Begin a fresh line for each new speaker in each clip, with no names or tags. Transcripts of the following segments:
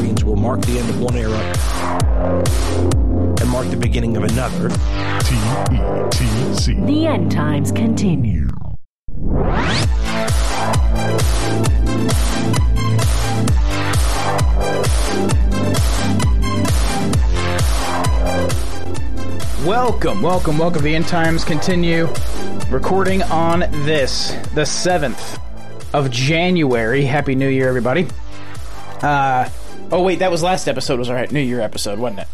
historians will mark the end of one era and mark the beginning of another.
T-E-T-C.
The end times continue.
Welcome, welcome, welcome. The end times continue. Recording on this, the 7th of January. Happy New Year, everybody. Uh, oh, wait, that was last episode, was our New Year episode, wasn't it?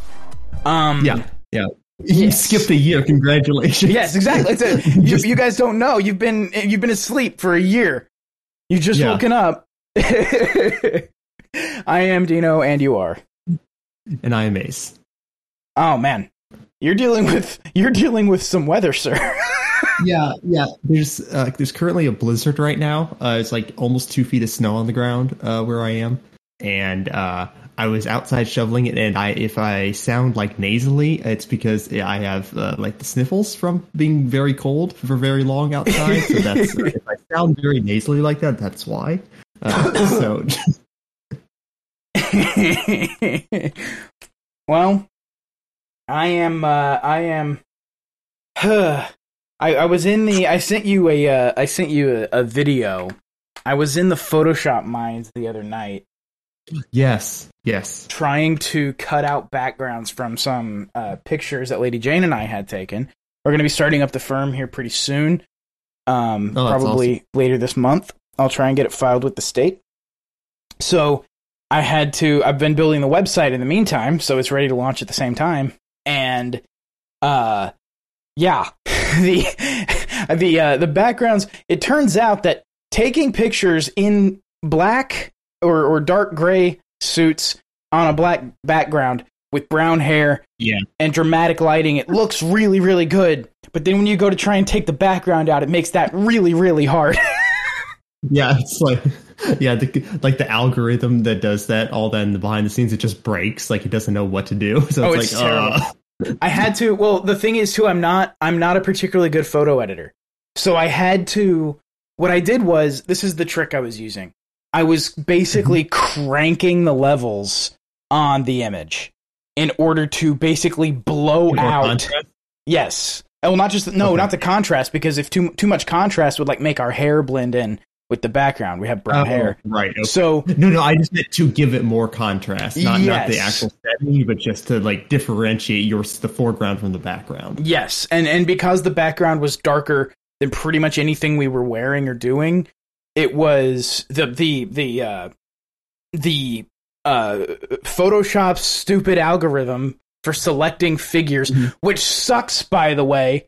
Um,
Yeah, yeah. You
Yes.
skipped a year. Congratulations.
Yes, exactly. It's a, you, you guys don't know. You've been you've been asleep for a year. You just
Yeah.
woken up. I am Dean-O, and you are.
And I am Ace.
Oh man, you're dealing with you're dealing with some weather, sir.
Yeah, yeah. There's uh, there's currently a blizzard right now. Uh, it's like almost two feet of snow on the ground uh, where I am, and uh, I was outside shoveling it. And I, if I sound like nasally, it's because I have uh, like the sniffles from being very cold for very long outside. So that's if I sound very nasally like that, that's why. Uh, so
well, I am. Uh, I am. I, I was in the. I sent you a. Uh, I sent you a, a video. I was in the Photoshop mines the other night,
yes, yes.
trying to cut out backgrounds from some uh, pictures that Lady Jane and I had taken. We're going to be starting up the firm here pretty soon. Um,
Oh,
probably later this month. I'll try and get it filed with the state. So I had to. I've been building the website in the meantime, so it's ready to launch at the same time. And uh, yeah, the the uh, the backgrounds. It turns out that taking pictures in black or or dark gray suits on a black background with brown hair
Yeah.
and dramatic lighting, it looks really really good. But then when you go to try and take the background out, it makes that really really hard.
Yeah, it's like yeah, the, like the algorithm that does that, all that in the behind the scenes, it just breaks. Like it doesn't know what to do. So
Oh,
it's,
it's
like,
terrible.
uh,
I had to. Well, the thing is, too, I'm not. I'm not a particularly good photo editor, so I had to. What I did was, this is the trick I was using. I was basically mm-hmm. cranking the levels on the image in order to basically blow
more
out.
contrast.
Yes. Oh, Well, not just no,
Okay.
not the contrast because if too too much contrast would like make our hair blend in with the background. We have brown
Oh,
hair,
right? Okay.
so
No, no, I just meant to give it more contrast, not not the actual setting, but just to like differentiate your the foreground from the background.
Yes, and and because the background was darker than pretty much anything we were wearing or doing, it was the the the uh the uh Photoshop's stupid algorithm for selecting figures,
Mhm.
which sucks by the way,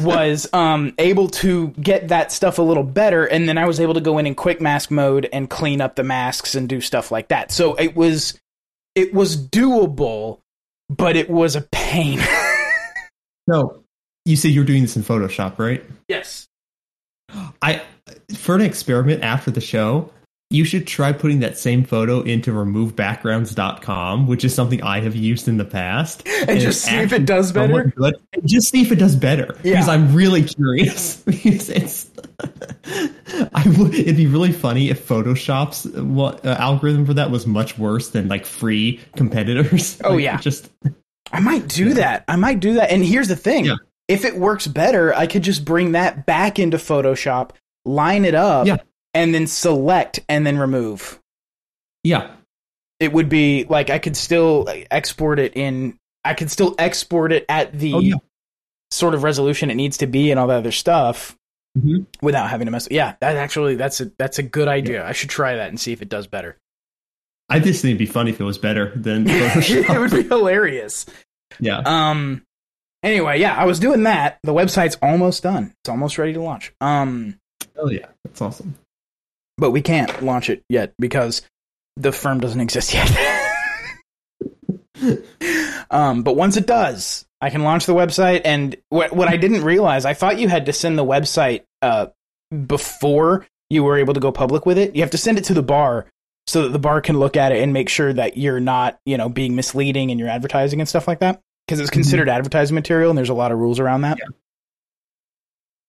was um able to get that stuff a little better and then I was able to go in in quick mask mode and clean up the masks and do stuff like that. So it was it was doable, but it was a pain.
no, you said you're doing this in Photoshop, right?
yes.
I for an experiment after the show, you should try putting that same photo into removebackgrounds.com, which is something I have used in the past.
And just see if it does better?
Good. Just see if it does better.
Yeah.
Because I'm really curious. because it's I would, it'd be really funny if Photoshop's what, uh, algorithm for that was much worse than like free competitors.
Oh,
Like,
yeah.
Just
I might do that. I might do that. And here's the thing.
Yeah.
If it works better, I could just bring that back into Photoshop, line it up,
Yeah.
and then select and then remove.
yeah.
It would be like I could still export it in I could still export it at the
Oh, yeah.
sort of resolution it needs to be and all that other stuff
Mhm.
without having to mess. Yeah, that actually that's a that's a good idea. I should try that and see if it does better.
I just think it'd be funny if it was better than
it would be hilarious.
yeah.
Um. Anyway, yeah, I was doing that. The website's almost done. It's almost ready to launch. Um,
Oh yeah. That's awesome.
but we can't launch it yet because the firm doesn't exist yet. um, but once it does, I can launch the website. And what what I didn't realize, I thought you had to send the website uh before you were able to go public with it. You have to send it to the bar so that the bar can look at it and make sure that you're not, you know, being misleading in your advertising and stuff like that. Because it's considered advertising material, and there's a lot of rules around that.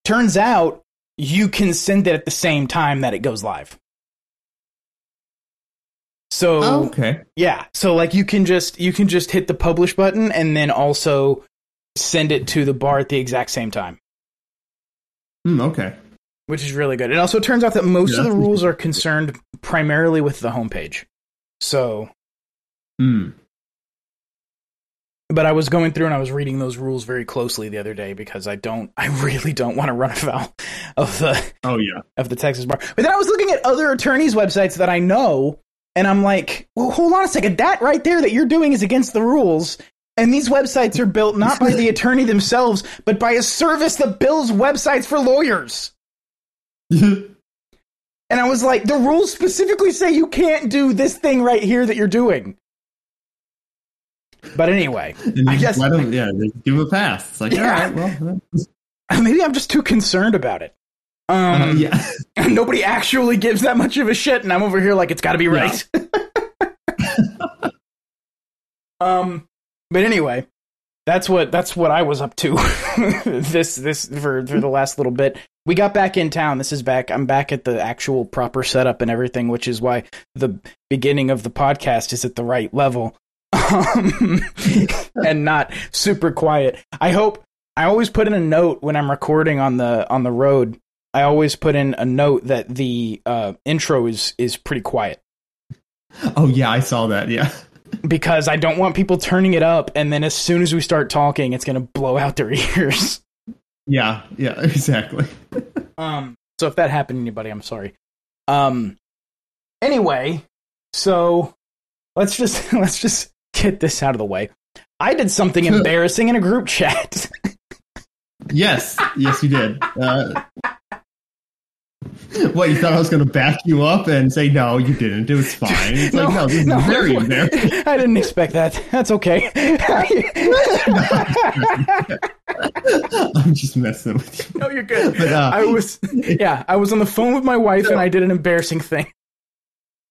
Turns out you can send it at the same time that it goes live. So
Oh, okay.
yeah, so like you can just you can just hit the publish button and then also send it to the bar at the exact same time,
Hmm, okay.
which is really good. It also turns out that most
Yeah,
of the rules are concerned primarily with the homepage. So,
Hmm.
But I was going through and I was reading those rules very closely the other day because I don't I really don't want to run afoul of the
Oh yeah.
of the Texas bar. But then I was looking at other attorneys' websites that I know, and I'm like, well, hold on a second. That right there that you're doing is against the rules. And these websites are built not by the attorney themselves, but by a service that builds websites for lawyers. And I was like, the rules specifically say you can't do this thing right here that you're doing. But anyway, I guess-
just let 'em- yeah, they give 'em a pass. It's like,
Yeah.
all right, well,
maybe I'm just too concerned about it. Um,
uh, yeah.
nobody actually gives that much of a shit, and I'm over here like it's got to be right. um, but anyway, that's what that's what I was up to this this for for the last little bit. We got back in town. This is back. I'm back at the actual proper setup and everything, which is why the beginning of the podcast is at the right level, and not super quiet. I hope. I always put in a note when I'm recording on the on the road I always put in a note that the uh, intro is is pretty quiet
Oh yeah, I saw that. Yeah.
because I don't want people turning it up and then as soon as we start talking, it's gonna blow out their ears.
Yeah. Yeah. Exactly.
Um, so if that happened to anybody, I'm sorry. Um, anyway, so let's just let's just get this out of the way. I did something embarrassing in a group chat.
Yes. Yes, you did. Uh, what you thought I was going to back you up and say no, you didn't. It was fine. It's like no, this is very embarrassing.
I didn't expect that. That's okay.
I'm just messing with you.
no, you're good.
But, uh,
I was, yeah, I was on the phone with my wife and I did an embarrassing thing.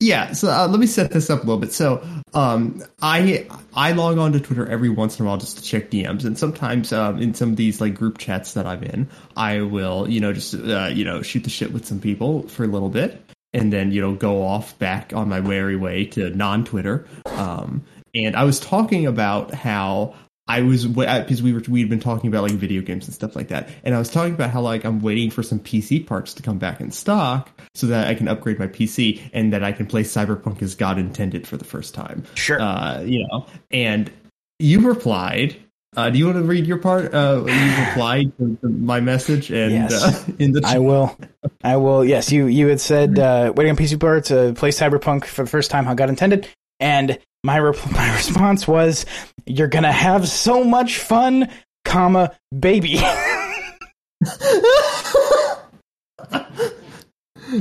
Yeah, so uh, let me set this up a little bit. So, um, I I log on to Twitter every once in a while just to check DMs, and sometimes um, in some of these like group chats that I'm in, I will you know just uh, you know shoot the shit with some people for a little bit, and then you know go off back on my merry way to non Twitter. Um, and I was talking about how I was because we were we'd been talking about like video games and stuff like that, and I was talking about how like I'm waiting for some PC parts to come back in stock so that I can upgrade my PC and that I can play Cyberpunk as God intended for the first time.
Sure.
Uh, you know, and you replied. Uh, do you want to read your part? Uh, you replied to to my message and
Yes.
uh, in the
I will. I will. Yes, you you had said uh, waiting on PC parts to play Cyberpunk for the first time how God intended, and my rep- my response was, "You're gonna have so much fun, comma baby."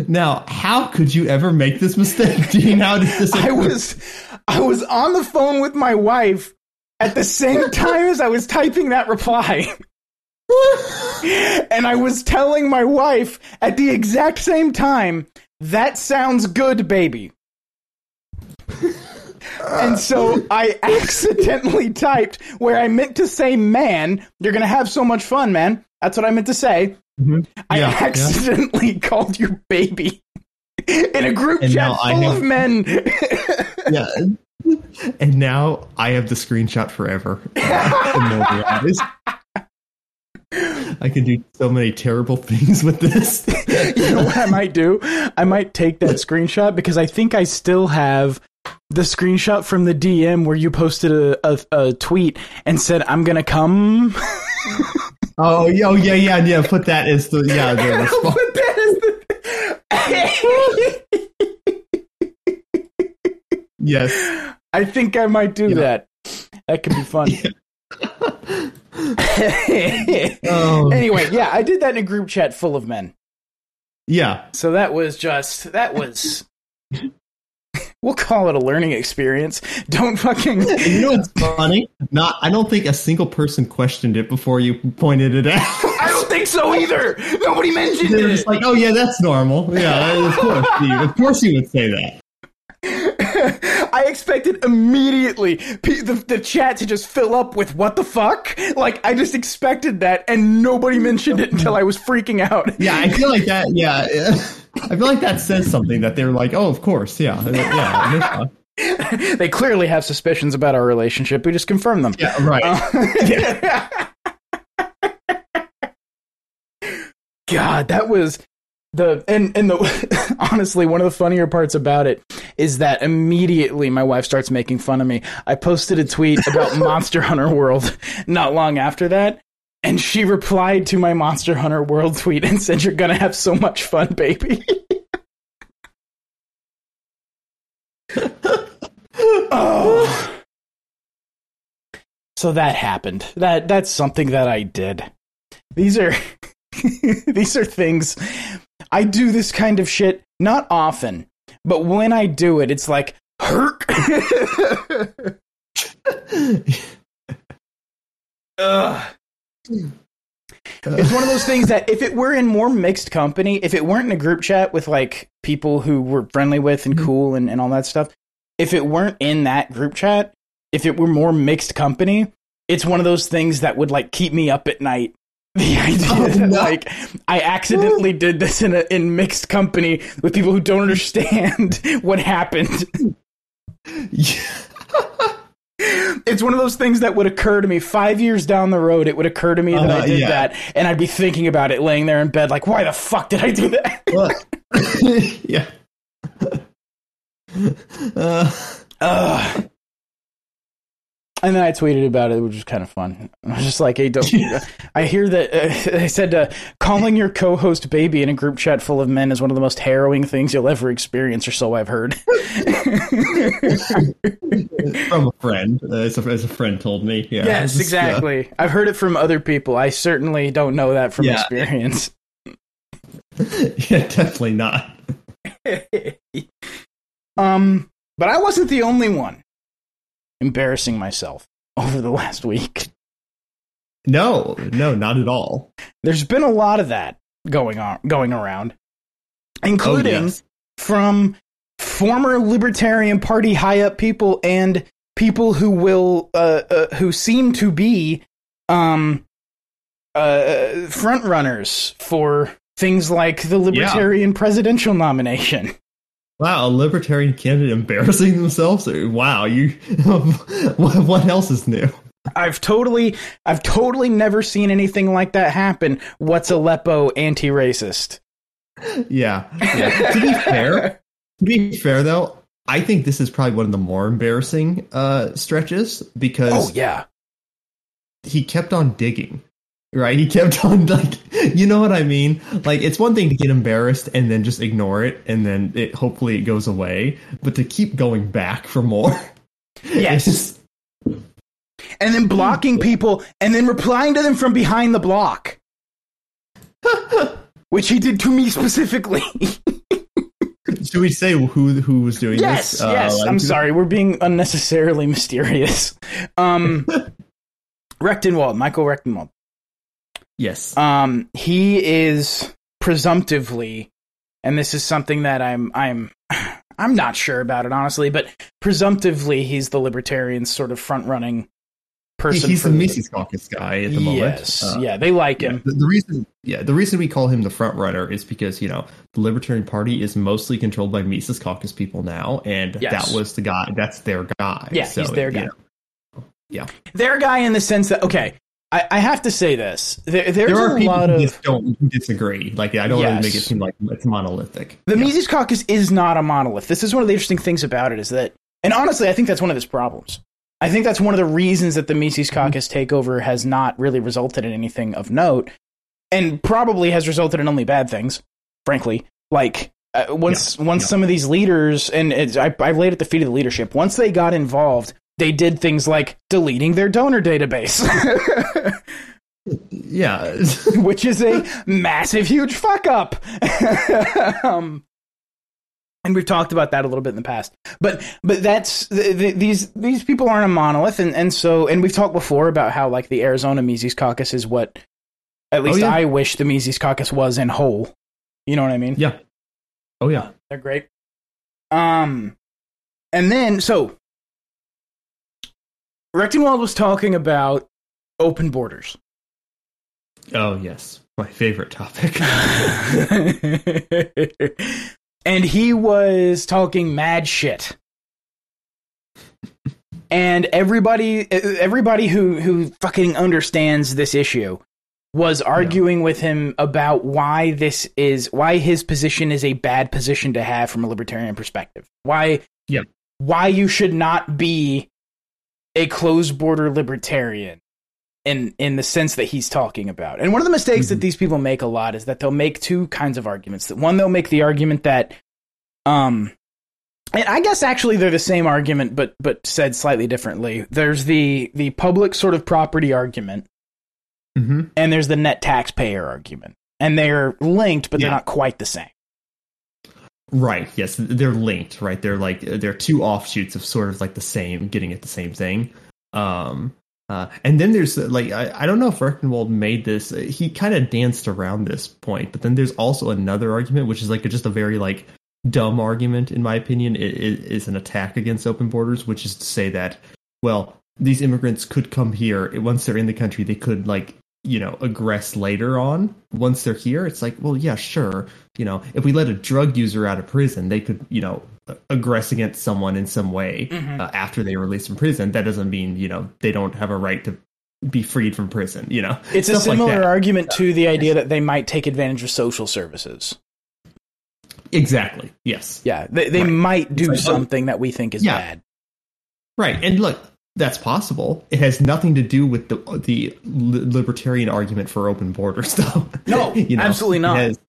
now, how could you ever make this mistake? Do you know how this?
I was I was on the phone with my wife at the same time as I was typing that reply. and I was telling my wife at the exact same time, that sounds good, baby. and so I accidentally typed where I meant to say man, you're going to have so much fun, man. That's what I meant to say.
Mhm.
I
Yeah, yeah.
accidentally called you baby in a group
And
chat full
have-
of men.
yeah. And now I have the screenshot forever. I can do so many terrible things with this.
you know what I might do? I might take that screenshot because I think I still have the screenshot from the DM where you posted a, a, a tweet and said, I'm going to come.
Oh, yeah, oh, yeah, yeah, yeah. Put that as the yeah the response.
But that is the-
Yes.
I think I might do
Yeah.
that. That could be fun.
Oh.
anyway, yeah, I did that in a group chat full of men.
Yeah.
So that was just that was we'll call it a learning experience. Don't fucking
you know what's funny? Not. I don't think a single person questioned it before you pointed it out.
I don't think so either. Nobody mentioned
They're
it.
just like, "Oh yeah, that's normal." Yeah, of course, Steve. Of course, you would say that.
I expected immediately pe- the, the chat to just fill up with what the fuck? Like, I just expected that, and nobody mentioned it until I was freaking out.
Yeah, I feel like that. Yeah, I feel like that says something that they're like, "Oh, of course, yeah, yeah."
they clearly have suspicions about our relationship. We just confirm them.
Yeah, right.
Uh, God, that was the and and the honestly one of the funnier parts about it is that immediately my wife starts making fun of me. I posted a tweet about Monster Hunter World not long after that, and she replied to my Monster Hunter World tweet and said, "You're gonna have so much fun, baby." oh. So that happened. That that's something that I did. These are these are things I do this kind of shit not often, but when I do it, it's like herk. Ugh. It's one of those things that if it were in more mixed company, if it weren't in a group chat with like people who we're friendly with and mm-hmm. cool and, and all that stuff, if it weren't in that group chat, if it were more mixed company, it's one of those things that would like keep me up at night. The idea
Oh,
that
no.
like I accidentally did this in a in mixed company with people who don't understand what happened.
Yeah.
It's one of those things that would occur to me five years down the road. It would occur to me that I
Uh,
did
yeah.
that, and I'd be thinking about it, laying there in bed, like, why the fuck did I do that?
Yeah. Uh,
Ugh. And then I tweeted about it, which was kind of fun. I was just like, "Hey, don't." I hear that uh, I said uh, calling your co-host baby in a group chat full of men is one of the most harrowing things you'll ever experience, or so I've heard.
from a friend, uh, as, a, as a friend told me. Yeah.
yes,
Just,
exactly. I've heard it from other people. I certainly don't know that from
Yeah.
experience.
yeah, definitely not.
um, but I wasn't the only one embarrassing myself over the last week.
No, no, not at all.
There's been a lot of that going on, going around, including
Oh, yes.
from former Libertarian Party high up people and people who will, uh, uh who seem to be, um, uh, front runners for things like the Libertarian presidential nomination.
Wow, a libertarian candidate embarrassing themselves? Wow, you. what else is new?
I've totally, I've totally never seen anything like that happen. What's Aleppo anti-racist?
Yeah. yeah. to be fair, to be fair though, I think this is probably one of the more embarrassing uh, stretches because
Oh yeah,
he kept on digging. Right? He kept on like you know what I mean? Like it's one thing to get embarrassed and then just ignore it and then it hopefully it goes away, but to keep going back for more.
Yes.
It's just
and then blocking people and then replying to them from behind the block, which he did to me specifically.
should we say who who was doing
yes,
this? Uh,
yes.
like-
I'm sorry, we're being unnecessarily mysterious. Um, Rectenwald, Michael Rectenwald.
Yes.
Um, he is presumptively, and this is something that I'm I'm I'm not sure about it honestly, but presumptively he's the libertarian sort of front running person.
He's the Mises Caucus guy at the moment.
Yes,
Uh,
yeah, they like him.
the, the reason, yeah, the reason we call him the front runner is because you know the Libertarian Party is mostly controlled by Mises Caucus people now, and
Yes.
that was the guy. That's their guy.
Yeah,
So,
he's their
you
guy.
know, yeah,
They're guy in the sense that okay, I, I have to say this. There, there's
there are
a
people
lot
who
of
just don't who disagree. Like I don't want
Yes.
to make it seem like it's monolithic.
The
yeah.
Mises Caucus is not a monolith. This is one of the interesting things about it is that, and honestly, I think that's one of its problems. I think that's one of the reasons that the Mises Caucus takeover has not really resulted in anything of note, and probably has resulted in only bad things. Frankly, like uh, once once
yeah.
some of these leaders, and it's, I, I've laid at the feet of the leadership, once they got involved, they did things like deleting their donor database.
yeah,
which is a massive, huge fuck up. um, and we've talked about that a little bit in the past, but but that's th- th- these these people aren't a monolith, and and so and we've talked before about how like the Arizona Mises Caucus is what at least
yeah.
I wish the Mises Caucus was in whole. You know what I mean?
yeah. Oh yeah.
They're great. Um, and then so Rectenwald was talking about open borders.
Oh yes. My favorite topic.
and he was talking mad shit and everybody everybody who who fucking understands this issue was arguing with him about why this is why his position is a bad position to have from a libertarian perspective. Why
Yeah.
why you should not be a closed border libertarian in in the sense that he's talking about. And one of the mistakes that
Mhm.
these people make a lot is that they'll make two kinds of arguments. That one they'll make the argument that um and I guess actually they're the same argument but but said slightly differently. There's the the public sort of property argument
hmm
and there's the net taxpayer argument. And they're linked but they're not quite the same.
Right. Yes, they're linked. Right. They're like they're two offshoots of sort of like the same, getting at the same thing. Um. Uh, and then there's uh, like I, I don't know if Rectenwald made this. uh, He kind of danced around this point, but then there's also another argument, which is like just a very like dumb argument, in my opinion. It is an attack against open borders, which is to say that well, these immigrants could come here once they're in the country. They could like you know aggress later on once they're here. It's like well, yeah, sure you know, if we let a drug user out of prison, they could, you know, aggress against someone in some way
Mhm.
uh, after they release from prison. That doesn't mean, you know, they don't have a right to be freed from prison, you know.
It's a
Stuff like
similar
that.
argument to the idea that they might take advantage of social services.
Exactly. Yes.
Yeah, they, they
Right.
might do
like,
something that we think is
Yeah.
bad.
Right. And look, that's possible. It has nothing to do with the the libertarian argument for open borders, though.
No, you know, absolutely not.
It has-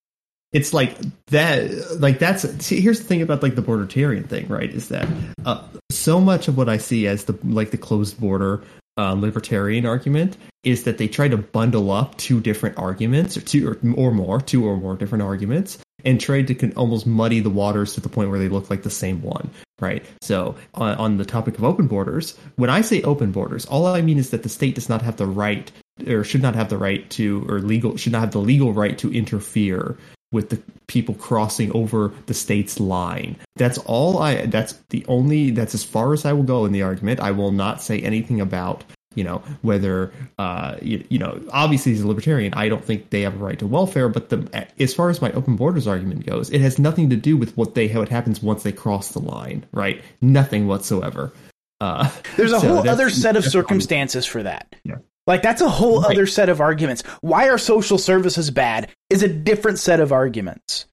it's like that. Like that's. See, here's the thing about like the bordertarian thing, right? Is that uh, so much of what I see as the like the closed border uh, libertarian argument is that they try to bundle up two different arguments or two or, or more, two or more different arguments, and try to con- almost muddy the waters to the point where they look like the same one, right? So on, on the topic of open borders, when I say open borders, all I mean is that the state does not have the right or should not have the right to or legal should not have the legal right to interfere with the people crossing over the state's line. That's all I that's the only that's as far as I will go in the argument. I will not say anything about you know whether uh you, you know obviously he's a libertarian i don't think they have a right to welfare but the as far as my open borders argument goes it has nothing to do with what they what happens once they cross the line right nothing whatsoever uh
There's a
so
whole other set of circumstances for that.
Yeah.
Like that's a whole
Right.
other set of arguments. Why are social services bad is a different set of arguments.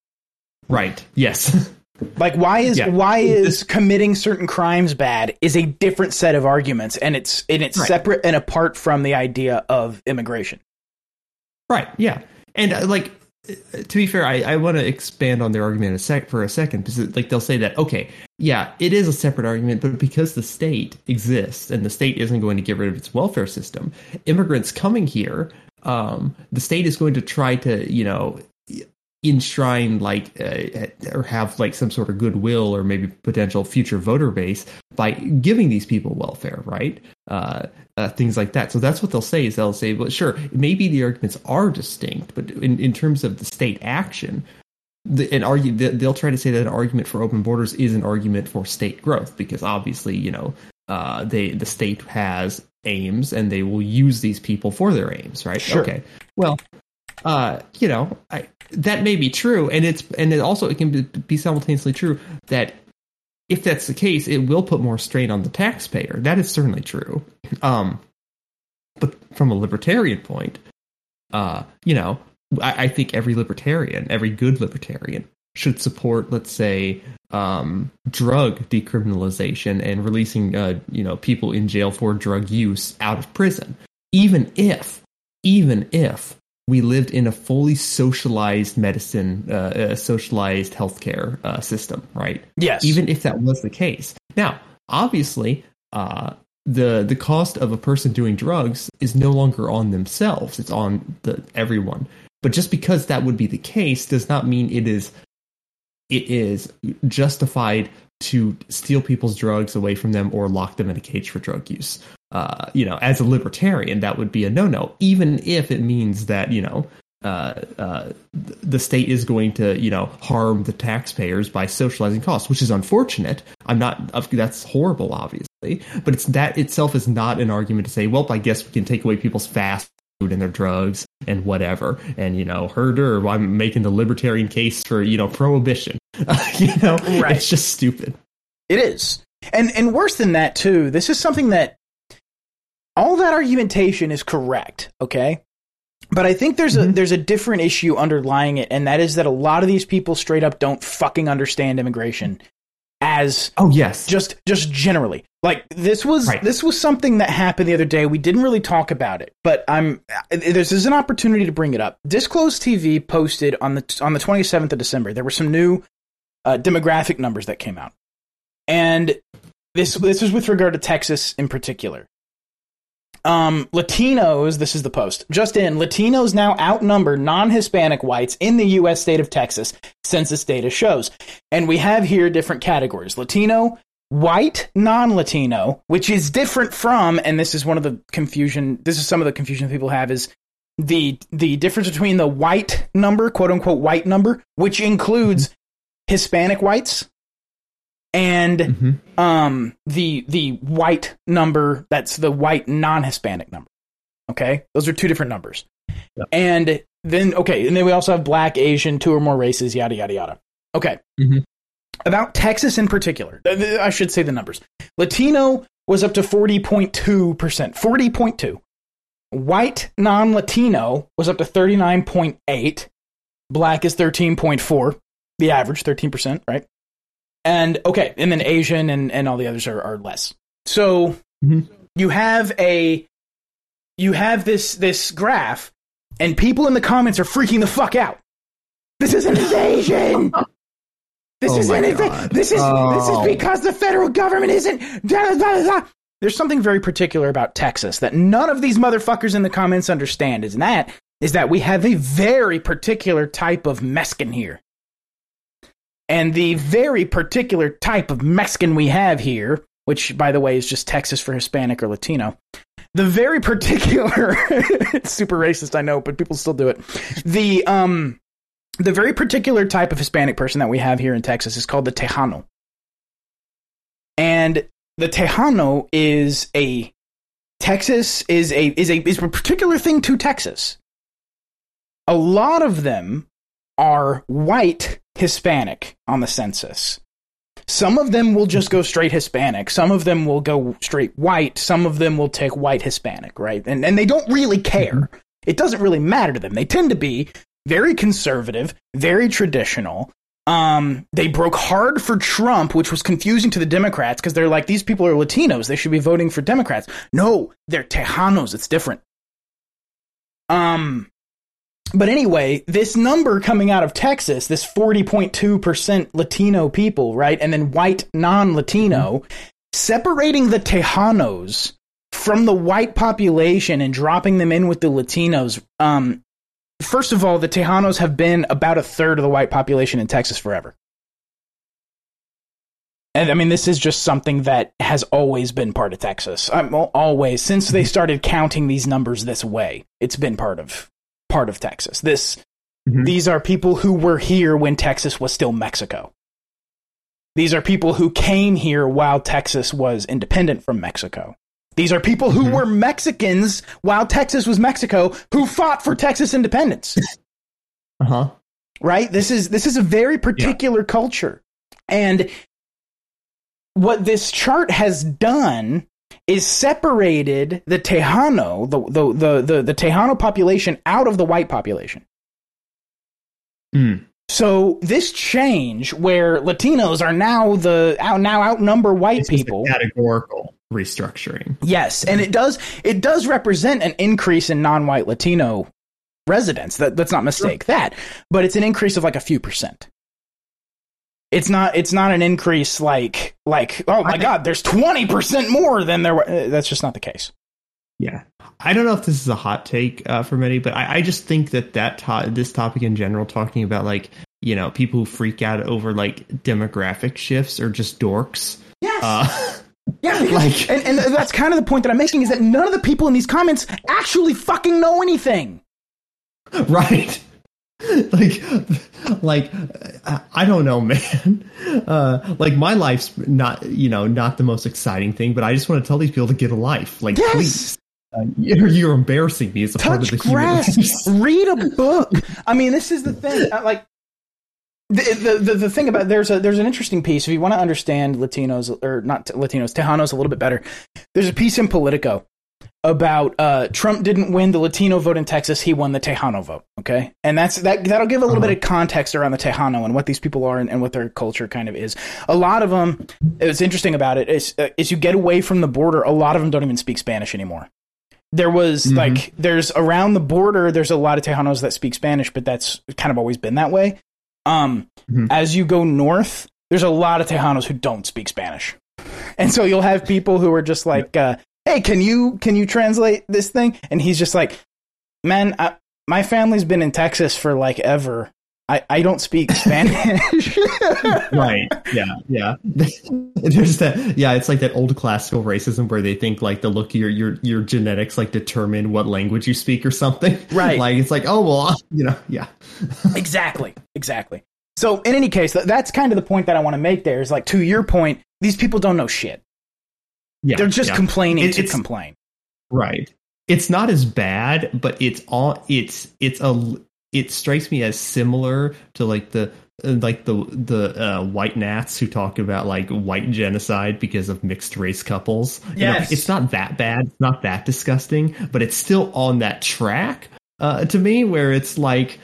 right yes
Like why is
Yeah.
why is committing certain crimes bad is a different set of arguments and it's and it's
Right.
separate and apart from the idea of immigration.
Right. Yeah. And uh, like to be fair, I, I want to expand on their argument a sec for a second because like they'll say that okay, yeah, it is a separate argument, but because the state exists and the state isn't going to get rid of its welfare system, immigrants coming here, um, the state is going to try to you know enshrine like uh, or have like some sort of goodwill or maybe potential future voter base by giving these people welfare right? Uh, uh, things like that. So that's what they'll say is they'll say well sure maybe the arguments are distinct but in, in terms of the state action the, an argue they- they'll try to say that an argument for open borders is an argument for state growth because obviously you know uh, they the state has aims and they will use these people for their aims right?
Sure.
okay. Well uh, you know, I, that may be true, and it's and it also it can be, be simultaneously true that if that's the case, it will put more strain on the taxpayer. That is certainly true. Um, but from a libertarian point, uh, you know, I, I think every libertarian, every good libertarian, should support, let's say, um, drug decriminalization and releasing, uh, you know, people in jail for drug use out of prison, even if, even if we lived in a fully socialized medicine, uh, uh, socialized healthcare uh, system, right?
Yes.
Even if that was the case. Now, obviously, uh, the the cost of a person doing drugs is no longer on themselves; it's on the everyone. But just because that would be the case does not mean it is it is justified to steal people's drugs away from them or lock them in a cage for drug use. Uh, you know, as a libertarian, that would be a no-no, even if it means that you know uh, uh, the state is going to you know harm the taxpayers by socializing costs, which is unfortunate. I'm not. That's horrible, obviously, but it's that itself is not an argument to say, well, I guess we can take away people's fast food and their drugs and whatever, and you know, herder. I'm making the libertarian case for you know prohibition. you know,
Right.
it's just stupid.
It is. And and worse than that too, this is something that all that argumentation is correct, okay? But I think there's a
Mhm.
there's a different issue underlying it, and that is that a lot of these people straight up don't fucking understand immigration as
Oh yes.
just just generally like this was
Right.
this was something that happened the other day. We didn't really talk about it but i'm this is an opportunity to bring it up. Disclose.tv posted on the on the 27th of december. There were some new uh, demographic numbers that came out. And this this was with regard to texas in particular. Um latinos this is the post. Just in latinos now outnumber non-hispanic whites in the us state of texas census data shows. And we have here different categories. Latino, white, non Latino, which is different from, and this is one of the confusion, this is some of the confusion people have is the the difference between the white number, quote unquote white number, which includes Hispanic whites, and
Mhm.
um the the white number that's the white non-Hispanic number. Okay? Those are two different numbers.
Yeah.
And then okay, and then we also have black, Asian, two or more races, yada yada yada. Okay.
Mhm.
About Texas in particular, th- I should say the numbers. Latino was up to 40.2%, 40.2. White non-Latino was up to 39.8. Black is 13.4, the average 13%, right? And okay, and then Asian and, and all the others are, are less. So
Mhm.
you have a you have this this graph and people in the comments are freaking the fuck out. This is an invasion. This
Oh
is
my
an.
God.
This is this
Oh.
is because the federal government isn't. Da, da, da, da. There's something very particular about Texas that none of these motherfuckers in the comments understand. Is that is that we have a very particular type of Mexican here. And the very particular type of Mexican we have here, which by the way is just Texas for Hispanic or Latino, the very particular it's super racist, I know, but people still do it. The um the very particular type of Hispanic person that we have here in Texas is called the Tejano. And the Tejano is a Texas is a is a is a particular thing to Texas. A lot of them are white Hispanic on the census. Some of them will just go straight Hispanic. Some of them will go straight white. Some of them will take white Hispanic, right? And and they don't really care. It doesn't really matter to them. They tend to be very conservative, very traditional. Um, they broke hard for Trump, which was confusing to the Democrats because they're like, these people are Latinos. They should be voting for Democrats. No, they're Tejanos. It's different. Um, but anyway, this number coming out of Texas, this 40.2% Latino people, right? And then white non Latino, separating the Tejanos from the white population and dropping them in with the Latinos. Um, first of all, the Tejanos have been about a third of the white population in Texas forever. And I mean, this is just something that has always been part of Texas. Al- always since they started counting these numbers this way, it's been part of part of Texas. This
Mhm.
these are people who were here when Texas was still Mexico. These are people who came here while Texas was independent from Mexico. These are people who
Mhm.
were Mexicans while Texas was Mexico who fought for Texas independence
Uh huh.
right this is this is a very particular culture and what this chart has done is separated the tejano the the the the, the tejano population out of the white population
Mm.
so this change where latinos are now the out now outnumber white
a
people
categorical restructuring.
Yes, and it does it does represent an increase in non-white Latino residents. That let's not mistake that, but it's an increase of like a few percent. It's not it's not an increase like like oh my
I-
god, there's twenty percent more than there. were. Uh, That's just not the case.
Yeah, I don't know if this is a hot take uh, for many, but I, I just think that that to- this topic in general, talking about like you know people who freak out over like demographic shifts are just dorks.
Yes,
Uh,
yeah,
like-
and and that's kind of the point that I'm making is that none of the people in these comments actually fucking know anything.
right. like like i don't know man. Uh like my life's not you know not the most exciting thing but i just want to tell these people to get a life. Like
Yes.
please. Uh, you're, you're embarrassing me as a part of
touch
the human
grass read a book. I mean this is the thing. Uh, like the, the, the, the thing about there's a there's an interesting piece if you want to understand Latinos or not Latinos Tejanos a little bit better. There's a piece in Politico about uh, Trump didn't win the Latino vote in Texas; he won the Tejano vote. Okay, and that's that that'll give a little bit of context around the Tejano and what these people are and, and what their culture kind of is. A lot of them, It's interesting about it is uh, is you get away from the border. A lot of them don't even speak Spanish anymore. There was
Mhm.
like there's around the border. There's a lot of Tejanos that speak Spanish, but that's kind of always been that way. Um,
Mhm.
as you go north, there's a lot of Tejanos who don't speak Spanish, and so you'll have people who are just like, uh, "Hey, can you can you translate this thing?" And he's just like, "Man, I, my family's been in Texas for like ever. I, I don't speak Spanish."
right yeah yeah there's that yeah it's like that old classical racism where they think like the look your your your genetics like determine what language you speak or something
Right.
like it's like oh well you know yeah
exactly, exactly. So in any case, that's kind of the point that I want to make. There is like to your point, these people don't know shit.
yeah
They're just
yeah.
complaining
It-
to complain.
Right. It's not as bad, but it's all it's it's a it strikes me as similar to like the uh, like the the uh, white nats who talk about like white genocide because of mixed race couples. You know,
Yes.
it's not that bad, it's not that disgusting, but it's still on that track uh, to me where it's like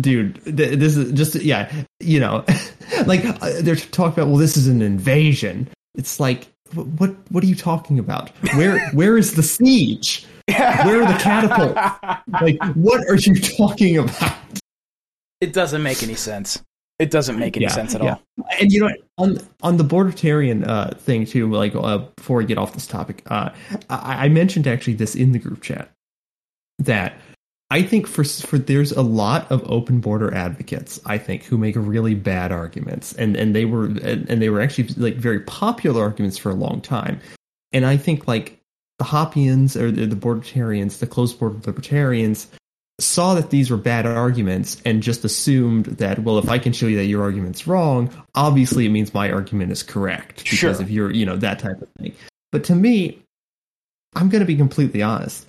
dude th- this is just yeah you know like uh, they're talking about well this is an invasion it's like what what are you talking about where where is the siege where are the catapults like what are you talking about
It doesn't make any sense. It doesn't make any
Yeah,
sense at
yeah.
all.
and you know on on the bordertarian uh thing too like uh, before we get off this topic uh I, I mentioned actually this in the group chat that I think for for there's a lot of open border advocates I think who make really bad arguments and and they were and, and they were actually like very popular arguments for a long time and I think like the Hoppians or the, the bordertarians the closed border libertarians saw that these were bad arguments and just assumed that well if i can show you that your argument's wrong obviously it means my argument is correct because
Sure.
if you're you know that type of thing but to me i'm going to be completely honest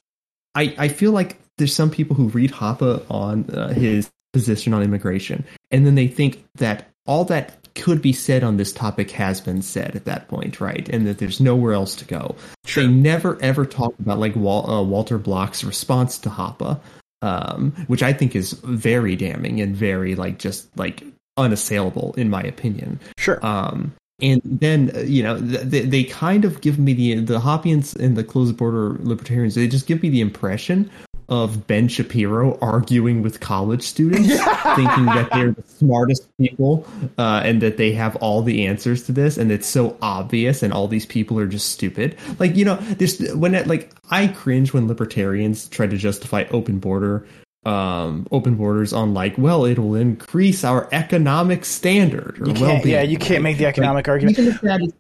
i i feel like there's some people who read Hoppe on uh, his position on immigration and then they think that all that could be said on this topic has been said at that point right and that there's nowhere else to go they never ever talk about like Wal- uh, walter block's response to Hoppe um, which I think is very damning and very like just like unassailable in my opinion.
Sure.
Um, and then uh, you know th- they, they kind of give me the the Hoppians and the closed border libertarians. They just give me the impression of Ben Shapiro arguing with college students, thinking that they're the smartest people uh, and that they have all the answers to this, and it's so obvious, and all these people are just stupid. Like you know, this when it, like I cringe when libertarians try to justify open border um open borders on like well it'll increase our economic standard or well-being
yeah, you can't make the economic
Like,
argument.
even if that is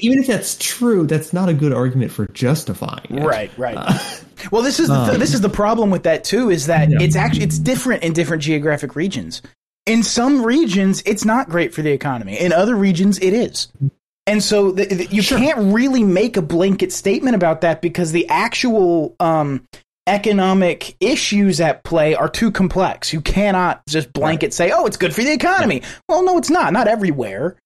even if that's true that's not a good argument for justifying it.
Right, right.
Uh,
Well, this is the
Um,
this is the problem with that too. Is that
Yeah.
it's actually it's different in different geographic regions. In some regions, it's not great for the economy. In other regions, it is. And so the, the- you can't really make a blanket statement about that because the actual um, economic issues at play are too complex. You cannot just blanket say, "Oh, it's good for the economy." Well, no, it's not. Not everywhere.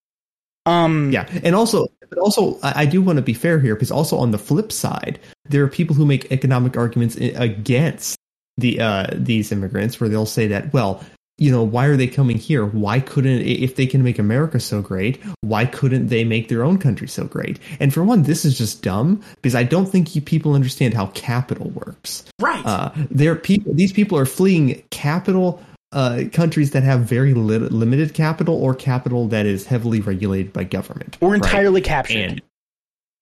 Um,
Yeah, and also, but also, I, I do want to be fair here because also on the flip side, there are people who make economic arguments against the uh, these immigrants, where they'll say that, well, you know, why are they coming here? Why couldn't if they can make America so great? Why couldn't they make their own country so great? And for one, this is just dumb because I don't think you people understand how capital works.
right.
Uh, they're people. These people are fleeing capital uh, countries that have very li- limited capital or capital that is heavily regulated by government
or
right?
entirely captured.
And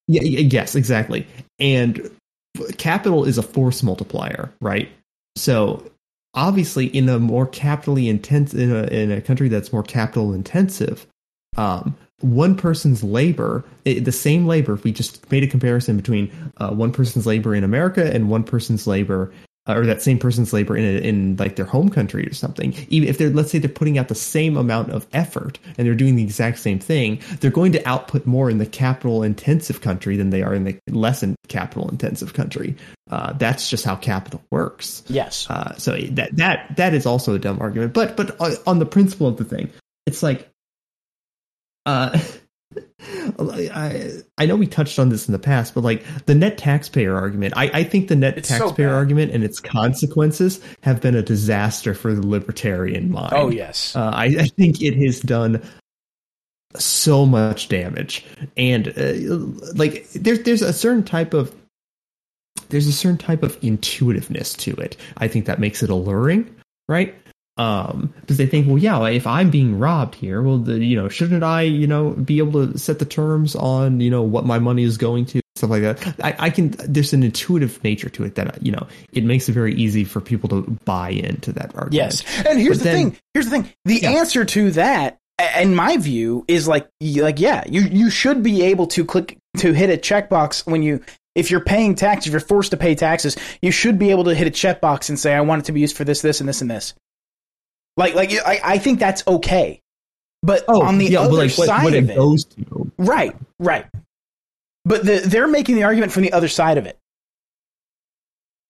yeah, yes, exactly. And capital is a force multiplier, right? So obviously, in a more capitally intense in a in a country that's more capital intensive, um, one person's labor, the same labor. If we just made a comparison between uh, one person's labor in America and one person's labor or that same person's labor in a, in like their home country or something, even if they're let's say they're putting out the same amount of effort and they're doing the exact same thing, they're going to output more in the capital intensive country than they are in the less capital intensive country. Uh, that's just how capital works.
Yes.
Uh, so that that that is also a dumb argument, but but on the principle of the thing, it's like, uh, I, I know we touched on this in the past, but like the net taxpayer argument, I, I think the net
It's
taxpayer
bad.
argument and its consequences have been a disaster for the libertarian mind.
Oh yes.
Uh, I, I think it has done so much damage, and uh, like there's there's a certain type of there's a certain type of intuitiveness to it. I think that makes it alluring, right? Um, because they think, well, yeah, if I'm being robbed here, well, the, you know, shouldn't I, you know, be able to set the terms on, you know, what my money is going to, stuff like that. I, I can. There's an intuitive nature to it that you know it makes it very easy for people to buy into that argument.
Yes. And here's
But
the
then-
thing. Here's the thing. The
Yeah.
answer to that, in my view, is like, like, yeah, you you should be able to click to hit a checkbox when you. If you're paying tax, if you're forced to pay taxes, you should be able to hit a checkbox and say, "I want it to be used for this, this, and this, and this." Like, like I, I think that's okay. But
Oh,
on the
yeah,
other
like
side
what
of
it
it,
goes to.
Right, right. But the, they're making the argument from the other side of it.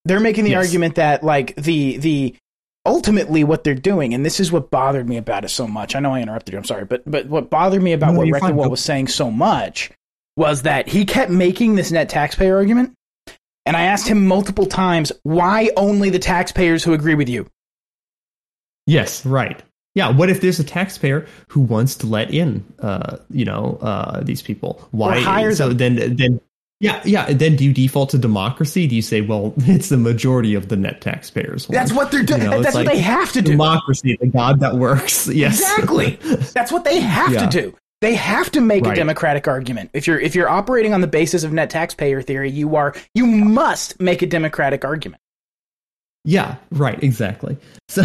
They're making the
Yes.
argument that like the the ultimately what they're doing, and this is what bothered me about it so much. I know I interrupted you. I'm sorry, but but what bothered me about
No,
what
you're fine.
Rectenwald
Go.
was saying so much was that he kept making this net taxpayer argument, and I asked him multiple times why only the taxpayers who agree with you.
Yes, right. Yeah, what if there's a taxpayer who wants to let in, uh, you know, uh, these people? Why?
hire
so then, then, yeah, yeah. Then do you default to democracy? Do you say, well, it's the majority of the net taxpayers? want?
That's what they're doing.
You know,
That's what
like
they have to do.
Democracy, the god that works. Yes,
Exactly. That's what they have
Yeah.
to do. They have to make a democratic argument. If you're if you're operating on the basis of net taxpayer theory, you are you must make a democratic argument.
Yeah, right, exactly. So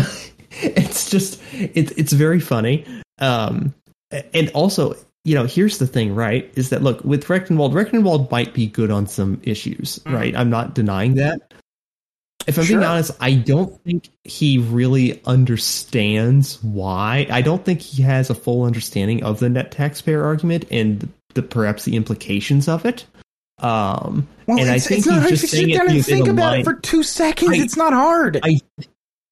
it's just it's it's very funny. Um and also, you know, here's the thing, right? Is that look, with Rectenwald, Rectenwald might be good on some issues,
Mhm.
right? I'm not denying that. If I'm being honest, I don't think he really understands why. I don't think he has a full understanding of the net taxpayer argument and the perhaps the implications of it. Um, and I think
not
he's
hard.
just saying
sit down and think about
line-
it for two seconds.
I-
it's not hard.
I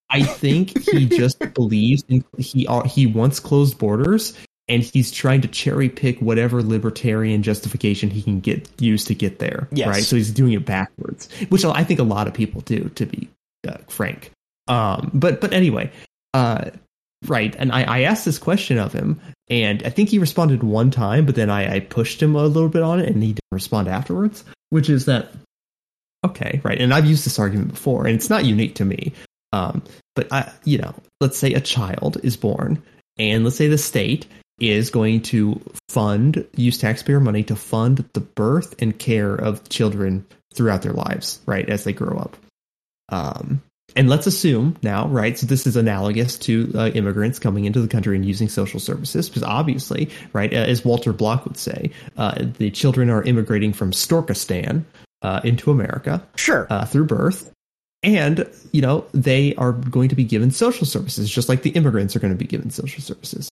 I think he just believes in he uh, he wants closed borders and he's trying to cherry pick whatever libertarian justification he can get used to get there.
Yes.
Right. So he's doing it backwards, which I think a lot of people do, to be uh, frank. Um. But but anyway. Uh. Right. And I, I asked this question of him, and I think he responded one time, but then I, I pushed him a little bit on it, and he didn't respond afterwards. Which is that okay, right? And I've used this argument before, and it's not unique to me. Um, but I, you know, let's say a child is born, and let's say the state is going to fund, use taxpayer money to fund the birth and care of children throughout their lives, right, as they grow up. Um, and let's assume now, right? So this is analogous to uh, immigrants coming into the country and using social services, because obviously, right, uh, as Walter Block would say, uh, the children are immigrating from Storkistan uh, into America
sure.
uh, through birth. And, you know, they are going to be given social services, just like the immigrants are going to be given social services.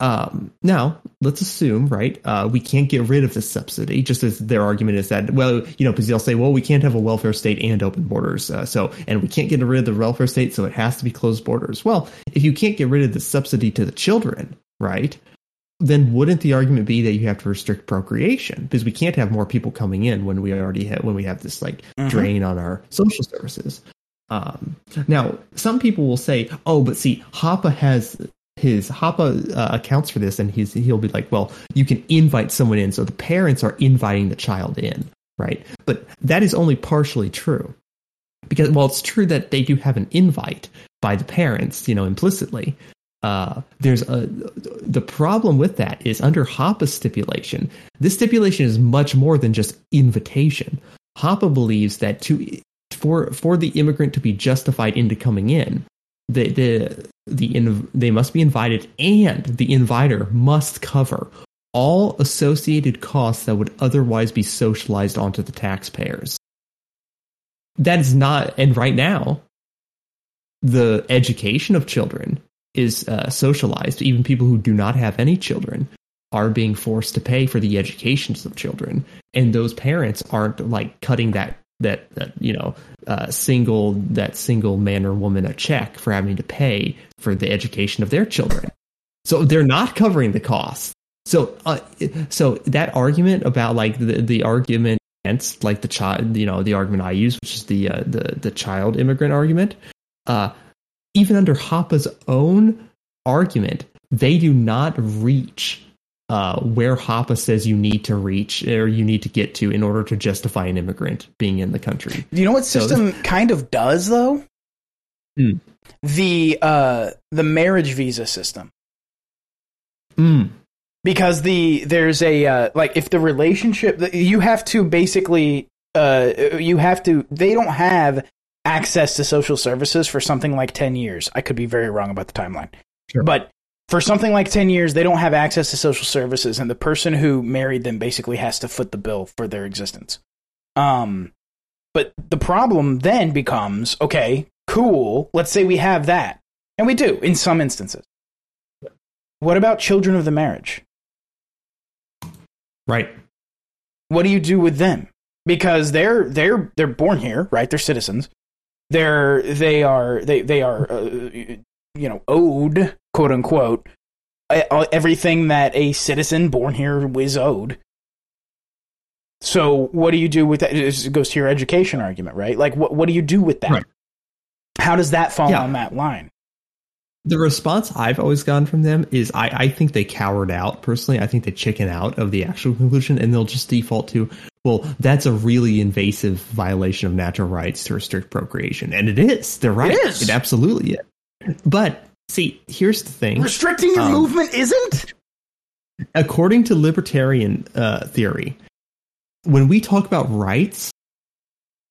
Um, now, let's assume, right, uh, we can't get rid of this subsidy, just as their argument is that, well, you know, because they'll say, well, we can't have a welfare state and open borders. Uh, so, and we can't get rid of the welfare state, so it has to be closed borders. Well, if you can't get rid of the subsidy to the children, right, then wouldn't the argument be that you have to restrict procreation? Because we can't have more people coming in when we already have when we have this like
Mhm.
drain on our social services. Um, now some people will say oh but see Hoppe has his Hoppe uh, accounts for this and he's he'll be like well you can invite someone in. So the parents are inviting the child in right? But that is only partially true. Because while it's true that they do have an invite by the parents you know implicitly uh, there's a the problem with that is under Hoppe's stipulation. This stipulation is much more than just invitation. Hoppe believes that to for for the immigrant to be justified into coming in, the the the in, they must be invited, and the inviter must cover all associated costs that would otherwise be socialized onto the taxpayers. that is not, and right now, the education of children is uh, socialized. Even people who do not have any children are being forced to pay for the educations of children, and those parents aren't like cutting that that, that you know uh, single that single man or woman a check for having to pay for the education of their children. So they're not covering the cost. So uh, so that argument about like the the argument against like the child, you know, the argument I use, which is the uh, the the child immigrant argument. Uh, even under Hoppe's own argument, they do not reach uh, where Hoppe says you need to reach or you need to get to in order to justify an immigrant being in the country.
Do you know what system so, kind of does though?
Hmm.
The uh, the marriage visa system.
Hmm.
Because the there's a uh, like if the relationship you have to basically uh you have to they don't have access to social services for something like 10 years. I could be very wrong about the timeline.
Sure.
But for something like 10 years, they don't have access to social services, and the person who married them basically has to foot the bill for their existence. Um, but the problem then becomes okay, cool, let's say we have that. And we do in some instances. What about children of the marriage?
Right.
What do you do with them? Because they're they're they're born here, right? They're citizens they're they are they they are uh, you know owed quote unquote everything that a citizen born here is owed. So what do you do with that? It goes to your education argument, right? Like what what do you do with that?
Right.
How does that fall
yeah.
on that line?
The response I've always gotten from them is I, I think they cowered out personally. I think they chicken out of the actual conclusion and they'll just default to, well, that's a really invasive violation of natural rights to restrict procreation. And it is. They're right.
It is.
It absolutely is. But see, here's the thing
restricting your um, movement isn't?
According to libertarian uh, theory, when we talk about rights,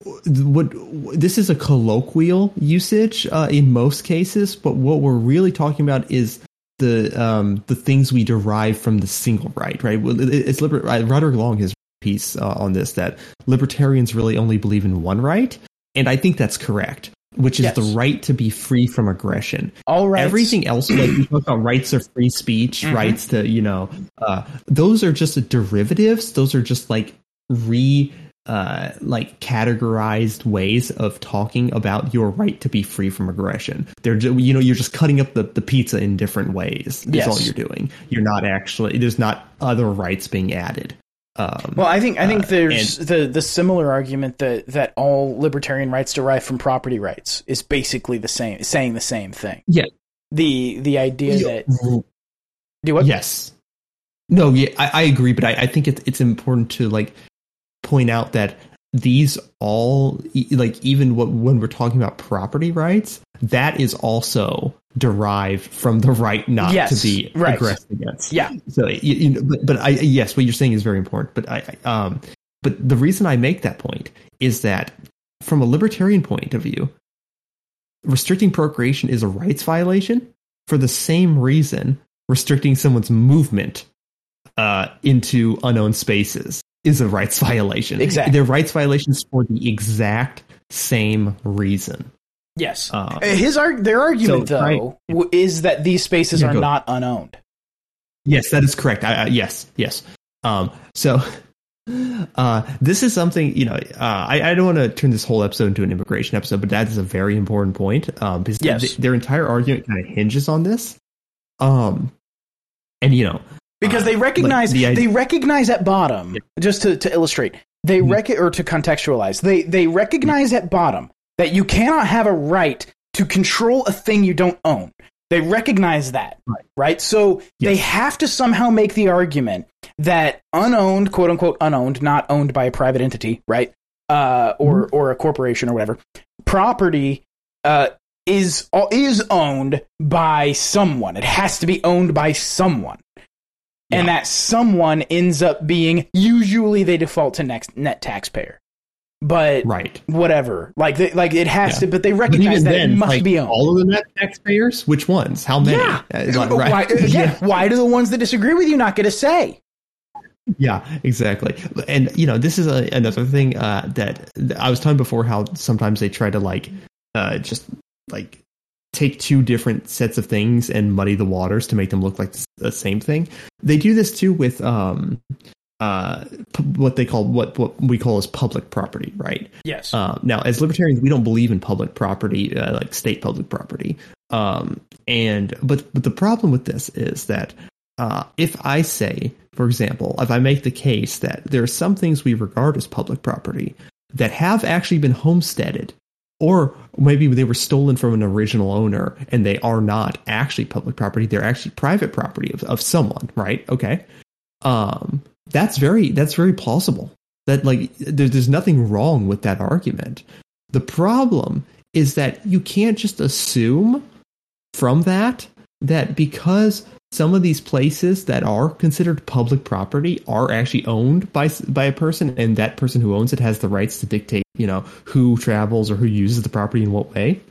what this is a colloquial usage uh, in most cases, but what we're really talking about is the um, the things we derive from the single right, right? It's liber- Roderick Long has piece uh, on this that libertarians really only believe in one right, and I think that's correct, which is yes. the right to be free from aggression.
All right.
Everything else, like we talk about rights of free speech, mm-hmm. rights to you know, uh, those are just derivatives. Those are just like re uh, like categorized ways of talking about your right to be free from aggression. They're just, you know you're just cutting up the, the pizza in different ways. That's yes. all you're doing. You're not actually there's not other rights being added. Um,
well, I think I think uh, there's and, the the similar argument that that all libertarian rights derive from property rights is basically the same, saying the same thing.
Yeah.
The the idea yeah. that do what?
Yes. No, yeah, I, I agree, but I, I think it's it's important to like point out that these all like even what when we're talking about property rights, that is also derived from the right not
yes,
to be
right.
aggressed against.
Yeah.
So you, you know, but, but I yes, what you're saying is very important. But I um, but the reason I make that point is that from a libertarian point of view, restricting procreation is a rights violation for the same reason restricting someone's movement uh, into unknown spaces is a rights violation.
Exactly.
They're rights violations for the exact same reason.
Yes. Um, His arg- their argument so, though right. is that these spaces yeah, are not unowned.
Yes, that is correct. I, I, yes, yes. Um, so uh, this is something you know. Uh, I, I, don't want to turn this whole episode into an immigration episode, but that is a very important point um, because
yes.
th- their entire argument kind of hinges on this. Um, and you know,
because they recognize the they recognize at bottom. Yeah. Just to, to illustrate, they mm-hmm. rec- or to contextualize, they they recognize at bottom that you cannot have a right to control a thing you don't own. They recognize that,
right?
right? So yes. they have to somehow make the argument that unowned, quote unquote, unowned, not owned by a private entity, right, uh, or mm-hmm. or a corporation or whatever, property uh, is is owned by someone. It has to be owned by someone and that someone ends up being usually they default to next net taxpayer but
right
whatever like they, like it has yeah. to but they recognize but that then, it must
like,
be owned
all of the net taxpayers which ones how many
yeah.
Uh,
like, why, again, yeah. why do the ones that disagree with you not get a say
yeah, exactly. And you know, this is a, another thing uh, that I was talking before. How sometimes they try to like uh, just like take two different sets of things and muddy the waters to make them look like the same thing. They do this too with um, uh, pu- what they call what what we call as public property, right?
Yes.
Um, now, as libertarians, we don't believe in public property, uh, like state public property. Um, and but but the problem with this is that uh, if I say, for example, if I make the case that there are some things we regard as public property that have actually been homesteaded, or maybe they were stolen from an original owner and they are not actually public property; they're actually private property of, of someone, right? Okay, um, that's very that's very plausible. That like there, there's nothing wrong with that argument. The problem is that you can't just assume from that that because some of these places that are considered public property are actually owned by by a person and that person who owns it has the rights to dictate you know who travels or who uses the property in what way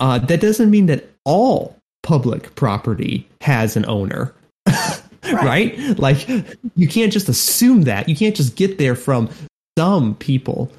uh, that doesn't mean that all public property has an owner right. like you can't just assume that you can't just get there from some people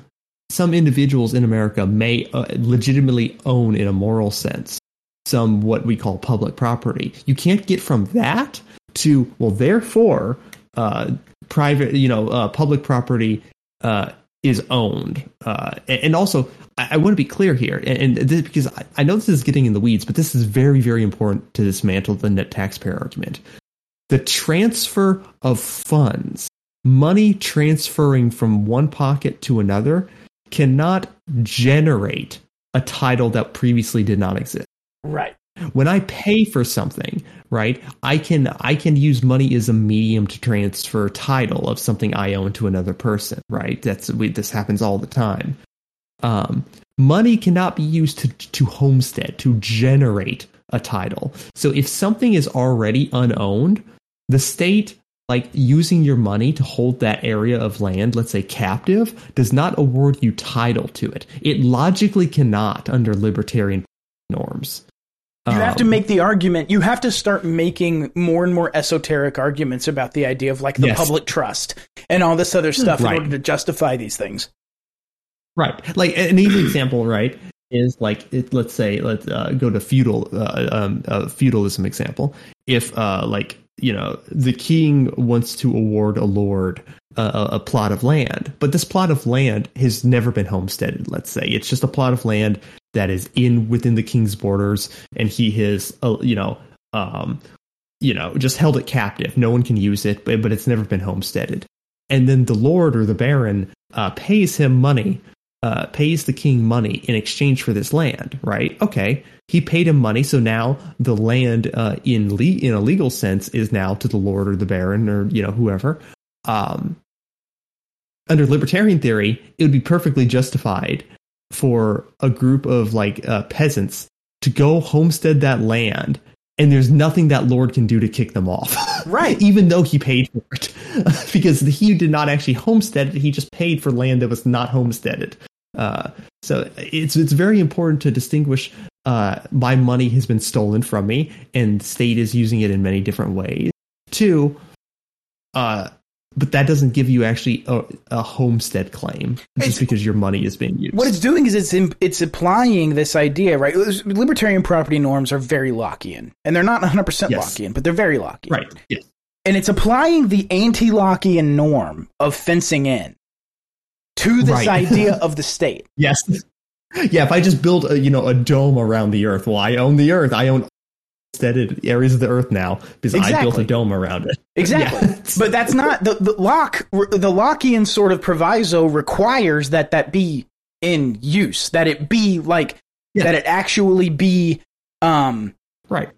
some individuals in america may uh, legitimately own in a moral sense some what we call public property. You can't get from that to well, therefore, uh, private, you know, uh, public property uh, is owned. Uh, and, and also, I, I want to be clear here, and, and this, because I, I know this is getting in the weeds, but this is very, very important to dismantle the net taxpayer argument. The transfer of funds, money transferring from one pocket to another, cannot generate a title that previously did not exist.
Right.
when i pay for something right i can i can use money as a medium to transfer title of something i own to another person right? That's we, this happens all the time. Um, money cannot be used to to homestead to generate a title. So if something is already unowned the state like using your money to hold that area of land let's say captive does not award you title to it it logically cannot under libertarian norms
You have to
Um,
make the argument. You have to start making more and more esoteric arguments about the idea of like the
Yes.
public trust and all this other stuff
Right.
in order to justify these things.
Right. Like an easy example, right, is like it, let's say let's uh, go to feudal uh, um, uh, feudalism example. If uh, like you know the king wants to award a lord a a plot of land, but this plot of land has never been homesteaded. Let's say it's just a plot of land that is in within the king's borders, and he has uh, you know um, you know just held it captive. No one can use it, but, but it's never been homesteaded. And then the lord or the baron uh, pays him money uh, pays the king money in exchange for this land, right? Okay, he paid him money, so now the land uh, in le- in a legal sense is now to the lord or the baron or you know whoever. Um, under libertarian theory, it would be perfectly justified for a group of like uh, peasants to go homestead that land, and there's nothing that lord can do to kick them off.
Right.
even though he paid for it because he did not actually homestead it he just paid for land that was not homesteaded uh, so it's it's very important to distinguish uh, my money has been stolen from me and state is using it in many different ways two uh, but that doesn't give you actually a, a homestead claim just
It's-
because your money is being used
What it's doing is it's it's applying this idea, right? Libertarian property norms are very Lockean, and they're not 100 percent
Yes.
Lockean, but they're very Lockean,
right yes.
And it's applying the anti-Lockean norm of fencing in to this
Right.
idea of the state.
Yes. Yeah, if I just build a you know a dome around the Earth, well, I own the Earth. I own steaded areas of the Earth now because I built a dome around it.
Exactly.
Yeah.
But that's not the, the Locke. The Lockean sort of proviso requires that that be in use, that it be like
Yeah.
that it actually be um,
right.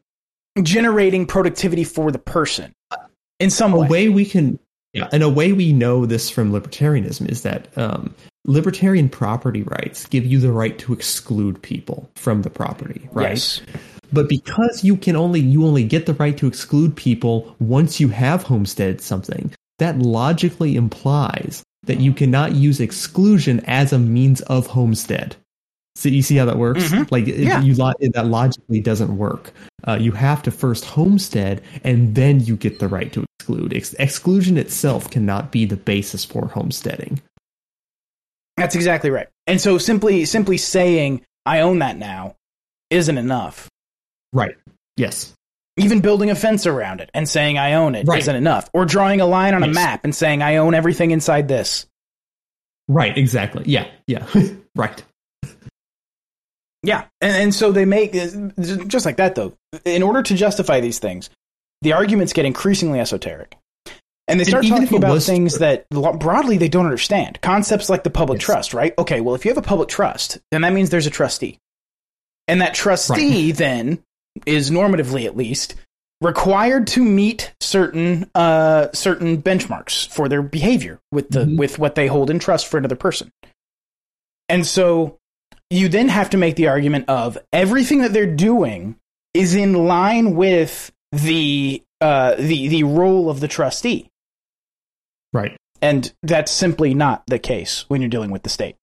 generating productivity for the person in some
A
way.
way we can, yeah, and a way we know this from libertarianism is that um, libertarian property rights give you the right to exclude people from the property, right?
Yes.
But because you can only you only get the right to exclude people once you have homesteaded something, that logically implies that you cannot use exclusion as a means of homestead. So you see how that works?
Mhm.
Like
Yeah.
you lo- that logically doesn't work. Uh, you have to first homestead, and then you get the right to exclude. Ex- exclusion itself cannot be the basis for homesteading.
That's exactly right. And so simply simply saying I own that now isn't enough.
Right. Yes.
Even building a fence around it and saying I own it
Right.
not enough. Or drawing a line on a map and saying I own everything inside this.
Right. Exactly. Yeah. Yeah. right.
Yeah, and, and so they make uh, just like that though. In order to justify these things, the arguments get increasingly esoteric, and they start
if
talking about things
true-
that broadly they don't understand. Concepts like the public
Yes.
trust, right? Okay, well, if you have a public trust, then that means there's a trustee, and that trustee then is normatively, at least, required to meet certain uh, certain benchmarks for their behavior with the
Mhm.
with what they hold in trust for another person. And so you then have to make the argument of everything that they're doing is in line with the uh, the the role of the trustee,
Right.
and that's simply not the case when you're dealing with the state.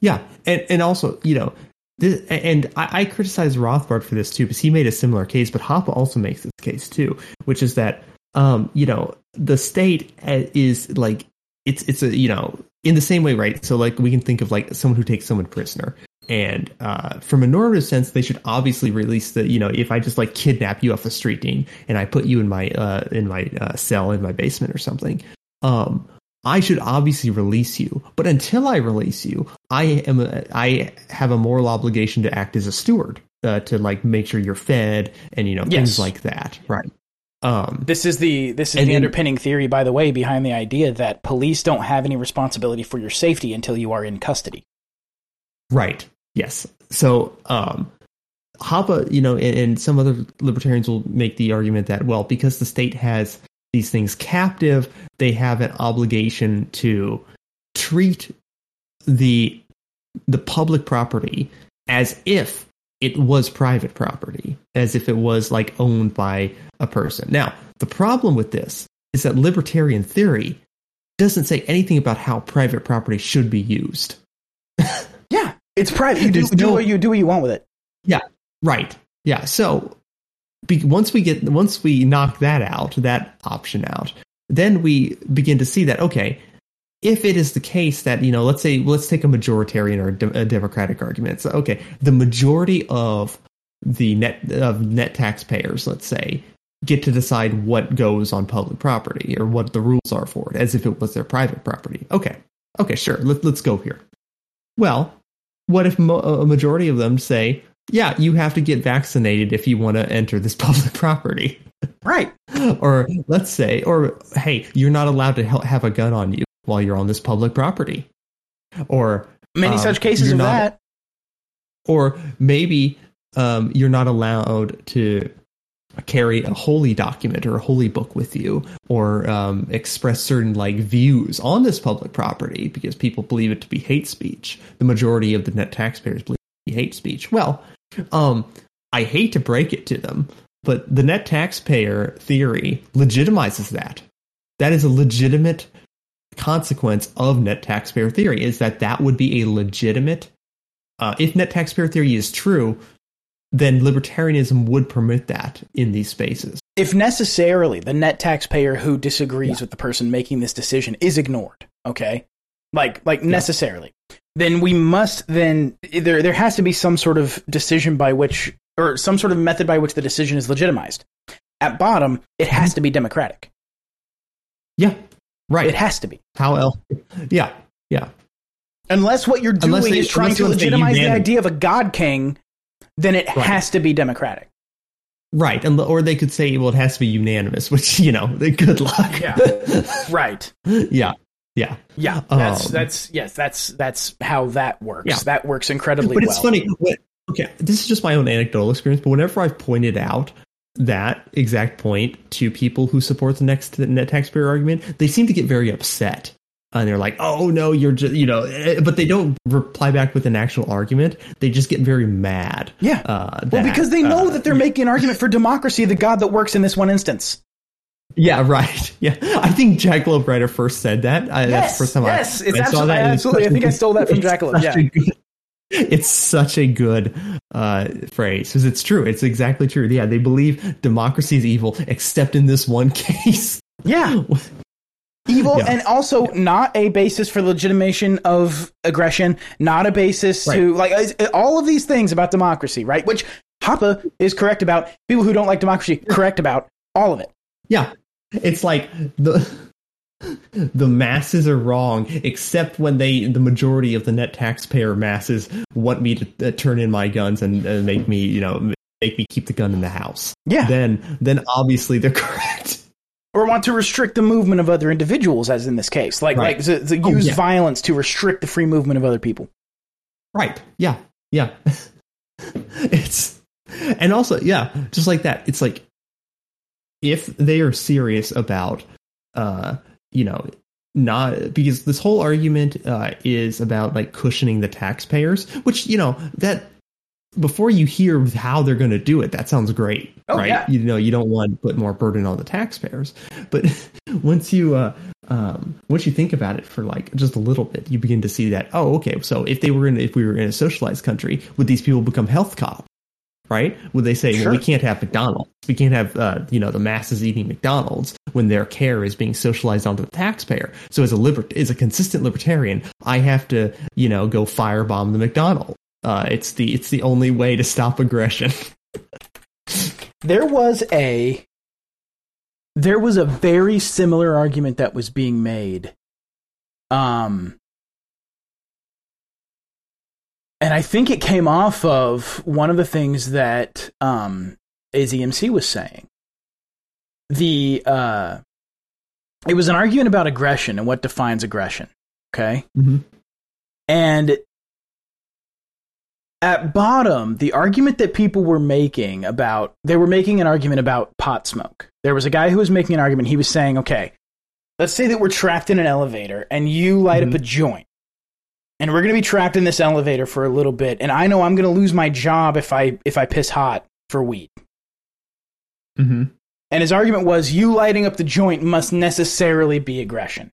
Yeah, and and also you know, this, and I, I criticize Rothbard for this too because he made a similar case, but Hoppe also makes this case too, which is that um you know the state uh, is like it's it's a you know in the same way right? So like we can think of like someone who takes someone prisoner. And uh, from a normative sense they should obviously release the you know if i just like kidnap you off the street Dean, and i put you in my uh, in my uh, cell in my basement or something um I should obviously release you, but until I release you, I am a, I have a moral obligation to act as a steward uh, to like make sure you're fed and you know
Yes.
things like that, right? Um,
This is the this is the
then-
underpinning theory, by the way, behind the idea that police don't have any responsibility for your safety until you are in custody.
Right. Yes. So, um, Hoppe, you know, and, and some other libertarians will make the argument that, well, because the state has these things captive, they have an obligation to treat the the public property as if it was private property, as if it was like owned by a person. Now, the problem with this is that libertarian theory doesn't say anything about how private property should be used.
Yeah, it's private. You do,
There's
do
no-
what you do what you want with it.
Yeah, right. Yeah. So be, once we get once we knock that out, that option out, then we begin to see that okay, if it is the case that you know, let's say let's take a majoritarian or a, de- a democratic argument. So okay, the majority of the net of net taxpayers, let's say, get to decide what goes on public property or what the rules are for it, as if it was their private property. Okay. Okay. Sure. Let, let's go here. Well, what if mo- a majority of them say, yeah, you have to get vaccinated if you want to enter this public property?
Right.
or let's say, or hey, you're not allowed to have a gun on you while you're on this public property. Or
Many
Um,
such cases of
not-
that.
or maybe um, you're not allowed to carry a holy document or a holy book with you or um, express certain like views on this public property because people believe it to be hate speech the majority of the net taxpayers believe it to be hate speech well um, i hate to break it to them but the net taxpayer theory legitimizes that that is a legitimate consequence of net taxpayer theory is that that would be a legitimate uh, if net taxpayer theory is true, then libertarianism would permit that in these spaces.
If necessarily the net taxpayer who disagrees with the person making this decision is ignored, okay? Like like necessarily. Then we must then there there has to be some sort of decision by which or some sort of method by which the decision is legitimized. At bottom, it has mm-hmm. to be democratic.
Yeah, right.
It has to be.
How else? Yeah, yeah,
Unless what you're doing
they-
is trying to
you want to say
legitimize the idea of a god king, then it
Right.
has to be democratic.
right. And or they could say, well, it has to be unanimous, which you know, good luck.
Yeah. Right.
yeah, yeah.
Yeah. That's
Um,
that's yes, that's that's how that works.
Yeah.
That works incredibly
But
well.
it's funny. Okay, this is just my own anecdotal experience, but whenever I've pointed out that exact point to people who support the next net taxpayer argument, they seem to get very upset. And they're like, "Oh no, you're just you know," eh, but they don't reply back with an actual argument. They just get very mad.
Yeah.
Uh,
well, because they know
uh,
that they're making an argument for democracy, the god that works in this one instance.
Yeah, right. Yeah, I think Jackalope Writer first said that. I, that's the first time
yes,
I,
it's
I saw
absolutely,
that.
absolutely. I think I stole that from
Jack
Jackalope. Yeah.
good- it's such a good uh, phrase because it's true. It's exactly true. Yeah, they believe democracy is evil, except in this one case.
Yeah. Evil
Yeah.
and also not a basis for legitimation of aggression, not a basis to like all of these things about democracy, right? Which Hoppe is correct about. People who don't like democracy correct about all of it.
Yeah, it's like the the masses are wrong, except when they the majority of the net taxpayer masses want me to uh, turn in my guns and uh, make me you know make me keep the gun in the house.
Yeah.
Then then obviously they're correct.
Or want to restrict the movement of other individuals, as in this case, like
Right.
like to
Oh,
use
yeah.
violence to restrict the free movement of other people.
Right. Yeah. Yeah. it's and also yeah, just like that. It's like if they are serious about uh you know not because this whole argument uh is about like cushioning the taxpayers, which you know that before you hear how they're going to do it, that sounds great,
Oh,
right?
yeah.
You know, you don't want to put more burden on the taxpayers, but once you uh, um, once you think about it for like just a little bit, you begin to see that oh, okay, so if they were in if we were in a socialized country, would these people become health cops? Right? Would they say,
Sure.
well, we can't have McDonald's, we can't have uh, you know the masses eating McDonald's when their care is being socialized onto the taxpayer? So as a liber- as a consistent libertarian, I have to you know go firebomb the McDonald's. Uh, it's the it's the only way to stop aggression.
There was a there was a very similar argument that was being made. Um and I think it came off of one of the things that um AZMC was saying. The uh it was an argument about aggression and what defines aggression. Okay?
Mhm.
And at bottom, the argument that people were making about they were making an argument about pot smoke. There was a guy who was making an argument. He was saying, "Okay, let's say that we're trapped in an elevator and you light up a joint. And we're going to be trapped in this elevator for a little bit and I know I'm going to lose my job if I if I piss hot for weed."
Mm-hmm.
And his argument was you lighting up the joint must necessarily be aggression.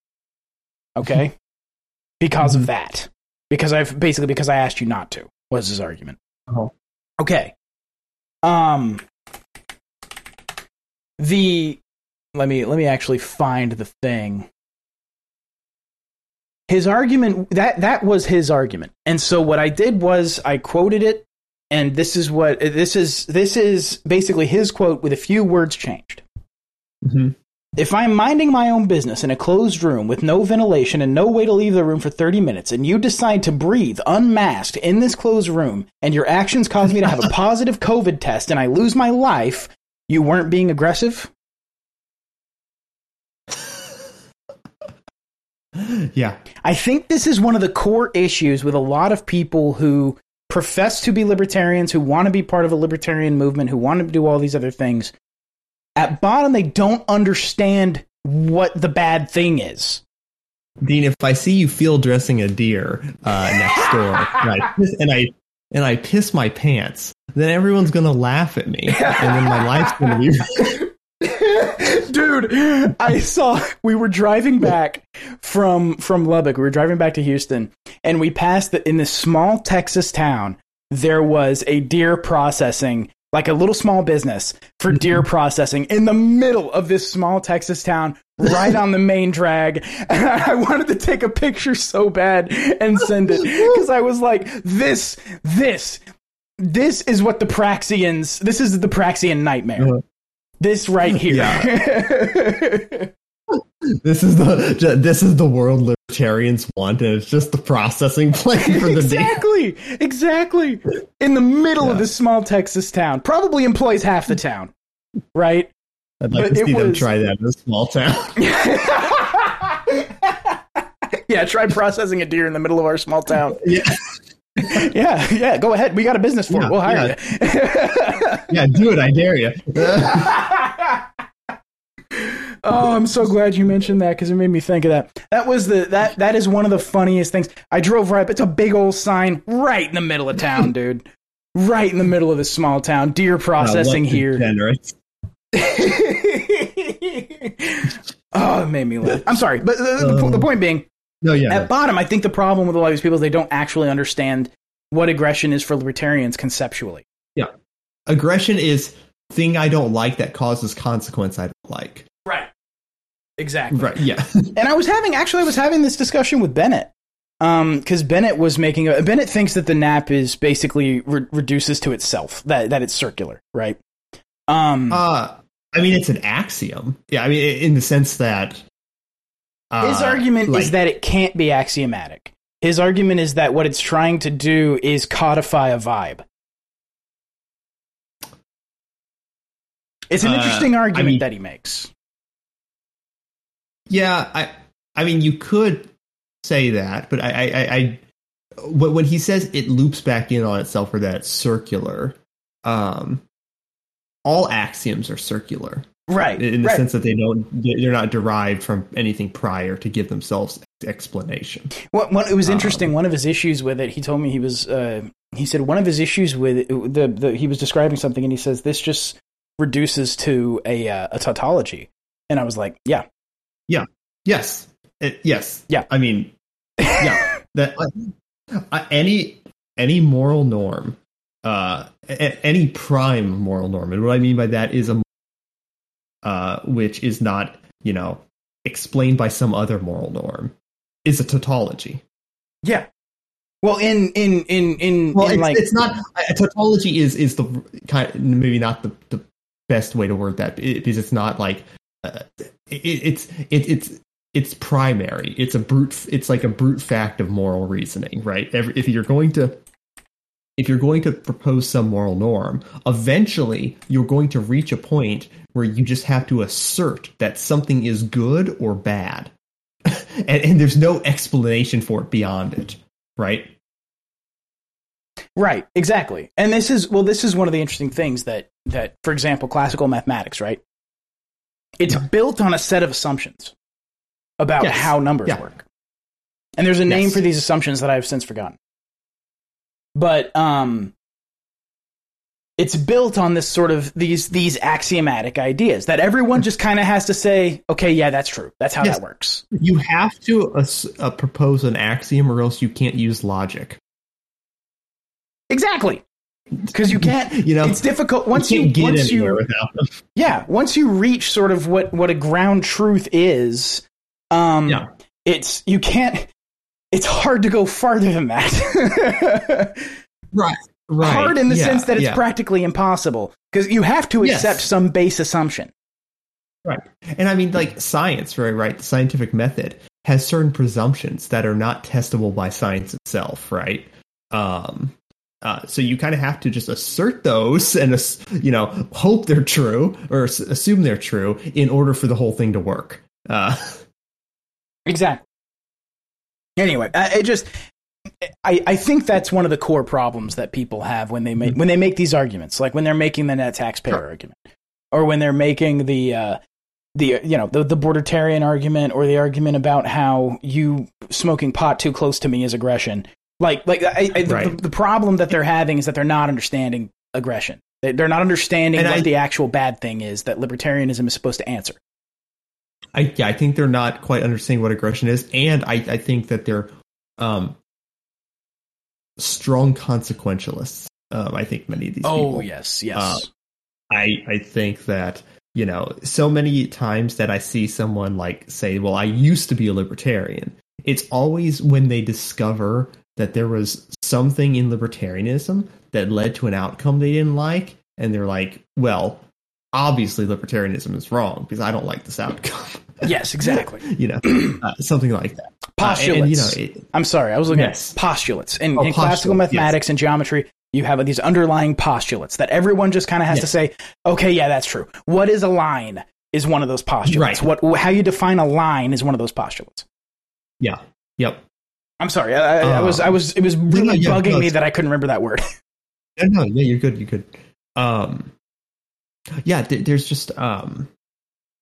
Okay? because of that. Because I've basically because I asked you not to was his argument.
Oh.
Okay. Um the let me let me actually find the thing. His argument that that was his argument. And so what I did was I quoted it and this is what this is this is basically his quote with a few words changed.
Mm-hmm.
If I'm minding my own business in a closed room with no ventilation and no way to leave the room for 30 minutes, and you decide to breathe unmasked in this closed room, and your actions cause me to have a positive COVID test and I lose my life, you weren't being aggressive?
Yeah.
I think this is one of the core issues with a lot of people who profess to be libertarians, who want to be part of a libertarian movement, who want to do all these other things. At bottom, they don't understand what the bad thing is.
Dean, if I see you field dressing a deer uh, next door, and I, piss, and I and I piss my pants, then everyone's gonna laugh at me, and then my life's gonna be.
Dude, I saw we were driving back from from Lubbock. We were driving back to Houston, and we passed the, in this small Texas town. There was a deer processing, like a little small business for deer processing in the middle of this small Texas town, right on the main drag. And I wanted to take a picture so bad and send it because I was like, this, this, this is what the Praxians. This is the Praxian nightmare.
Uh-huh.
This right here.
this is the this is the world libertarians want, and it's just the processing plant for the deer.
exactly. Exactly. In the middle of this small Texas town. Probably employs half the town. Right?
I'd like
But
to see them
was-
try that in a small town.
yeah, try processing a deer in the middle of our small town.
yeah,
Yeah, yeah, go ahead. We got a business for it. We'll hire you.
yeah, do it. I dare you.
oh, I'm so glad you mentioned that because it made me think of that. That was the that that is one of the funniest things. I drove right, it's a big old sign right in the middle of town, dude. Right in the middle of this small town. Deer processing here. Oh, it made me laugh. I'm sorry, but the, the,
Um,
the point being,
No, yeah,
at bottom, I think the problem with a lot of these people is they don't actually understand what aggression is for libertarians conceptually. Yeah.
Aggression is thing I don't like that causes consequence I don't like.
Right. Exactly.
Right. Yeah.
And I was having actually I was having this discussion with Bennett. Um, because Bennett was making a Bennett thinks that the NAP is basically re- reduces to itself that that it's circular, right? Um,
uh, I mean, it's an axiom. Yeah. I mean, in the sense that uh,
his argument
like-
is that it can't be axiomatic. His argument is that what it's trying to do is codify a vibe. It's an
Uh,
interesting
I
argument
mean-
that he makes.
Yeah, I I mean you could say that, but I I, I, I when when he says it loops back in on itself or that it's circular, um, all axioms are circular
Right.
in the
right.
sense that they don't they're not derived from anything prior to give themselves explanation.
What, what, it was
Um,
interesting. One of his issues with it, he told me he was. Uh, he said one of his issues with it, the, the he was describing something, and he says this just reduces to a uh, a tautology. And I was like, yeah, yeah
Yes, It- yes,
Yeah.
I mean, yeah, that uh, any any moral norm, uh, any prime moral norm, and what I mean by that is a uh, which is not you know explained by some other moral norm, is a tautology.
yeah. Well, in in in in,
Well,
in
it's,
like
it's not a tautology is is the kind maybe not the, the best way to word that because it's not like uh, it, it's it, it's it's primary. It's a brute. It's like a brute fact of moral reasoning, right? Every, if you're going to if you're going to propose some moral norm, eventually you're going to reach a point where you just have to assert that something is good or bad, and, and there's no explanation for it beyond it, right?
Right, exactly. And this is well, this is one of the interesting things that that, for example, classical mathematics, right? It's
Yeah.
built on a set of assumptions about
Yes.
how numbers
Yeah.
work. And there's a name
Yes.
for these assumptions that I've since forgotten. But um it's built on this sort of these these axiomatic ideas that everyone just kind of has to say, okay, yeah, that's true. That's how
Yes.
that works.
You have to ass- uh, propose an axiom, or else you can't use logic.
Exactly. Because you can't
You know,
it's difficult once
you
you, once you
without them.
yeah once you reach sort of what what a ground truth is um
Yeah.
it's you can't it's hard to go farther than that
Right. Right.
hard in the
Yeah,
sense that it's
yeah.
practically impossible because you have to
Yes.
accept some base assumption
Right. And I mean, like science, right? Right. The scientific method has certain presumptions that are not testable by science itself, right? Um, uh, so you kind of have to just assert those and, you know, hope they're true or assume they're true in order for the whole thing to work. Uh,
exactly anyway I, it just I, I think that's one of the core problems that people have when they make mm-hmm. when they make these arguments like when they're making the net taxpayer
Sure.
argument or when they're making the uh, the uh, you know the the bordertarian argument or the argument about how you smoking pot too close to me is aggression. Like like I, I, the,
Right.
the, the problem that they're having is that they're not understanding aggression. They, they're not understanding
And
what
I-
the actual bad thing is that libertarianism is supposed to answer.
I yeah, I think they're not quite understanding what aggression is, and I, I think that they're um, strong consequentialists. Um, I think many of these. people.
Oh, yes, yes.
Uh, I I think that you know so many times that I see someone like say, "Well, I used to be a libertarian." It's always when they discover that there was something in libertarianism that led to an outcome they didn't like, and they're like, "Well, obviously libertarianism is wrong because I don't like this outcome."
yes, exactly.
you know, uh, something like that. Uh,
Postulates.
and, you know, it,
I'm sorry, I was looking
Yes.
at postulates. In,
Oh,
in classical mathematics and geometry, you have these underlying postulates that everyone just kind of has to say, okay, yeah, that's true. What is a line is one of those postulates.
Right.
What how you define a line is one of those postulates.
yeah, yep.
I'm sorry, I, I, I was I was it was really
no, yeah,
bugging
no,
me that I couldn't remember that word.
Yeah, no, yeah, you're good. You're good. Um, yeah, th- there's just um,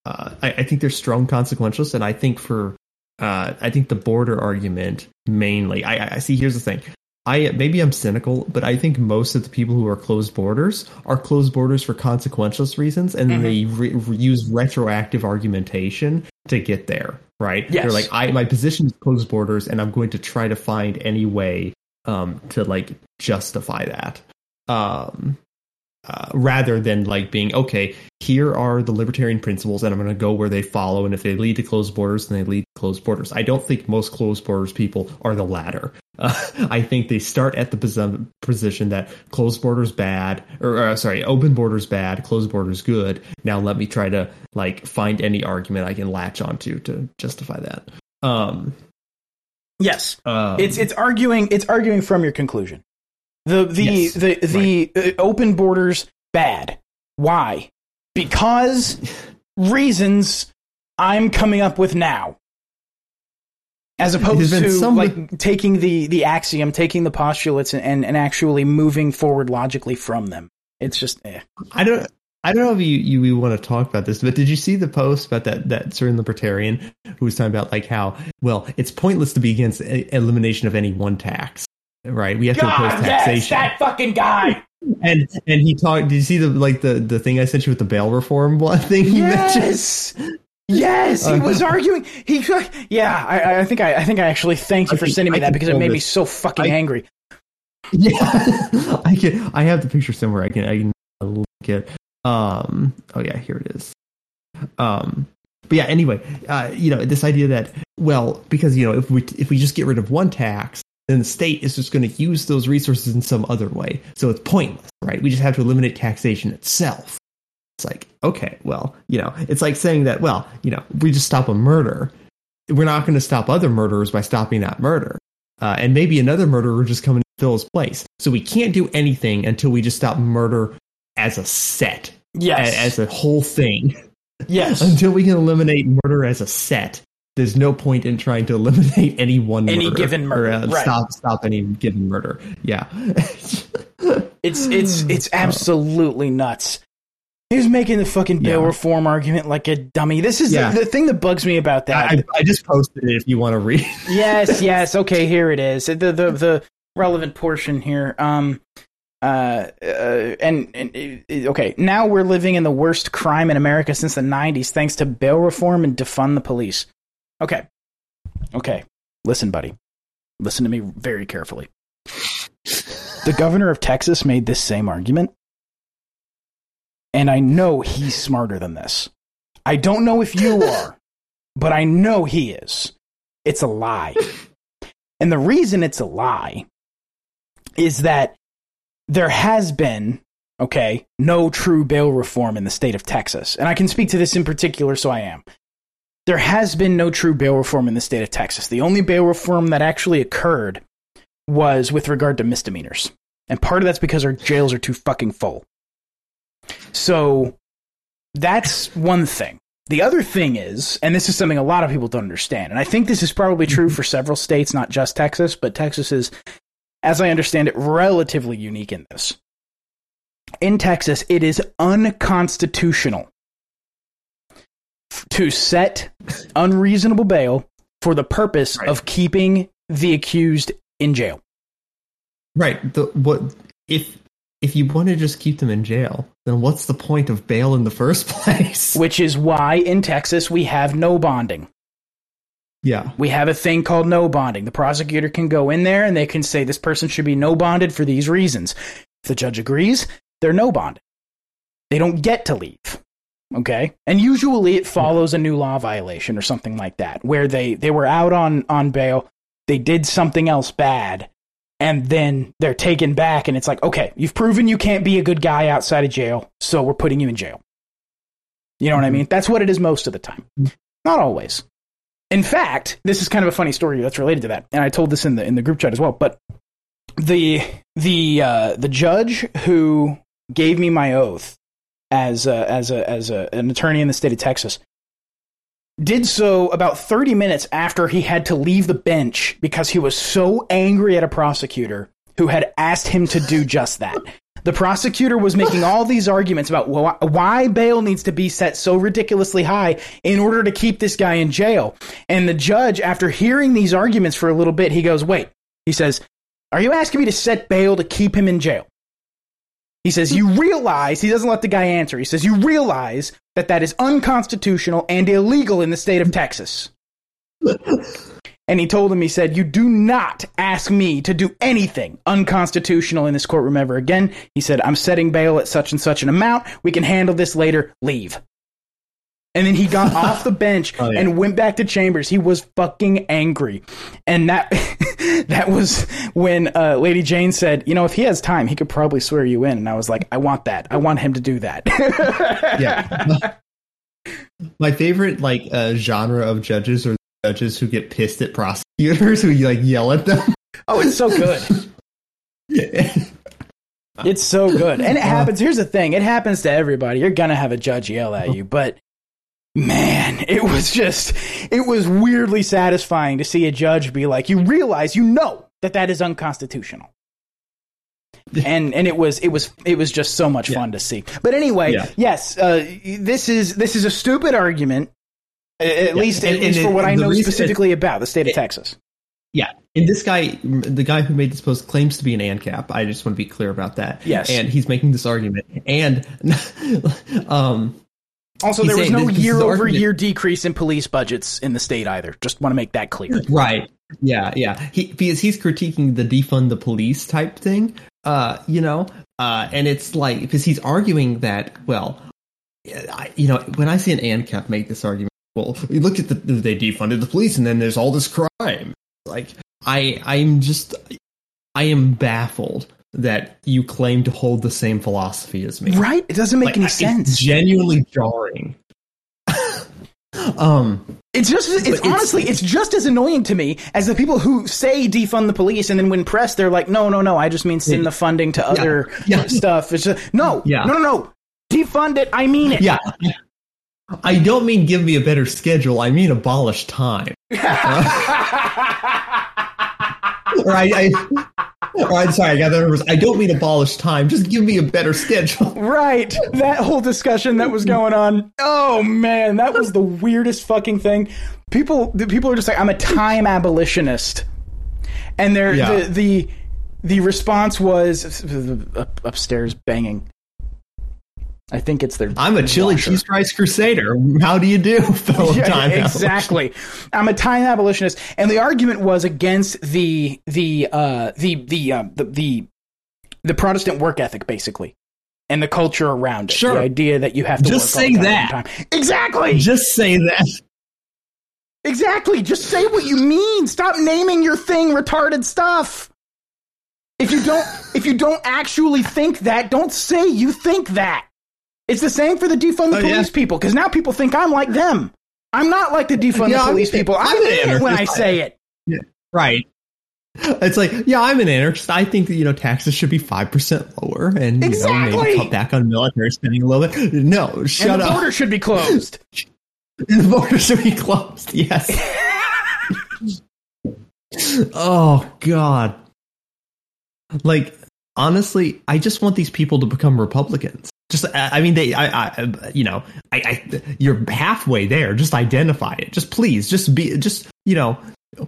uh, I, I think there's strong consequentialists, and I think for uh, I think the border argument mainly. I, I- see. Here's the thing. I maybe I'm cynical, but I think most of the people who are closed borders are closed borders for consequentialist reasons, and
Mhm.
they re- re- use retroactive argumentation to get there. Right?
Yes.
They're like, I my position is closed borders, and I'm going to try to find any way um, to like justify that. Um, uh, rather than like being okay here are the libertarian principles and i'm going to go where they follow and if they lead to closed borders then they lead to closed borders. I don't think most closed borders people are the latter. Uh, i think they start at the position that closed borders bad or uh, sorry open borders bad closed borders good. Now let me try to like find any argument i can latch onto to justify that. Um
Yes,
um,
it's it's arguing it's arguing from your conclusion. The the
Yes,
the the uh, open borders bad. Why? Because reasons I'm coming up with now. As opposed to
some-
like taking the the axiom, taking the postulates and, and, and actually moving forward logically from them. It's just eh.
I don't. I don't know if you, you, you want to talk about this, but did you see the post about that that certain libertarian who was talking about like how well it's pointless to be against elimination of any one tax, right? We have to oppose
God, yes,
taxation,
that fucking guy.
and and he talked. Did you see the like the the thing I sent you with the bail reform thing he mentioned?
Yes. Yes, he
Uh,
was arguing. He, yeah, I, I think I, I think I actually thanked you for sending me that because it made me so fucking
I-
angry.
Yeah, I can. I have the picture somewhere. I can. I can look it. Um. Oh yeah, here it is. Um. But yeah. Anyway, uh, you know, this idea that well, because you know, if we if we just get rid of one tax, then the state is just going to use those resources in some other way. So it's pointless, right? We just have to eliminate taxation itself. It's like okay, well, you know, it's like saying that well, you know, we just stop a murder. We're not going to stop other murderers by stopping that murder uh, and maybe another murderer just coming to fill his place. So we can't do anything until we just stop murder as a set,
Yes,
a- as a whole thing.
yes.
until we can eliminate murder as a set, there's no point in trying to eliminate any one
Any
murder,
given murder,
or, uh,
right.
stop stop any given murder. Yeah,
It's it's it's absolutely nuts. He was making the fucking bail
Yeah.
reform argument like a dummy. This is
Yeah.
the, the thing that bugs me about that.
I, I just posted it if you want to read.
yes, yes. Okay, here it is. The the the relevant portion here. Um uh, uh and, and uh, okay, now we're living in the worst crime in America since the 90s thanks to bail reform and defund the police. Okay. Okay. Listen, buddy. Listen to me very carefully. The governor of Texas made this same argument. And I know he's smarter than this. I don't know if you are, but I know he is. It's a lie. And the reason it's a lie is that there has been, okay, no true bail reform in the state of Texas. And I can speak to this in particular, so I am. There has been no true bail reform in the state of Texas. The only bail reform that actually occurred was with regard to misdemeanors. And part of that's because our jails are too fucking full. So that's one thing. The other thing is, and this is something a lot of people don't understand, and I think this is probably true mm-hmm. for several states, not just Texas, but Texas is, as I understand it, relatively unique in this. In Texas, it is unconstitutional to set unreasonable bail for the purpose
Right.
of keeping the accused in jail.
right. The what if if you want to just keep them in jail, then what's the point of bail in the first place?
Which is why in Texas we have no bonding.
yeah.
We have a thing called no bonding. The prosecutor can go in there and they can say this person should be no bonded for these reasons. If the judge agrees, they're no bonded. They don't get to leave. Okay? And usually it follows a new law violation or something like that, where they, they were out on, on bail, they did something else bad, and then they're taken back, and it's like, okay, you've proven you can't be a good guy outside of jail, so we're putting you in jail. You know what I mean? That's what it is most of the time. Not always. In fact, this is kind of a funny story that's related to that, and I told this in the in the group chat as well. But the the uh, the judge who gave me my oath as a, as a, as a, an attorney in the state of Texas did so about 30 minutes after he had to leave the bench because he was so angry at a prosecutor who had asked him to do just that. The prosecutor was making all these arguments about why bail needs to be set so ridiculously high in order to keep this guy in jail. And the judge, after hearing these arguments for a little bit, he goes, Wait, he says, Are you asking me to set bail to keep him in jail? He says, You realize, he doesn't let the guy answer. He says, You realize that that is unconstitutional and illegal in the state of Texas. And he told him, he said, You do not ask me to do anything unconstitutional in this courtroom ever again. He said, I'm setting bail at such and such an amount. We can handle this later. Leave. And then he got off the bench
Oh, yeah.
and went back to chambers. He was fucking angry. And that that was when uh, Lady Jane said, You know, if he has time, he could probably swear you in. And I was like, I want that. I want him to do that.
yeah. My favorite like uh, genre of judges are judges who get pissed at prosecutors who like yell at them.
oh, it's so good. yeah. It's so good. And it happens. Here's the thing it happens to everybody. You're going to have a judge yell at you. But man, it was just, it was weirdly satisfying to see a judge be like, you realize, you know that that is unconstitutional. And and it was it was it was just so much fun to see. But anyway,
Yeah.
yes, uh, this is this is a stupid argument. At least, at
And-
least
and
for what
it-
I know
reason-
specifically about the state of Texas.
Yeah, and this guy, the guy who made this post, claims to be an ANCAP. I just want to be clear about that.
Yes.
and he's making this argument, and um,
Also, there was no
this- this is
year over year decrease in police budgets in the state either. Just want to make that clear.
right, yeah, yeah, he because he's critiquing the defund the police type thing. Uh, you know, uh, and it's like because he's arguing that well, I, you know, when I see an ANCAP make this argument, well, we look at the they defunded the police, and then there's all this crime. Like, I, I'm just, I am baffled that you claim to hold the same philosophy as me.
Right? It doesn't make
Like,
any
it's
sense.
genuinely jarring. um,
It's just, it's,
it's-
honestly, it's just as annoying to me as the people who say defund the police and then when pressed, they're like, no, no, no, I just mean send the funding to other
Yeah.
stuff. It's just, no,
Yeah.
no, no, no. Defund it. I mean it.
yeah. I don't mean give me a better schedule. I mean abolish time. or I, I Oh, I'm sorry, I got that. I don't mean abolish time. Just give me a better schedule.
Right. That whole discussion that was going on. Oh man, that was the weirdest fucking thing. People the people are just like, I'm a time abolitionist. And they're
Yeah.
the, the the response was upstairs banging. I think it's their
I'm a chili
washer.
cheese fries crusader. How do you do, fellow
Yeah,
time
exactly. I'm a time abolitionist, and the argument was against the the uh, the the, uh, the the the Protestant work ethic, basically, and the culture around it.
Sure.
The idea that you have to
Just
work all
say that.
Time. Exactly.
Just say that.
Exactly. Just say what you mean. Stop naming your thing retarded stuff. If you don't if you don't actually think that, don't say you think that. It's the same for the defund the
Oh, yeah.
police people because now people think I'm like them. I'm not like the defund
Yeah,
the
I'm-
police people. I
I'm an
mean it when I say it.
Right. It's like, yeah, I'm an anarchist. I think that, you know, taxes should be 5% lower and, you know,
Exactly.
maybe cut back on military spending a little bit. No, shut
and the
up.
border should be closed.
the border should be closed. Yes. oh, God. Like, honestly, I just want these people to become Republicans. Just, I I mean, they, I, I, uh, you know, I, I, you're halfway there. Just identify it. Just please, just be, just, you know,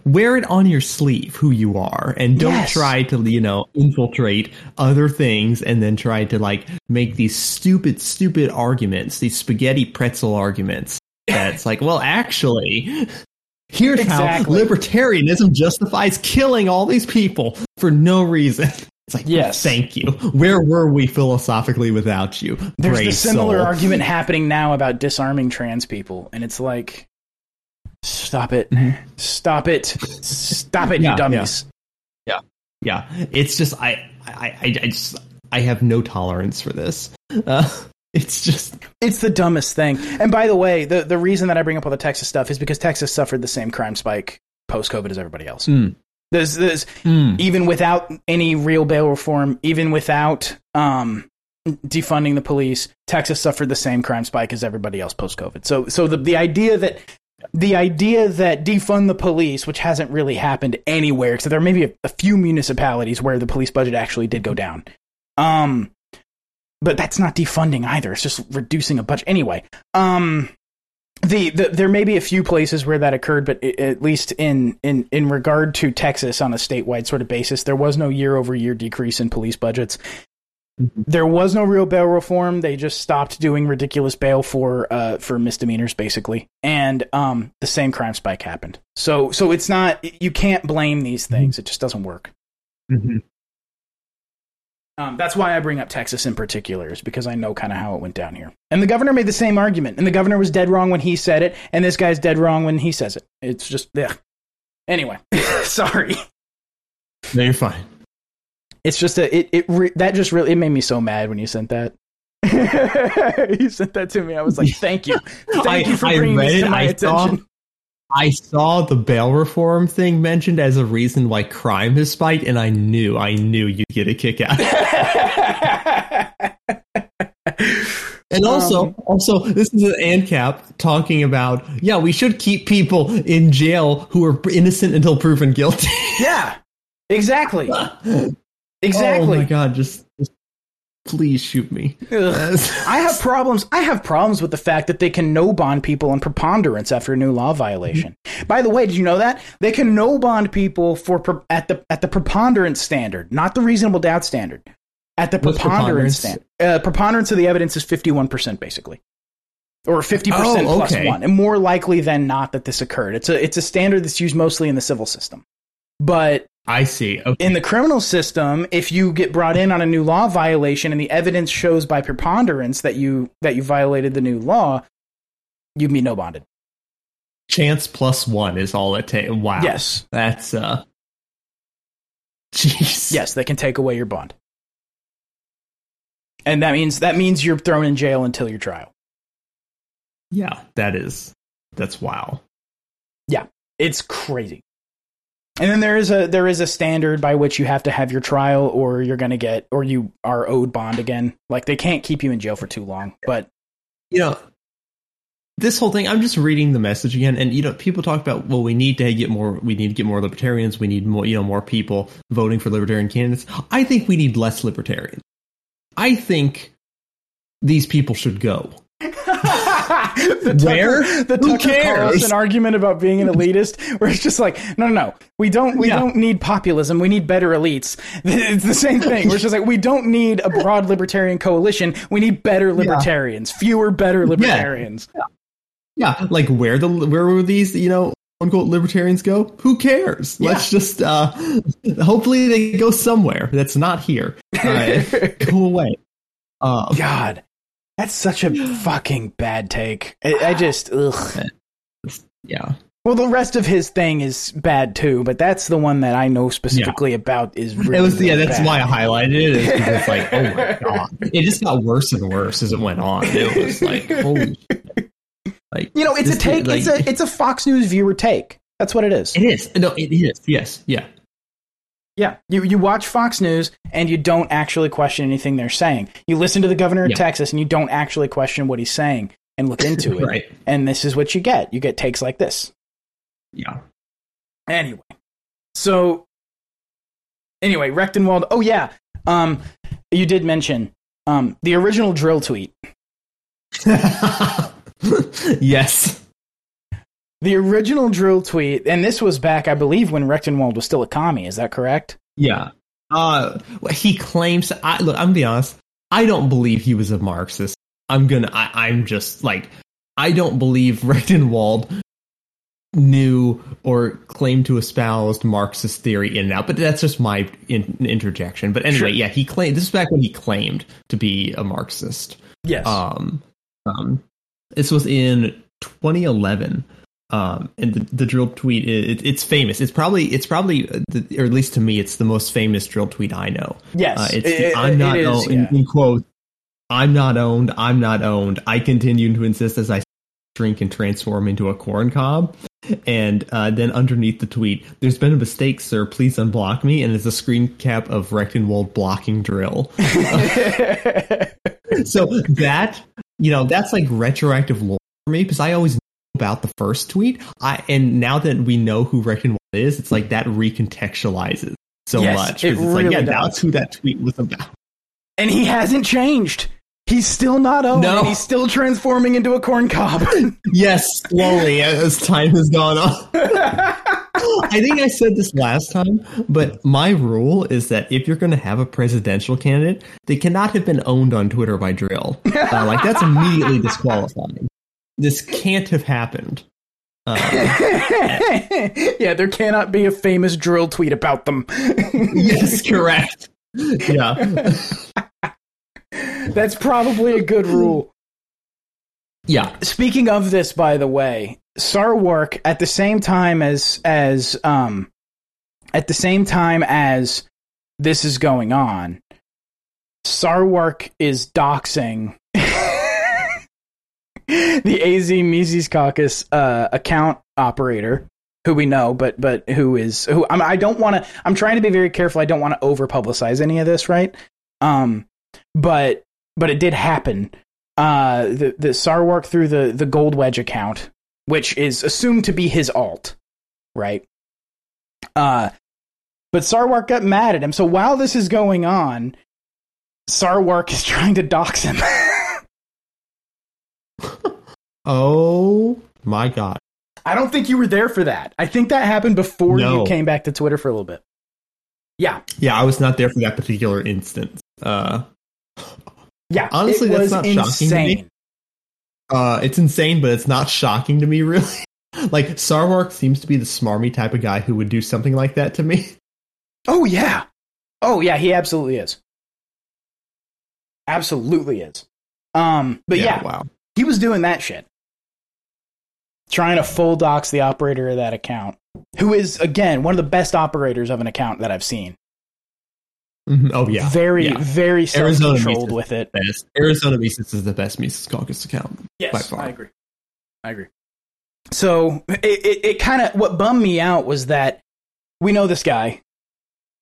wear it on your sleeve who you are and don't
Yes.
try to, you know, infiltrate other things and then try to, like, make these stupid, stupid arguments, these spaghetti pretzel arguments. That's like, well, actually, here's
Exactly.
how libertarianism justifies killing all these people for no reason. It's like,
Yes.
thank you. Where were we philosophically without you?
There's
Brave
the similar
soul.
argument happening now about disarming trans people, and it's like, stop it, stop it, stop it,
Mm-hmm. Yeah,
you dummies.
Yeah, Yeah. it's just I, I, I, I just I have no tolerance for this. Uh, it's just
It's the dumbest thing. And by the way, the, the reason that I bring up all the Texas stuff is because Texas suffered the same crime spike post COVID as everybody else.
Mm.
There's, there's even without any real bail reform, even without um, defunding the police, Texas suffered the same crime spike as everybody else post COVID. So so the the idea that the idea that defund the police, which hasn't really happened anywhere, except there may be a, a few municipalities where the police budget actually did go down. Um, but that's not defunding either. It's just reducing a budget. Anyway, um, the, the there may be a few places where that occurred, but i at least in in in regard to Texas on a statewide sort of basis, there was no year over year decrease in police budgets. There was no real bail reform. They just stopped doing ridiculous bail for uh, for misdemeanors, basically, and um, the same crime spike happened. So so it's not you can't blame these things. It just doesn't work.
Mhm.
Um, that's why I bring up Texas in particular, is because I know kind of how it went down here. And the governor made the same argument, and the governor was dead wrong when he said it, and this guy's dead wrong when he says it. It's just, yeah. Anyway, sorry.
No, you're fine.
It's just a it it re- that just really it made me so mad when you sent that. you sent that to me. I was like, "Thank you, thank
I-
you for bringing this to my
I
attention."
I saw the bail reform thing mentioned as a reason why crime has spiked, and I knew, I knew you'd get a kick out. And also,
Um,
also, this is an ANCAP talking about, yeah, we should keep people in jail who are innocent until proven guilty.
yeah, exactly, exactly.
Oh my god, just please shoot me.
I have problems. I have problems with the fact that they can no bond people on preponderance after a new law violation. By the way, did you know that they can no bond people for pre- at the at the preponderance standard, not the reasonable doubt standard. At the
What's
preponderance
preponderance?
standard, uh, preponderance of the evidence is fifty one percent, basically, or fifty percent
Oh,
plus
okay.
one, and more likely than not that this occurred. It's a it's a standard that's used mostly in the civil system, but
I see. Okay.
in the criminal system, if you get brought in on a new law violation and the evidence shows by preponderance that you that you violated the new law, you'd be no bonded.
Chance plus one is all it takes. Wow.
Yes,
That's, uh, jeez.
yes, they can take away your bond, and that means that means you're thrown in jail until your trial.
Yeah, that is, that's wow. Yeah.
It's crazy. And then there is a there is a standard by which you have to have your trial, or you're going to get, or you are owed bond again. Like they can't keep you in jail for too long, but
you know this whole thing i'm just reading the message again and you know people talk about well we need to get more we need to get more libertarians we need more you know more people voting for libertarian candidates. I think we need less libertarians. I think these people should go
the
Where?
Tucker, the
Who
Tucker
cares?
Carlson argument about being an elitist, where it's just like, no, no, no, we don't, we
Yeah.
don't need populism. We need better elites. It's the same thing. Where it's just like, we don't need a broad libertarian coalition. We need better libertarians, fewer better libertarians.
yeah like where the where will these you know unquote libertarians go who cares let's just uh hopefully they go somewhere that's not here go away uh,
God, that's such a fucking bad take. I, I just, ugh.
yeah
Well, the rest of his thing is bad too, but that's the one that I know specifically about. Is really
it was yeah that's
bad.
why i highlighted it is because it's like oh my god it just got worse and worse as it went on it was like holy shit. like
You know, it's a take.
like,
it's a it's a Fox News viewer take. That's what it is.
it is no it is yes yeah
Yeah, you you watch Fox News and you don't actually question anything they're saying. You listen to the governor of
Yeah.
Texas and you don't actually question what he's saying and look into it.
right
And this is what you get. You get takes like this.
yeah
Anyway, so anyway, Rectenwald. Oh yeah, um, you did mention um the original drill tweet.
yes
The original drill tweet, and this was back, I believe, when Rectenwald was still a commie. Is that correct?
Yeah. Uh, he claims. I look. I'm gonna be honest. I don't believe he was a Marxist. I'm gonna. I, I'm just like. I don't believe Rectenwald knew or claimed to espouse Marxist theory in and out. But that's just my in, interjection. But anyway,
Sure.
yeah, he claimed. This is back when he claimed to be a Marxist.
Yes.
Um, um, this was in 2011. Um, and the, the drill tweet it, it's famous. It's probably it's probably uh, the, or at least to me, it's the most famous drill tweet I know.
yes.
Uh, it's
it-
the,
it-
I'm not
is,
owned,
yeah.
in, in quote. I'm not owned. I'm not owned. I continue to insist as I shrink and transform into a corn cob. And uh, then underneath the tweet, there's been a mistake, sir. Please unblock me. And it's a screen cap of Rectenwald blocking drill. so that you know that's like retroactive lore for me because I always about the first tweet. I and now that we know who Rectenwald is, it's like that recontextualizes so
Yes,
much.
it
it's like
really
yeah,
does.
that's who that tweet was about.
and he hasn't changed. He's still not owned,
No.
and he's still transforming into a corn cob.
Yes, slowly as time has gone on. I think I said this last time, but my rule is that if you're going to have a presidential candidate, they cannot have been owned on Twitter by Drill. Uh, like that's immediately disqualifying. This can't have happened. Uh,
yeah, there cannot be a famous drill tweet about them.
yes, correct. Yeah,
That's probably a good rule.
yeah.
Speaking of this, by the way, Sarwark at the same time as as um at the same time as this is going on, Sarwark is doxing the AZ Mises Caucus uh, account operator who we know, but but who is who I'm, I don't want to. I'm trying to be very careful. I don't want to over publicize any of this, right? Um, but but it did happen. Uh, the the Sarwark through the the Gold Wedge account, which is assumed to be his alt, right? Uh, but Sarwark got mad at him. So while this is going on, Sarwark is trying to dox him.
Oh my god.
I don't think you were there for that. I think that happened before
No.
you came back to Twitter for a little bit. Yeah,
Yeah, I was not there for that particular instance. Uh,
yeah.
Honestly, that's not shocking to me. uh, it's insane, but it's not shocking to me, really. like Sarwark seems to be the smarmy type of guy who would do something like that to me.
Oh yeah. Oh yeah, he absolutely is. Absolutely is. Um, but yeah,
wow.
he was doing that shit. Trying to full dox the operator of that account, who is again one of the best operators of an account that I've seen.
Mhm. Oh yeah,
very,
yeah.
very self
Arizona
controlled
Mises
with it.
best. Arizona Mises is the best Mises Caucus account. by
Yes,
far.
I agree. I agree. So it it, it kind of what bummed me out was that we know this guy,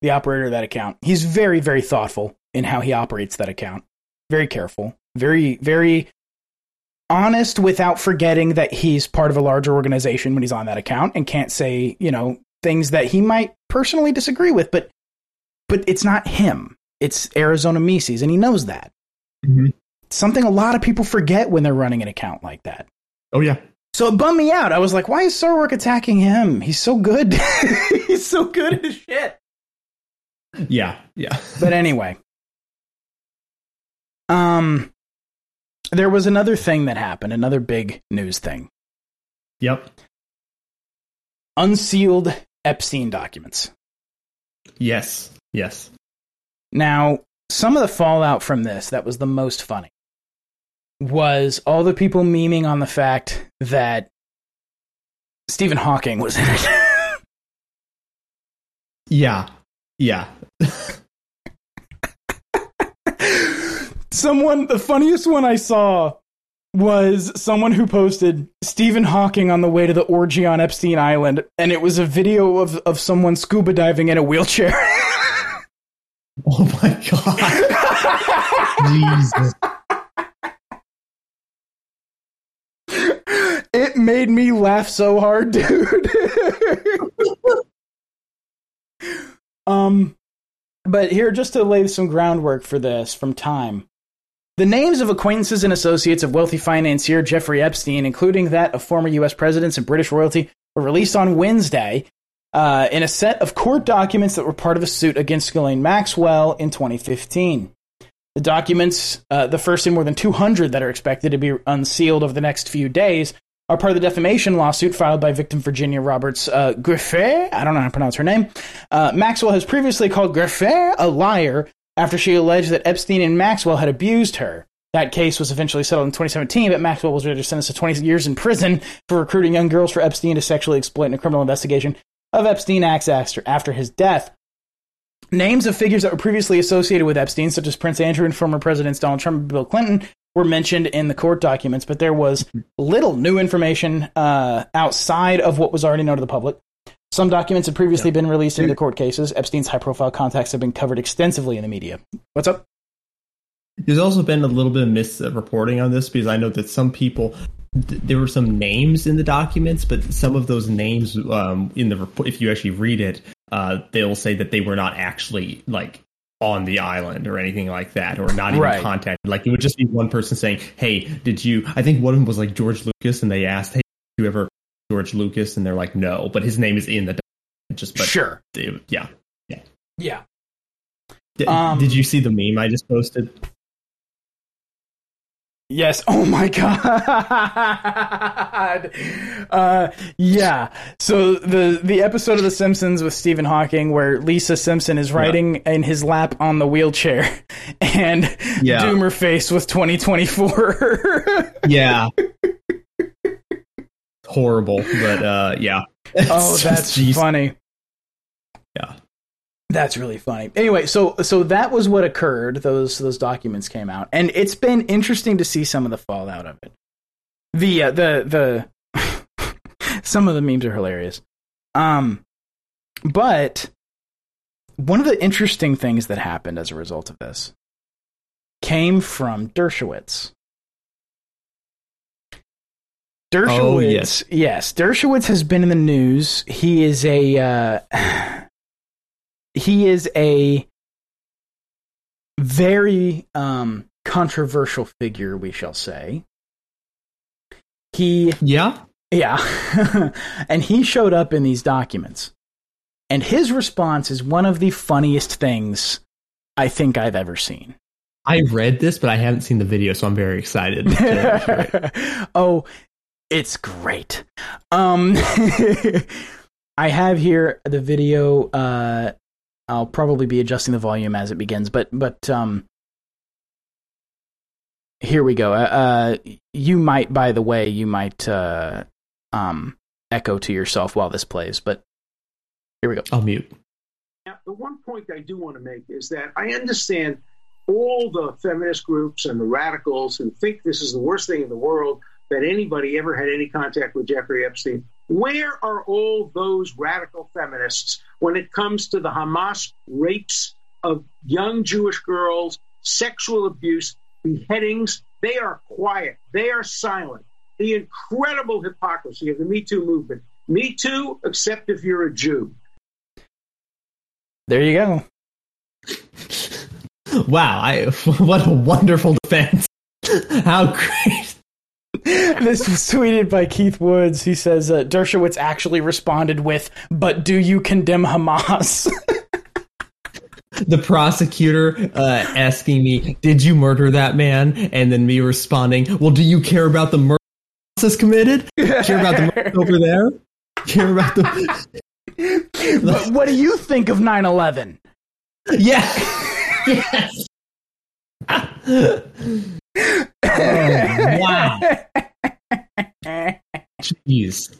the operator of that account. He's very very thoughtful in how he operates that account. Very careful. Very very honest without forgetting that he's part of a larger organization when he's on that account and can't say you know things that he might personally disagree with. But but it's not him. It's Arizona Mises, and he knows that.
Mhm.
Something a lot of people forget when they're running an account like that.
Oh yeah,
So it bummed me out. I was like, why is Sarwark attacking him? He's so good. He's so good at his shit.
yeah, yeah.
But anyway. Um there was another thing that happened, another big news thing.
Yep.
Unsealed Epstein documents.
Yes. Yes.
Now, some of the fallout from this that was the most funny was all the people memeing on the fact that Stephen Hawking was in it.
Yeah. Yeah.
Someone, the funniest one I saw was someone who posted Stephen Hawking on the way to the orgy on Epstein Island, and it was a video of, of someone scuba diving in a wheelchair.
Oh my god. Jesus.
it made me laugh so hard, dude. um, but here, just to lay some groundwork for this from Time. The names of acquaintances and associates of wealthy financier Jeffrey Epstein, including that of former U.S. presidents and British royalty, were released on Wednesday uh, in a set of court documents that were part of a suit against Ghislaine Maxwell in 2015. The documents, uh, the first in more than 200 that are expected to be unsealed over the next few days, are part of the defamation lawsuit filed by victim Virginia Roberts uh, Griffith. I don't know how to pronounce her name. Uh, Maxwell has previously called Griffith a liar after she alleged that Epstein and Maxwell had abused her. That case was eventually settled in 2017, but Maxwell was later sentenced to 20 years in prison for recruiting young girls for Epstein to sexually exploit in a criminal investigation of Epstein acts after, his death. Names of figures that were previously associated with Epstein, such as Prince Andrew and former Presidents Donald Trump and Bill Clinton, were mentioned in the court documents, but there was little new information uh, outside of what was already known to the public. Some documents had previously been released into the court cases. Epstein's high profile contacts have been covered extensively in the media. What's up?
There's also been a little bit of misreporting on this because I know that some people th- there were some names in the documents, but some of those names um, in the report, if you actually read it, uh, they'll say that they were not actually like on the island or anything like that, or not even
Right.
contacted. Like it would just be one person saying, "Hey, did you?" I think one of them was like George Lucas, and they asked, "Hey, did you ever George Lucas?" And they're like, "No," but his name is in the Just but
sure.
they- yeah.
Yeah.
D-
Um,
did you see the meme I just posted?
Yes. Oh my god. Uh, yeah. So the the episode of The Simpsons with Stephen Hawking, where Lisa Simpson is riding in his lap on the wheelchair, and
Yeah.
Doomer face with 2024.
Yeah. Horrible, but uh, yeah.
oh, that's funny.
Yeah.
That's really funny. Anyway, so so that was what occurred. Those those documents came out, and it's been interesting to see some of the fallout of it. The uh, the the some of the memes are hilarious. Um, but one of the interesting things that happened as a result of this came from Dershowitz. Dershowitz,
Oh, yes.
yes, Dershowitz has been in the news. He is a uh, he is a very um, controversial figure, we shall say. He
Yeah.
yeah. and he showed up in these documents. And his response is one of the funniest things I think I've ever seen.
I read this, but I haven't seen the video, so I'm very excited. to
oh, it's great. Um I have here the video uh I'll probably be adjusting the volume as it begins, but but um here we go. Uh, uh you might by the way, you might uh um echo to yourself while this plays, but here we go.
I'll mute.
Now, the one point I do want to make is that I understand all the feminist groups and the radicals who think this is the worst thing in the world that anybody ever had any contact with Jeffrey Epstein. Where are all those radical feminists when it comes to the Hamas rapes of young Jewish girls, sexual abuse, beheadings? They are quiet. They are silent. The incredible hypocrisy of the Me Too movement. Me Too, except if you're a Jew.
There you go.
Wow, I what a wonderful defense. How great.
this was tweeted by Keith Woods. He says uh, Dershowitz actually responded with, "But do you condemn Hamas?"
The prosecutor uh, asking me, "Did you murder that man?" and then me responding, "Well, do you care about the murder process committed? Care about the murder over there? Care about the
but what do you think of 9/11?
yeah." yes. Oh, wow. Jeez.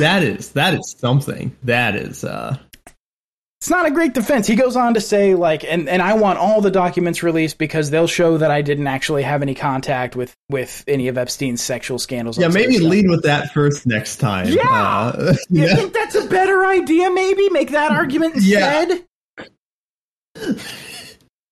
That is that is something. That is uh
It's not a great defense. He goes on to say, like, and, and I want all the documents released because they'll show that I didn't actually have any contact with, with any of Epstein's sexual scandals.
Yeah, maybe lead with that first next time.
Yeah.
Uh,
You
yeah.
think that's a better idea? Maybe make that argument
Yeah.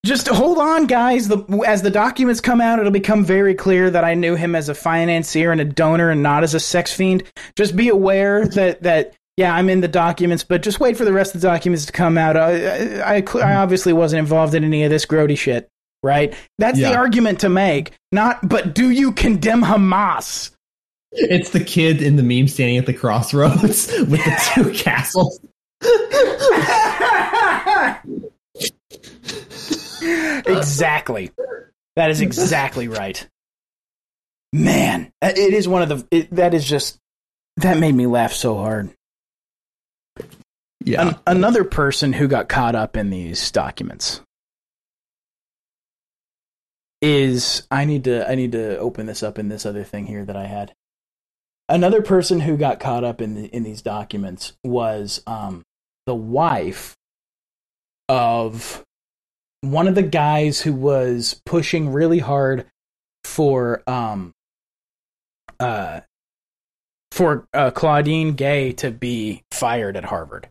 Just hold on, guys. The, as the documents come out, it'll become very clear that I knew him as a financier and a donor, and not as a sex fiend. Just be aware that that yeah, I'm in the documents, but just wait for the rest of the documents to come out. I I, I, I obviously wasn't involved in any of this grody shit, right? That's the argument to make. Not, but do you condemn Hamas?
It's the kid in the meme standing at the crossroads with the two castles.
exactly. That is exactly right. Man, it is one of the. It, that is just. That made me laugh so hard.
Yeah.
An- another person who got caught up in these documents is I need to I need to open this up in this other thing here that I had. Another person who got caught up in the, in these documents was um, the wife of one of the guys who was pushing really hard for um uh for uh, Claudine Gay to be fired at Harvard.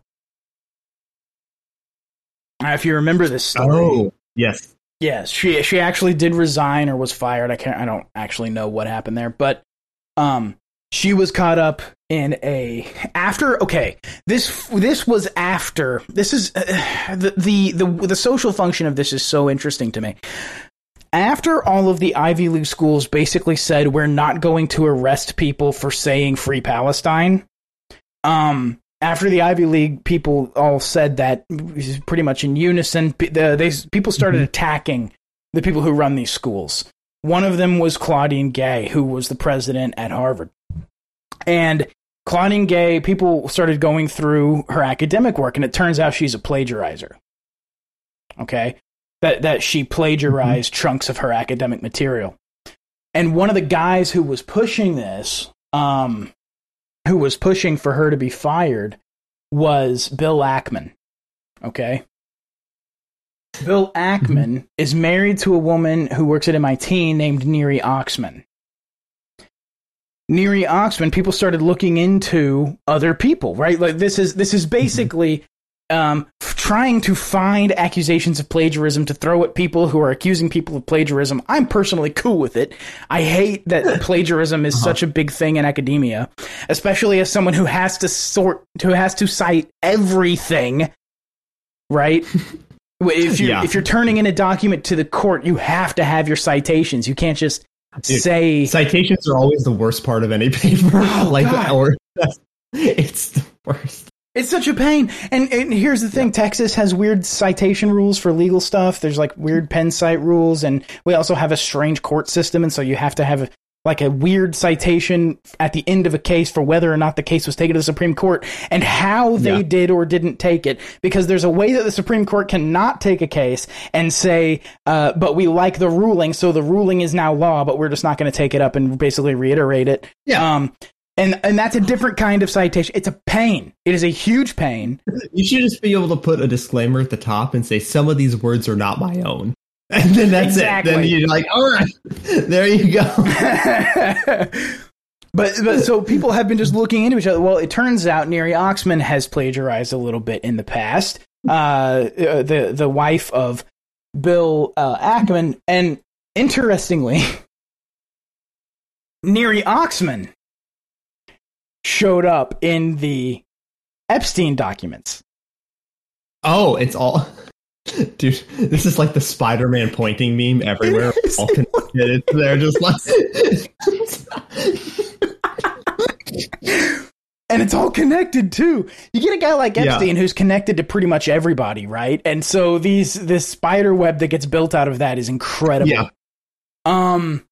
If you remember this story,
oh, yes.
Yes, she she actually did resign or was fired. I can't. I don't actually know what happened there, but um, she was caught up in a after. Okay, this this was after. This is uh, the, the the the social function of this is so interesting to me. After all of the Ivy League schools basically said we're not going to arrest people for saying free Palestine, um, after the Ivy League people all said that pretty much in unison, the, they people started attacking the people who run these schools. One of them was Claudine Gay, who was the president at Harvard. And Claudine Gay, people started going through her academic work, and it turns out she's a plagiarizer. Okay? That, that she plagiarized chunks of her academic material. And one of the guys who was pushing this, um, who was pushing for her to be fired, was Bill Ackman. Okay? Bill Ackman is married to a woman who works at MIT named Neri Oxman. Neri Oxman, people started looking into other people, right? Like this is this is basically um, f- trying to find accusations of plagiarism to throw at people who are accusing people of plagiarism. I'm personally cool with it. I hate that plagiarism is such a big thing in academia, especially as someone who has to sort, who has to cite everything, right? if you're
Yeah.
if you're turning in a document to the court, you have to have your citations. You can't just
Dude,
say
Citations are always the worst part of any paper. Oh, like,
Oh, God.
or it's the worst.
It's such a pain. And, and here's the thing Texas has weird citation rules for legal stuff. There's like weird pen cite rules, and we also have a strange court system. And so you have to have a, like a weird citation at the end of a case for whether or not the case was taken to the Supreme Court and how they
Yeah.
did or didn't take it. Because there's a way that the Supreme Court cannot take a case and say, uh, but we like the ruling, so the ruling is now law, but we're just not going to take it up and basically reiterate it.
Yeah.
Um, and, and that's a different kind of citation. It's a pain. It is a huge pain.
You should just be able to put a disclaimer at the top and say some of these words are not my own. And then that's
Exactly.
it. Then you're like, all right, there you go.
but but so people have been just looking into each other. Well, it turns out Neri Oxman has plagiarized a little bit in the past. Uh, uh, the the wife of Bill uh, Ackman, and interestingly, Neri Oxman showed up in the Epstein documents.
Oh, it's all. Dude, this is like the Spider-Man pointing meme everywhere.
It is.
All connected. They're just like,
And it's all connected too. You get a guy like
Yeah.
Epstein who's connected to pretty much everybody, right? And so these this spider web that gets built out of that is incredible.
yeah.
Um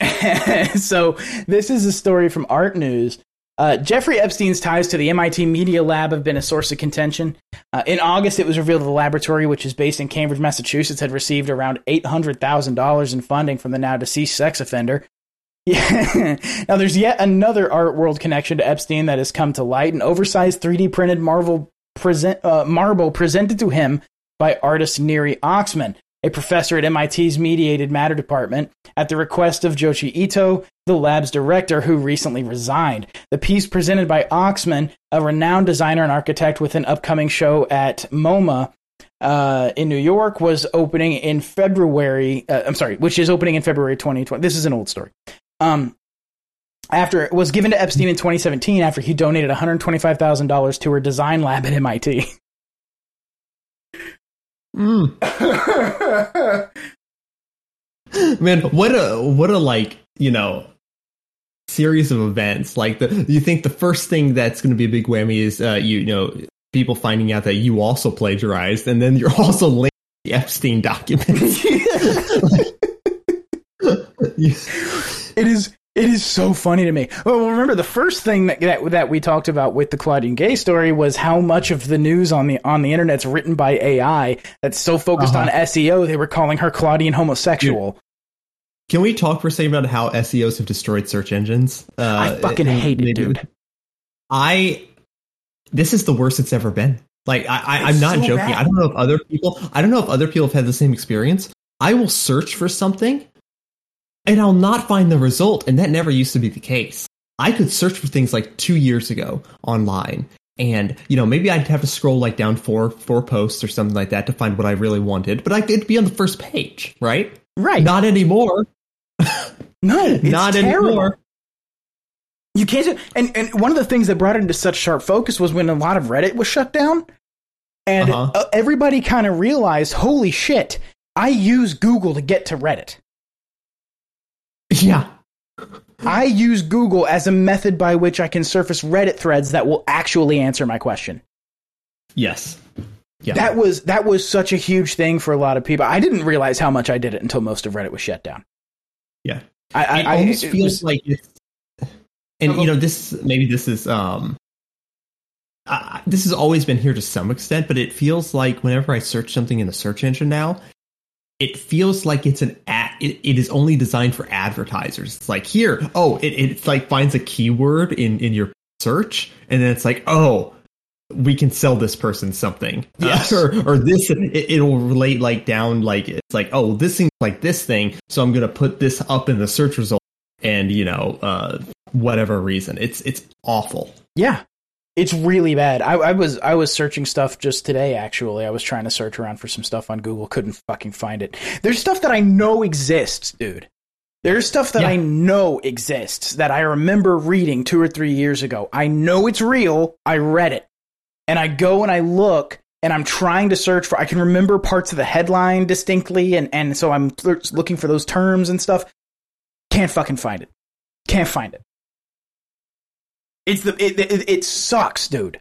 so this is a story from Art News. Uh, Jeffrey Epstein's ties to the MIT Media Lab have been a source of contention. Uh, in August, it was revealed the laboratory, which is based in Cambridge, Massachusetts, had received around $800,000 in funding from the now deceased sex offender. Now, there's yet another art world connection to Epstein that has come to light. An oversized 3D printed present, uh, marble presented to him by artist Neri Oxman, a professor at MIT's Mediated Matter Department, at the request of Joichi Ito, the lab's director, who recently resigned. The piece presented by Oxman, a renowned designer and architect with an upcoming show at MoMA, uh, in New York was opening in February. Uh, I'm sorry, which is opening in February 2020. This is an old story. Um, after it was given to Epstein in 2017 after he donated $125,000 to her design lab at MIT.
Mm. Man, what a what a like you know series of events. Like the you think the first thing that's going to be a big whammy is uh, you, you know people finding out that you also plagiarized, and then you're also linked to the Epstein documents. You-
It is it is so funny to me. Well, remember the first thing that, that that we talked about with the Claudine Gay story was how much of the news on the on the internet's written by AI that's so focused on
Uh-huh.
SEO they were calling her Claudine homosexual.
Can we talk for a second about how SEOs have destroyed search engines? Uh,
I fucking hate it, dude.
I this is the worst it's ever been. Like I, I I'm not
so
joking.
bad.
I don't know if other people I don't know if other people have had the same experience. I will search for something and I'll not find the result, and that never used to be the case. I could search for things like two years ago online, and you know maybe I'd have to scroll like down four four posts or something like that to find what I really wanted, but I could be on the first page, right?
Right.
Not anymore.
no, it's
not
terrible.
anymore.
You can't. do- And and one of the things that brought it into such sharp focus was when a lot of Reddit was shut down, and
Uh-huh.
uh, everybody kind of realized, holy shit, I use Google to get to Reddit.
Yeah.
I use Google as a method by which I can surface Reddit threads that will actually answer my question.
Yes. Yeah.
That was that was such a huge thing for a lot of people. I didn't realize how much I did it until most of Reddit was shut down.
Yeah.
I, I,
it
I-
almost
it
feels
was-
like it's, and you know this maybe this is um uh, this has always been here to some extent but it feels like whenever i search something in the search engine now it feels like it's an ad it, it is only designed for advertisers it's like here oh it, it's like finds a keyword in in your search and then it's like oh we can sell this person something
Yes.
or, or this it, it'll relate like down like it's like oh this seems like this thing so i'm gonna put this up in the search result and you know uh whatever reason it's it's awful
Yeah. It's really bad. I, I was I was searching stuff just today actually. I was trying to search around for some stuff on Google, couldn't fucking find it. There's stuff that I know exists, dude. There's stuff that
Yeah.
I know exists that I remember reading 2 or 3 years ago. I know it's real. I read it. And I go and I look and I'm trying to search for I can remember parts of the headline distinctly and and so I'm looking for those terms and stuff. Can't fucking find it. Can't find it. It's the it, it, it sucks, dude.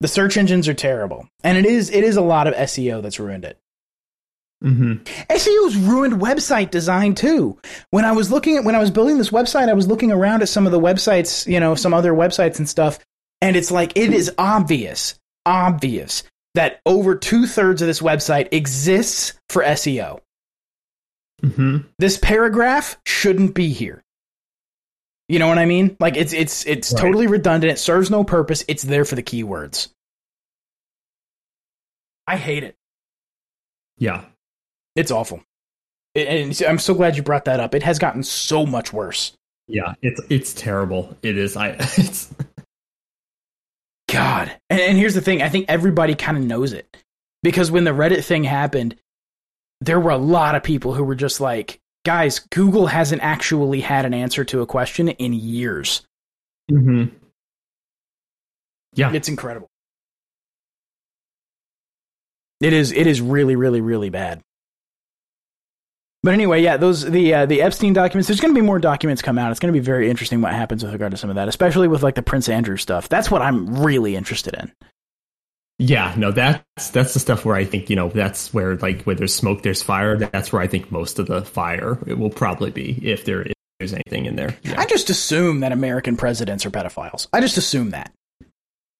The search engines are terrible, and it is it is a lot of SEO that's ruined it.
mm-hmm.
SEO's ruined website design too. When I was looking at when I was building this website, I was looking around at some of the websites, you know, some other websites and stuff, and it's like it is obvious, obvious that over two thirds of this website exists for SEO.
Mm-hmm.
This paragraph shouldn't be here. You know what I mean? Like it's it's it's
Right.
totally redundant. It serves no purpose. It's there for the keywords. I hate it.
yeah
It's awful. It- and I'm so glad you brought that up. It has gotten so much worse.
yeah it's it's terrible it is i it's
God. And, and here's the thing I think everybody kind of knows it. Because when the Reddit thing happened, there were a lot of people who were just like, guys, Google hasn't actually had an answer to a question in years.
mm-hmm. yeah
It's incredible. It is it is really really really bad. But anyway, yeah, those the uh, the Epstein documents. There's going to be more documents come out. It's going to be very interesting what happens with regard to some of that, especially with like the Prince Andrew stuff. That's what I'm really interested in.
Yeah, no, that's that's the stuff where I think you know that's where like where there's smoke, there's fire. That's where I think most of the fire it will probably be if there if there's anything in there. Yeah.
I just assume that American presidents are pedophiles. I just assume that.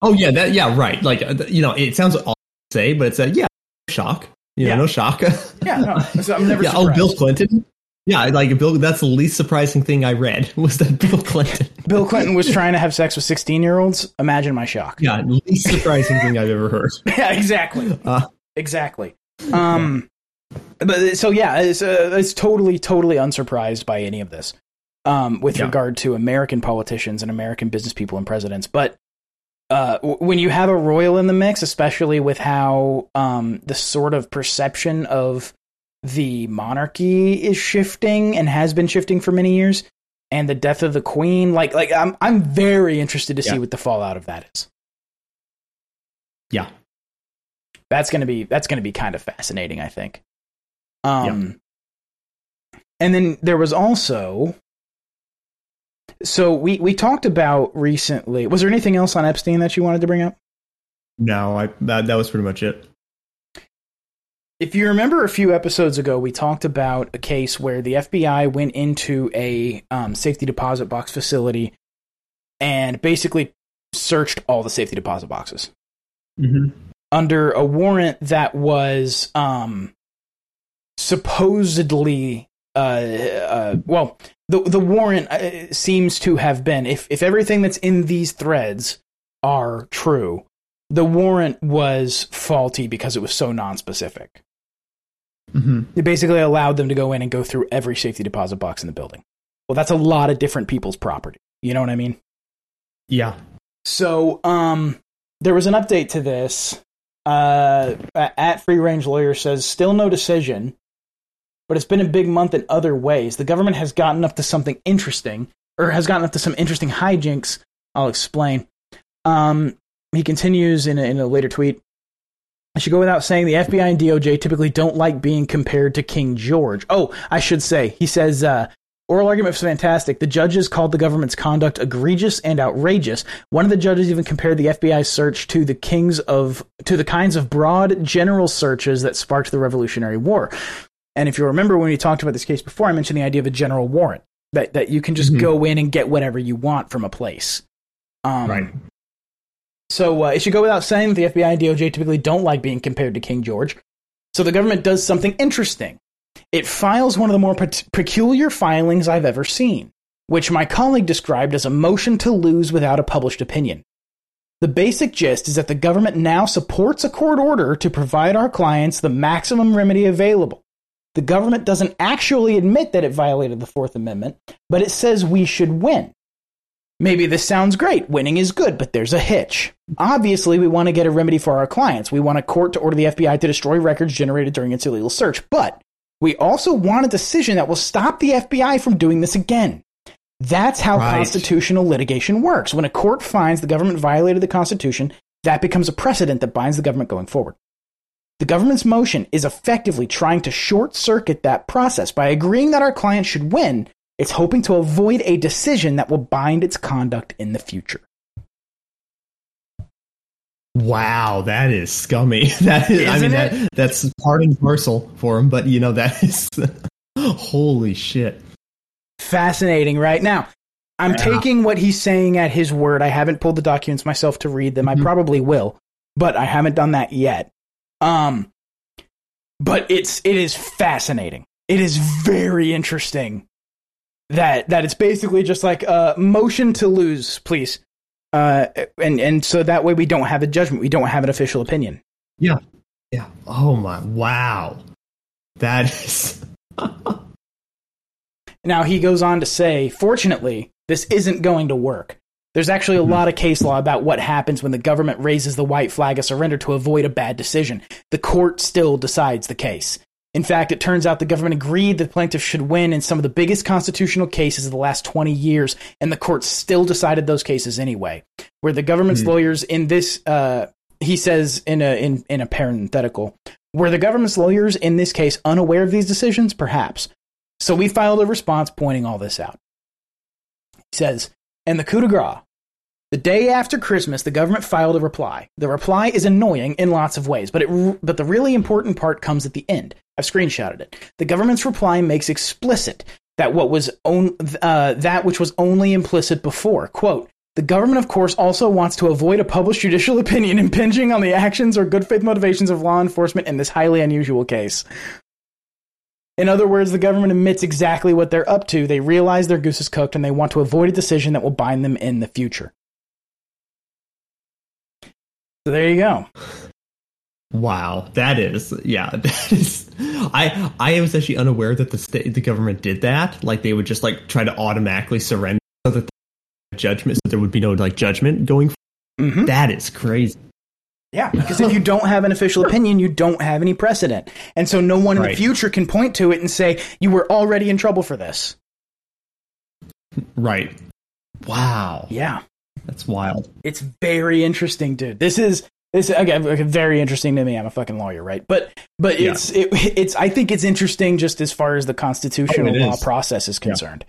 oh yeah, that yeah right. Like uh, you know, it sounds to say, but it's a yeah shock. You know,
Yeah.
no shock.
Yeah, no, I'm never
yeah. Oh. Bill Clinton. Yeah, like Bill. That's the least surprising thing I read was that Bill Clinton.
Bill Clinton was trying to have sex with 16 year olds. Imagine my shock.
yeah, least surprising thing I've ever heard.
yeah, exactly.
Uh,
exactly. Um, but so yeah, it's, uh, it's totally, totally unsurprised by any of this. Um, with
Yeah.
regard to American politicians and American business people and presidents, but uh, w- when you have a royal in the mix, especially with how um, the sort of perception of the monarchy is shifting and has been shifting for many years, and the death of the queen, like, like I'm, I'm very interested to see
Yeah.
what the fallout of that is.
yeah,
that's gonna be that's gonna be kind of fascinating, I think. Um, and then there was also, so we we talked about recently. Was there anything else on Epstein that you wanted to bring up?
no, I that that was pretty much it.
If you remember a few episodes ago, we talked about a case where the FBI went into a um, safety deposit box facility and basically searched all the safety deposit boxes.
Mm-hmm.
under a warrant that was um supposedly uh, uh well the the warrant uh, seems to have been if if everything that's in these threads are true the warrant was faulty because it was so non-specific
Mm-hmm.
it basically allowed them to go in and go through every safety deposit box in the building well that's a lot of different people's property you know what i mean
Yeah.
so, um, there was an update to this. Uh, at Free Range Lawyer says still no decision, but it's been a big month in other ways. The government has gotten up to something interesting, or has gotten up to some interesting hijinks. I'll explain. Um, he continues in a, in a later tweet. I should go without saying the FBI and DOJ typically don't like being compared to King George. Oh, I should say, he says, uh, Oral argument was fantastic. The judges called the government's conduct egregious and outrageous. One of the judges even compared the FBI's search to the kings of to the kinds of broad general searches that sparked the Revolutionary War. And if you remember when we talked about this case before, I mentioned the idea of a general warrant that that you can just
Mhm.
go in and get whatever you want from a place. Um,
Right.
So uh, it should go without saying that the FBI and DOJ typically don't like being compared to King George. So the government does something interesting. It files one of the more pe- peculiar filings I've ever seen, which my colleague described as a motion to lose without a published opinion. The basic gist is that the government now supports a court order to provide our clients the maximum remedy available. The government doesn't actually admit that it violated the Fourth Amendment, but it says we should win. Maybe this sounds great. Winning is good, but there's a hitch. Obviously, we want to get a remedy for our clients. We want a court to order the FBI to destroy records generated during its illegal search. But we also want a decision that will stop the FBI from doing this again. That's how
Right.
constitutional litigation works. When a court finds the government violated the Constitution, that becomes a precedent that binds the government going forward. The government's motion is effectively trying to short circuit that process by agreeing that our client should win. It's hoping to avoid a decision that will bind its conduct in the future.
Wow, that is scummy. That is, I
Isn't
mean,
it?
that, that's part and parcel for him, but you know, that is holy shit.
Fascinating, right? Now, I'm
Yeah.
taking what he's saying at his word. I haven't pulled the documents myself to read them. I
Mhm.
probably will, but I haven't done that yet. Um, but it's it is fascinating. It is very interesting that that it's basically just like uh, motion to lose, please, uh, and and so that way we don't have a judgment, we don't have an official opinion.
Yeah. Yeah. Oh my, wow. That is.
Now he goes on to say, fortunately, this isn't going to work. There's actually a
Mhm.
lot of case law about what happens when the government raises the white flag of surrender to avoid a bad decision. The court still decides the case. In fact, it turns out the government agreed that the plaintiff should win in some of the biggest constitutional cases of the last 20 years, and the court still decided those cases anyway. Where the government's
Hmm.
lawyers in this, uh, he says in a in, in a parenthetical, were the government's lawyers in this case unaware of these decisions? Perhaps. So we filed a response pointing all this out. He says, and the coup de grace. The day after Christmas, the government filed a reply. The reply is annoying in lots of ways, but it but the really important part comes at the end. I've screenshotted it. The government's reply makes explicit that what was on, uh, that which was only implicit before. Quote. The government, of course, also wants to avoid a published judicial opinion impinging on the actions or good faith motivations of law enforcement in this highly unusual case. In other words, the government admits exactly what they're up to. They realize their goose is cooked and they want to avoid a decision that will bind them in the future. So there you go.
Wow, that is yeah, that is. I I was actually unaware that the state the government did that. Like they would just like try to automatically surrender so that the judgment, so there would be no like judgment going.
hmm
That is crazy.
Yeah, because if you don't have an official opinion, you don't have any precedent. And so no one in the future can point to it and say, you were already in trouble for this.
Right. Wow,
Yeah.
That's wild.
It's very interesting, dude. This is this again okay, very interesting to me. I'm a fucking lawyer, right? But but
Yeah.
it's it, it's I think it's interesting just as far as the constitutional
Oh,
law
is.
process is
Yeah.
concerned.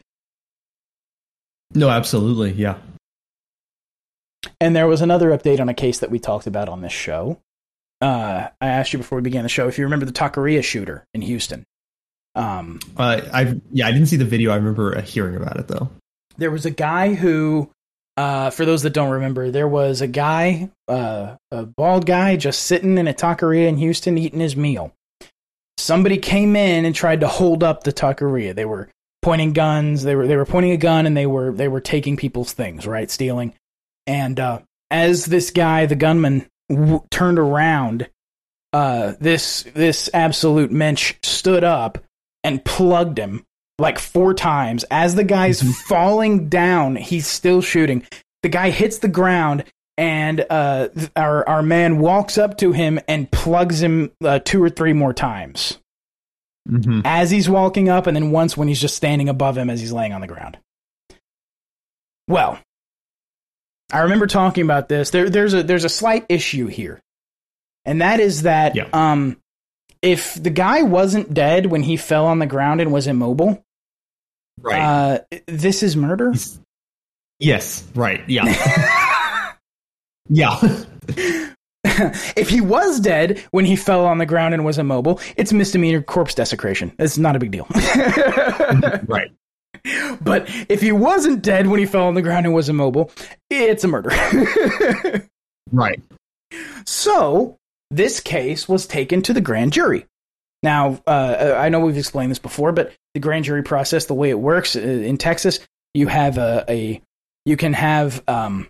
No, absolutely, yeah.
And there was another update on a case that we talked about on this show. Uh, I asked you before we began the show if you remember the Taqueria shooter in Houston. Um,
Uh, I yeah, I didn't see the video. I remember uh, hearing about it though.
there was a guy who, uh, for those that don't remember, there was a guy, uh, a bald guy, just sitting in a taqueria in Houston eating his meal. Somebody came in and tried to hold up the taqueria. They were pointing guns. They were they were pointing a gun and they were they were taking people's things, right, stealing. And uh, as this guy, the gunman, w- turned around, uh, this this absolute mensch stood up and plugged him like four times. As the guy's
Mhm.
falling down, he's still shooting. The guy hits the ground, and uh, our our man walks up to him and plugs him uh, two or three more times
Mm-hmm.
as he's walking up, and then once when he's just standing above him as he's laying on the ground. Well, I remember talking about this. There, there's a there's a slight issue here, and that is that
Yeah.
um, if the guy wasn't dead when he fell on the ground and was immobile,
Right.
Uh, this is murder.
yes. Right. Yeah. yeah.
if he was dead when he fell on the ground and was immobile, it's misdemeanor corpse desecration. It's not a big deal.
right.
But if he wasn't dead when he fell on the ground and was immobile, it's a murder.
Right.
so this case was taken to the grand jury. Now, uh, I know we've explained this before, but the grand jury process, the way it works uh, in Texas, you have a, a you can have um,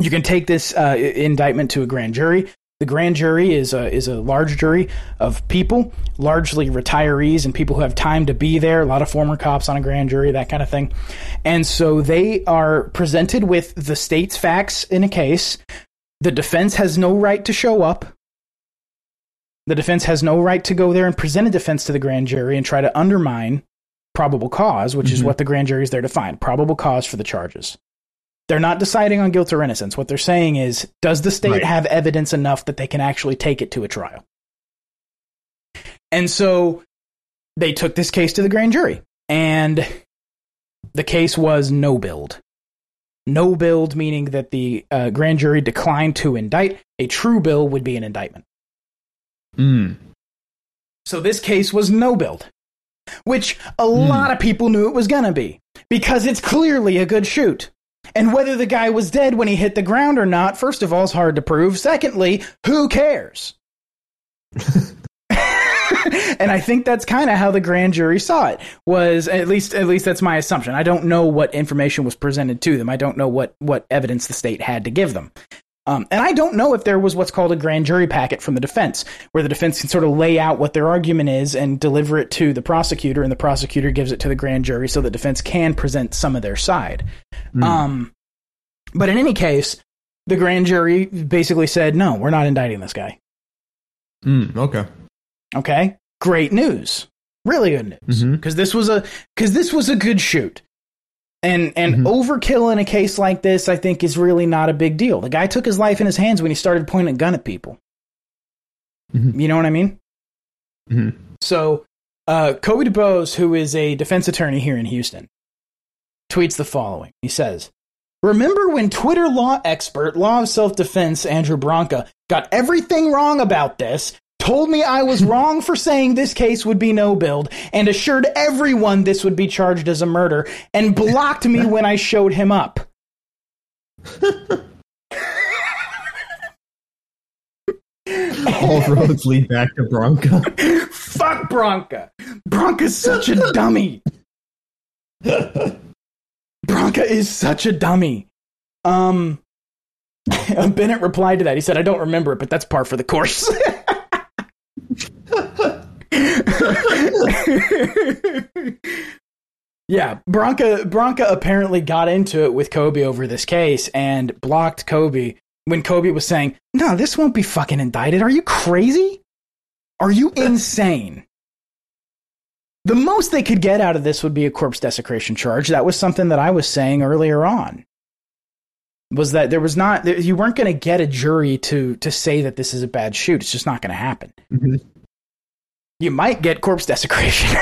you can take this uh, indictment to a grand jury. The grand jury is a, is a large jury of people, largely retirees and people who have time to be there. A lot of former cops on a grand jury, that kind of thing. And so they are presented with the state's facts in a case. The defense has no right to show up. The defense has no right to go there and present a defense to the grand jury and try to undermine probable cause, which is
Mhm.
what the grand jury is there to find probable cause for the charges. They're not deciding on guilt or innocence. What they're saying is, does the state
Right.
have evidence enough that they can actually take it to a trial? And so they took this case to the grand jury, and the case was no billed. No billed, meaning that the uh, grand jury declined to indict. A true bill would be an indictment.
Mm.
So this case was no billed, which a lot of people knew it was going to be because it's clearly a good shoot. And whether the guy was dead when he hit the ground or not, first of all, is hard to prove. Secondly, who cares? and I think that's kind of how the grand jury saw it. Was at least at least that's my assumption. I don't know what information was presented to them. I don't know what what evidence the state had to give them. Um, and I don't know if there was what's called a grand jury packet from the defense, where the defense can sort of lay out what their argument is and deliver it to the prosecutor, and the prosecutor gives it to the grand jury so the defense can present some of their side. Um, but in any case, the grand jury basically said, no, we're not indicting this guy.
Mm. Okay.
Okay, great news, really good news, because this was a because this was a good shoot, and and
Mhm.
overkill in a case like this, I think, is really not a big deal. The guy took his life in his hands when he started pointing a gun at people.
Mhm.
You know what I mean?
Mhm.
So, uh, Kobe DeBose, who is a defense attorney here in Houston, tweets the following. He says, Remember when Twitter law expert, law of self defense, Andrew Branca, got everything wrong about this, told me I was wrong for saying this case would be no billed, and assured everyone this would be charged as a murder, and blocked me when I showed him up?
All roads lead back to Branca.
Fuck Branca. Branca's such a dummy! Branca is such a dummy. Um, Bennett replied to that. He said, "I don't remember it, but that's par for the course." yeah, Branca Branca apparently got into it with Kobe over this case and blocked Kobe when Kobe was saying, "No, this won't be fucking indicted. Are you crazy? Are you insane?" The most they could get out of this would be a corpse desecration charge. That was something that I was saying earlier on. Was that there was not you weren't going to get a jury to to say that this is a bad shoot. It's just not going to happen.
Mhm.
You might get corpse desecration.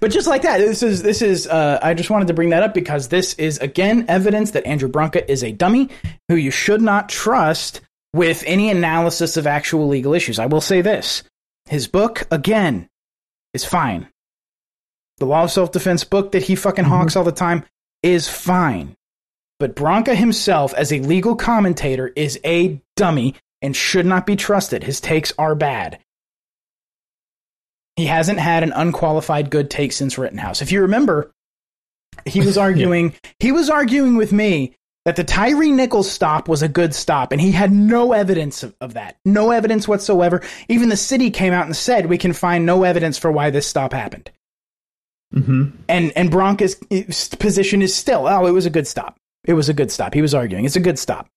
but just like that, this is this is. Uh, I just wanted to bring that up because this is again evidence that Andrew Branca is a dummy who you should not trust with any analysis of actual legal issues. I will say this: his book again is fine. The Law of Self Defense book that he fucking mm-hmm. hawks all the time is fine. But Branca himself, as a legal commentator, is a dummy and should not be trusted. His takes are bad. He hasn't had an unqualified good take since Rittenhouse. If you remember, he was arguing he was arguing with me that the Tyre Nichols stop was a good stop, and he had no evidence of, of that. No evidence whatsoever. Even the city came out and said we can find no evidence for why this stop happened.
Mhm.
And and Branca's position is still, oh, it was a good stop. It was a good stop. He was arguing it's a good stop.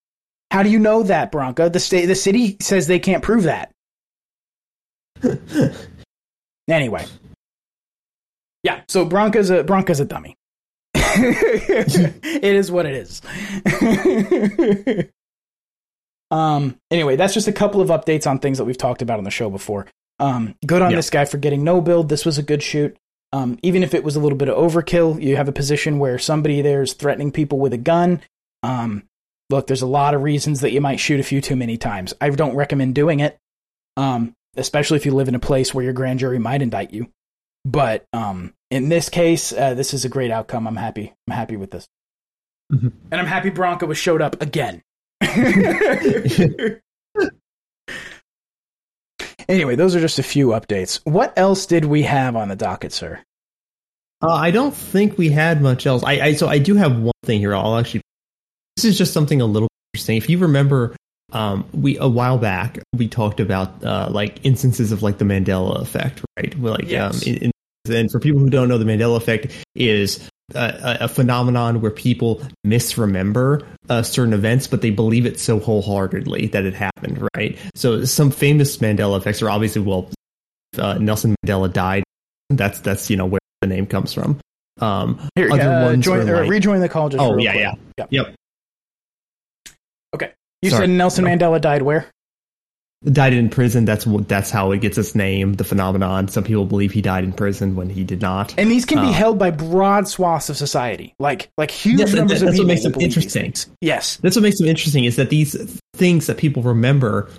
How do you know that, Branca? The state, the city says they can't prove that. anyway, yeah. So Branca's a Branca's a dummy. it is what it is. Um, anyway, that's just a couple of updates on things that we've talked about on the show before. Um, good on
Yeah.
this guy for getting no billed. This was a good shoot. Um, even if it was a little bit of overkill, you have a position where somebody there is threatening people with a gun. Um, look, there's a lot of reasons that you might shoot a few too many times. I don't recommend doing it, um, especially if you live in a place where your grand jury might indict you. But um, in this case, uh, this is a great outcome. I'm happy. I'm happy with this,
Mhm.
and I'm happy Branca was showed up again. anyway, those are just a few updates. What else did we have on the docket, sir?
Uh, I don't think we had much else. I, I so I do have one thing here. I'll actually. This is just something a little interesting. If you remember, um, we a while back we talked about uh, like instances of like the Mandela effect, right? Where, like
Yes.
um, in, in, and for people who don't know, the Mandela effect is a, a phenomenon where people misremember uh, certain events, but they believe it so wholeheartedly that it happened, right? So some famous Mandela effects are obviously well, uh, Nelson Mandela died. That's that's you know where the name comes from. Um,
Here,
other
uh,
ones
join,
like-
rejoin the call.
Oh, yeah, yeah.
Yep.
Yep.
Okay. You
Sorry.
said Nelson
No.
Mandela died where?
Died in prison. That's what that's how it gets its name. The phenomenon. Some people believe he died in prison when he did not.
And these can be
Oh.
held by broad swaths of society, like like huge numbers of
that's what
people.
makes them interesting.
Yes.
That's what makes them interesting. Is that these things that people remember,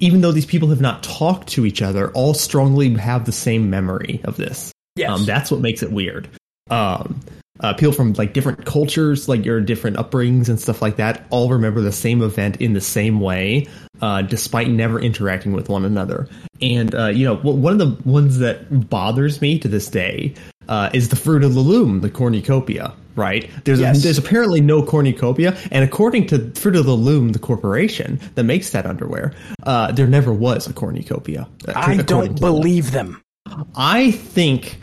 even though these people have not talked to each other, all strongly have the same memory of this.
Yes.
Um, that's what makes it weird. Um, uh, people from like different cultures, like your different upbringings and stuff like that, all remember the same event in the same way, uh, despite never interacting with one another. And uh, you know, one of the ones that bothers me to this day uh, is the fruit of the loom, the cornucopia. Right? There's
Yes.
there's apparently no cornucopia, and according to Fruit of the Loom, the corporation that makes that underwear, uh, there never was a cornucopia. uh,
I don't believe them.
I think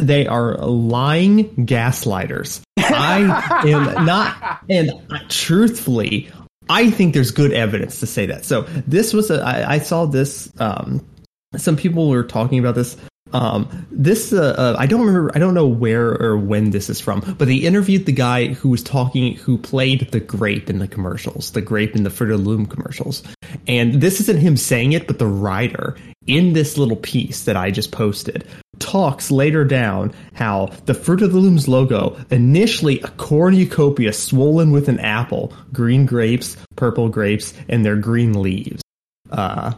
they are lying gaslighters. I am not, and truthfully, I think there's good evidence to say that. So this was a, I, I saw this. Um, some people were talking about this. Um, this uh, uh, I don't remember. I don't know where or when this is from, but they interviewed the guy who was talking, who played the grape in the commercials, the grape in the Fruit of the Loom commercials. And this isn't him saying it, but the writer in this little piece that I just posted talks later down how the Fruit of the Loom's logo initially a cornucopia swollen with an apple, green grapes, purple grapes, and their green leaves. Uh,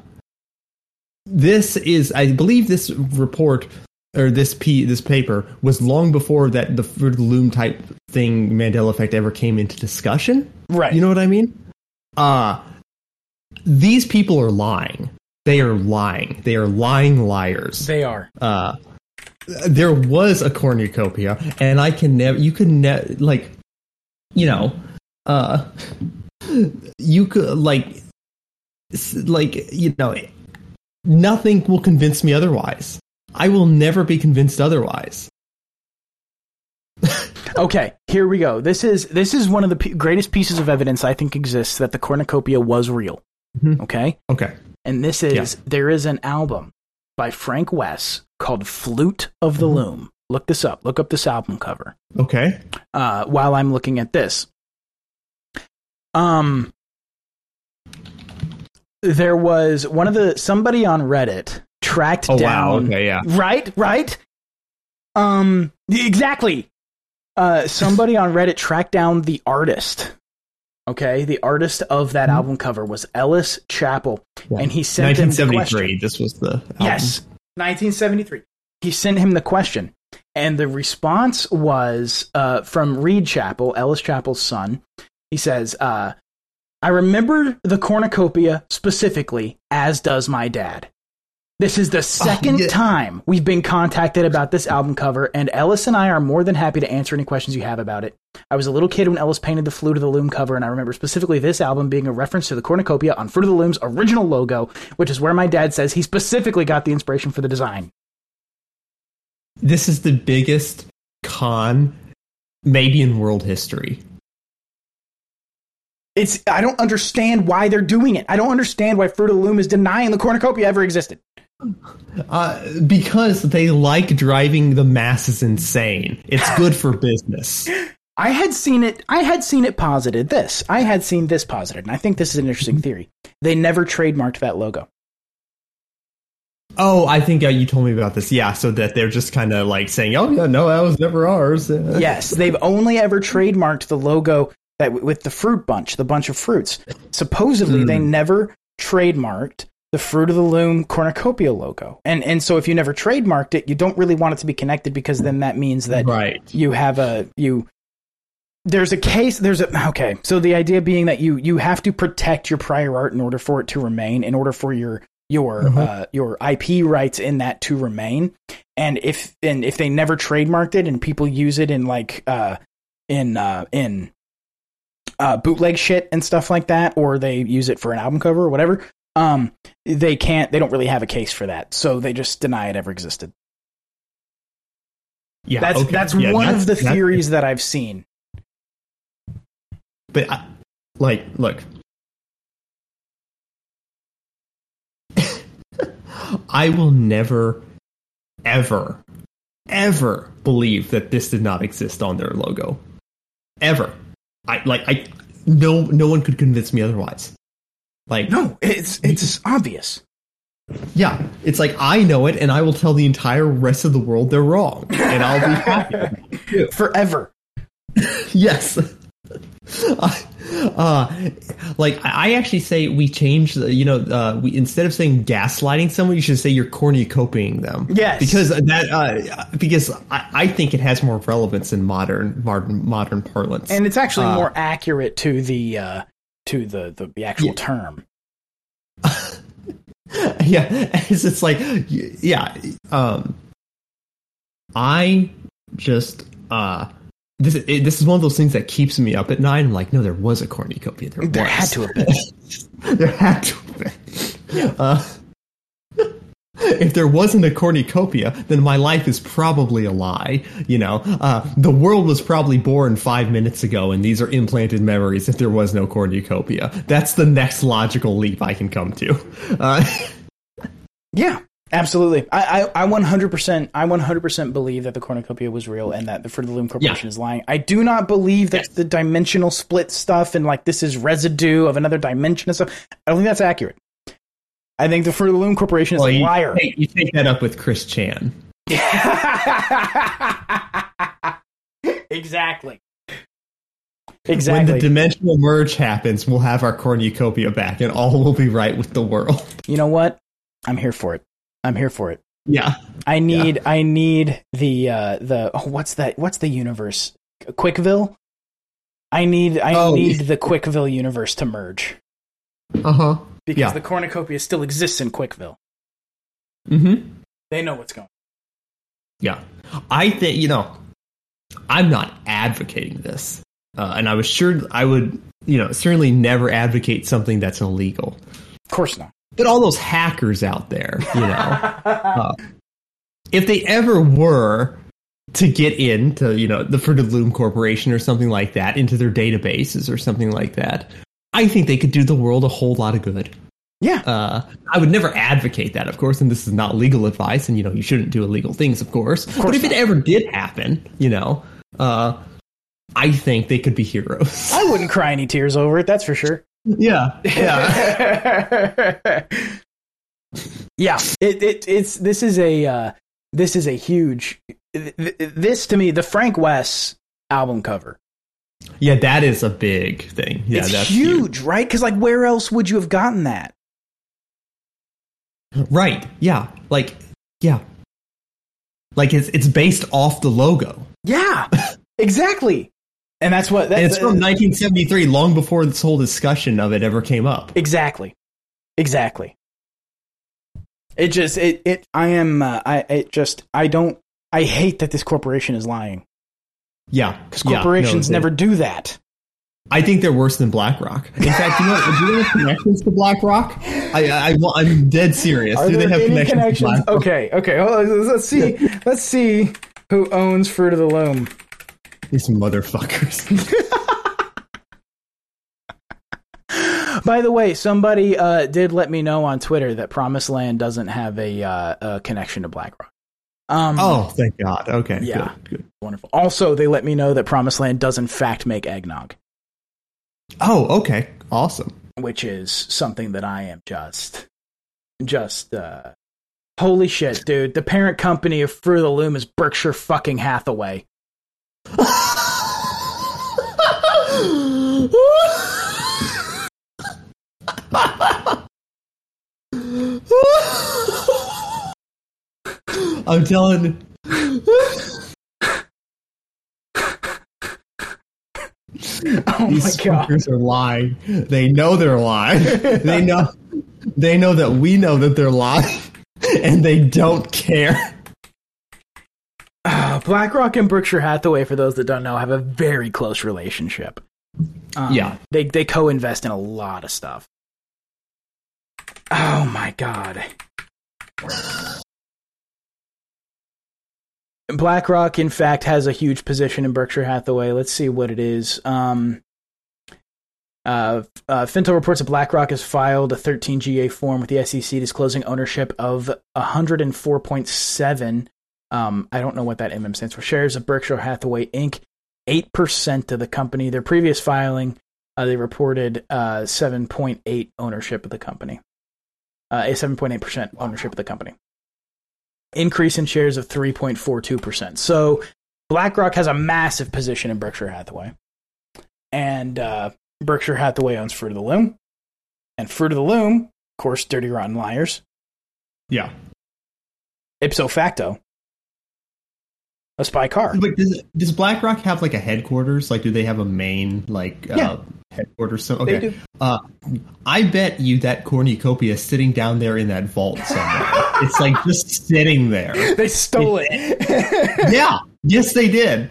this is, I believe, this report or this p this paper was long before that the Fruit of the Loom type thing Mandela effect ever came into discussion.
Right.
You know what I mean? Uh these people are lying. They are lying. They are lying liars.
they are.
Uh there was a cornucopia and I can never you could never like you know uh you could like like you know nothing will convince me otherwise. I will never be convinced otherwise.
Okay, here we go. This is this is one of the p- greatest pieces of evidence I think exists that the cornucopia was real.
Mhm.
Okay,
Okay.
and this is
Yeah.
there is an album by Frank Wess called "Flute of the
Mhm.
Loom." Look this up. Look up this album cover.
Okay.
uh, while I'm looking at this. Um, there was one of the somebody on Reddit tracked
Oh
down.
wow. Okay, yeah.
Right, right. Um, exactly. Uh, somebody on Reddit tracked down the artist. Okay, the artist of that
Mhm.
album cover was Ellis Chappell,
Yeah.
and he sent him the question.
1973. This was the album.
Yes, 1973. He sent him the question, and the response was uh, from Reed Chappell, Ellis Chappell's son. He says, uh, "I remember the cornucopia specifically, as does my dad." This is the oh, second
yeah.
time we've been contacted about this album cover, and Ellis and I are more than happy to answer any questions you have about it. I was a little kid when Ellis painted the Flute of the Loom cover, and I remember specifically this album being a reference to the cornucopia on Fruit of the Loom's original logo, which is where my dad says he specifically got the inspiration for the design.
This is the biggest con maybe in world history.
It's I don't understand why they're doing it. I don't understand why Fruit of the Loom is denying the cornucopia ever existed.
Uh, because they like driving the masses insane. It's good for business.
I had seen it. I had seen it posited. This I had seen this posited, and I think this is an interesting theory. They never trademarked that logo.
Oh, I think uh, you told me about this. Yeah, so that they're just kind of like saying, "Oh yeah, no, that was never ours."
Yes, they've only ever trademarked the logo that with the fruit bunch, the bunch of fruits. Supposedly, they never trademarked the Fruit of the Loom cornucopia logo. And and so if you never trademarked it, you don't really want it to be connected because then that means that
Right.
you have a you there's a case there's a okay so the idea being that you you have to protect your prior art in order for it to remain in order for your your uh, your IP rights in that to remain and if and if they never trademarked it and people use it in like uh in uh in uh bootleg shit and stuff like that or they use it for an album cover or whatever um they can't they don't really have a case for that so they just deny it ever existed
Yeah,
that's
okay.
that's
Yeah,
one of the theories that I've seen
But I, like, look, I will never, ever, ever believe that this did not exist on their logo, ever. I like I no no one could convince me otherwise. Like
No, it's it's obvious.
yeah, it's like I know it, and I will tell the entire rest of the world they're wrong, and I'll be happy.
Forever.
yes. uh, like I I actually say we change the, you know, uh, we instead of saying gaslighting someone, you should say you're cornucopying them.
Yes.
because that uh, because I, I think it has more relevance in modern modern modern parlance.
And it's actually
Uh,
more accurate to the uh to the the, the actual term.
yeah, it's, it's like yeah. Um, I just uh. This, it, this is one of those things that keeps me up at night. I'm like, no, there was a cornucopia. There,
There
was.
had to have been.
there had to have been. Uh, if there wasn't a cornucopia, then my life is probably a lie. You know, uh, the world was probably born five minutes ago, and these are implanted memories. If there was no cornucopia, that's the next logical leap I can come to. Uh,
Yeah, absolutely. I, I, I 100%, I 100% believe that the cornucopia was real and that the Fruit of the Loom Corporation
Yeah.
is lying. I do not believe that
Yes.
the dimensional split stuff and like this is residue of another dimension and stuff. I don't think that's accurate. I think the Fruit of the Loom Corporation is
well,
a
you,
liar.
take, you take that up with Chris Chan.
exactly. Exactly.
When the dimensional merge happens, we'll have our cornucopia back, and all will be right with the world.
you know what? I'm here for it. I'm here for it.
Yeah.
I need I need the uh the oh, what's that what's the universe? Quickville? I need I
Oh,
need
yeah.
the Quickville universe to merge
Uh huh.
Because
Yeah.
the cornucopia still exists in Quickville.
Mm-hmm.
They know what's going. on.
Yeah. I think, you know, I'm not advocating this. Uh, and I was sure I would, you know, certainly never advocate something that's illegal.
Of course not.
But all those hackers out there, you know, uh, if they ever were to get into, you know, the Fruit of Loom Corporation or something like that, into their databases or something like that, I think they could do the world a whole lot of good.
Yeah.
Uh, I would never advocate that, of course, and this is not legal advice, and you know you shouldn't do illegal things, of course. but if it ever did happen, you know, uh, I think they could be heroes.
I wouldn't cry any tears over it, that's for sure.
yeah, yeah,
yeah, it, it it's this is a uh, this is a huge th- th- this to me the Frank Wess album cover.
Yeah. That is a big thing. Yeah,
it's
that's
huge, right? Because like, where else would you have gotten that?
Right? Yeah, like yeah, like it's it's based off the logo.
Yeah, exactly. And that's what
And it's from 1973, long before this whole discussion of it ever came up.
exactly, exactly. It just it it I am uh, I it just I don't I hate that this corporation is lying
Yeah,
because
yeah, no,
corporations never do that.
I think they're worse than BlackRock. In fact, you know, do you have connections to BlackRock? I, I, am dead serious.
Are
do they have connections,
connections? Okay, okay. On, let's see. Let's see who owns Fruit of the Loom.
These motherfuckers.
By the way, somebody uh, did let me know on Twitter that Promised Land doesn't have a, uh, a connection to BlackRock. Um,
Oh, thank God. Okay.
Yeah.
Good. Good.
wonderful. Also, they let me know that Promised Land does in fact make eggnog,
Oh, okay. Awesome.
which is something that I am just, just, uh, holy shit, dude. The parent company of Fruit of the Loom is Berkshire fucking Hathaway.
I'm telling.
Oh
These
my god.
fuckers are lying. They know they're lying. they know. They know that we know that they're lying, and they don't care.
Uh, BlackRock and Berkshire Hathaway, for those that don't know, have a very close relationship. Um,
Yeah.
they they co-invest in a lot of stuff. Oh my god. BlackRock, in fact, has a huge position in Berkshire Hathaway. Let's see what it is. Um, uh, uh, Fintel reports that BlackRock has filed a 13GA form with the SEC disclosing ownership of 104.7. Um, I don't know what that MM stands for. Shares of Berkshire Hathaway Inc. 8% of the company. Their previous filing, uh, they reported uh, 7.8 ownership of the company. Uh, a 7.8% ownership of the company. Increase in shares of 3.42%. So BlackRock has a massive position in Berkshire Hathaway. And uh, Berkshire Hathaway owns Fruit of the Loom. And Fruit of the Loom, of course, Dirty Rotten Liars.
Yeah.
Ipso facto, a spy car.
But does does BlackRock have like a headquarters? Like, do they have a main like
Yeah.
uh, headquarters? So okay. Uh, I bet you that cornucopia is sitting down there in that vault somewhere. it's like just sitting there.
They stole it.
Yeah. Yes, they did.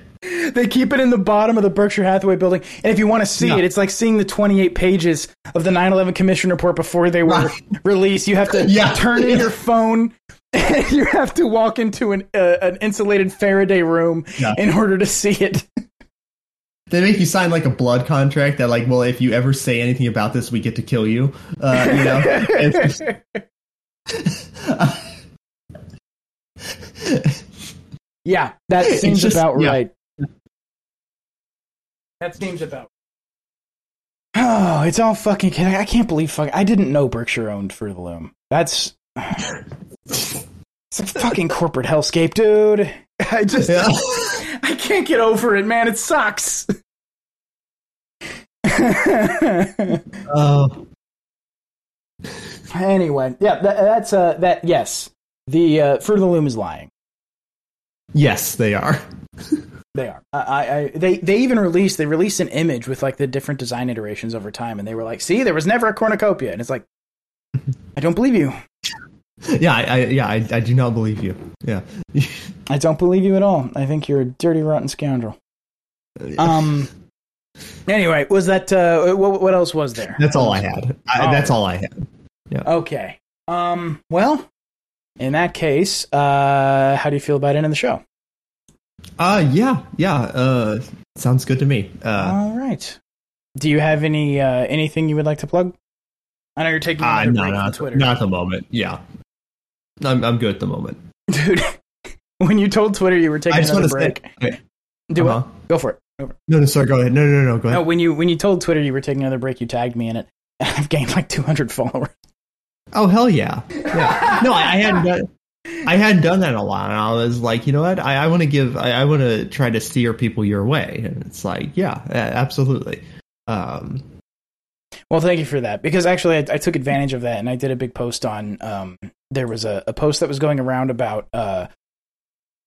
they keep it in the bottom of the Berkshire Hathaway building. And if you want to see
Yeah.
it, it's like seeing the 28 pages of the 9 11 Commission report before they were released. You have to
Yeah.
turn in your phone. And you have to walk into an uh, an insulated Faraday room
Yeah.
in order to see it.
They make you sign like a blood contract that, like, well, if you ever say anything about this, we get to kill you. Uh, you know, It's just-
yeah, that seems
just-
about
yeah.
right. That seems about. Oh, it's all fucking. I can't believe fuck. I didn't know Berkshire owned Fruit of the Loom. That's. It's a fucking corporate hellscape, dude. I just.
Yeah.
I can't get over it, man. It sucks.
Oh,
anyway, yeah, that, that's uh, that. Yes, the uh, Fruit of the Loom is lying.
yes, they are.
They are. I, I, I, they, they even released. They released an image with like the different design iterations over time, and they were like, "See, there was never a cornucopia," and it's like, I don't believe you.
Yeah, I, I yeah, I, I do not believe you. Yeah.
I don't believe you at all. I think you're a dirty, rotten scoundrel. Um. Anyway, was that uh, what, what else was there?
that's all I had. I,
Oh.
That's all I had. Yeah.
Okay. Um. Well, in that case, uh, how do you feel about ending the show?
Uh, yeah, yeah. Uh, sounds good to me. Uh,
all right. Do you have any uh, anything you would like to plug? I know you're taking
uh
another
no,
break from
not,
Twitter,
not at the moment. Yeah, I'm I'm good at the moment.
dude. when you told Twitter you were taking
I just
another
want to
break,
say. Okay.
do
Uh-huh.
it. Go for it.
No, no, sorry. Go ahead. No, no, no. Go ahead.
No, when you when you told Twitter you were taking another break, you tagged me in it. and I've gained like 200 followers.
Oh hell yeah! Yeah. No, I, I hadn't done. I hadn't done that in a while, and I was like, you know what? I, I want to give. I, I want to try to steer people your way, and it's like, yeah, absolutely. Um,
Well, thank you for that because actually I, I took advantage of that and I did a big post on. Um, there was a, a post that was going around about uh,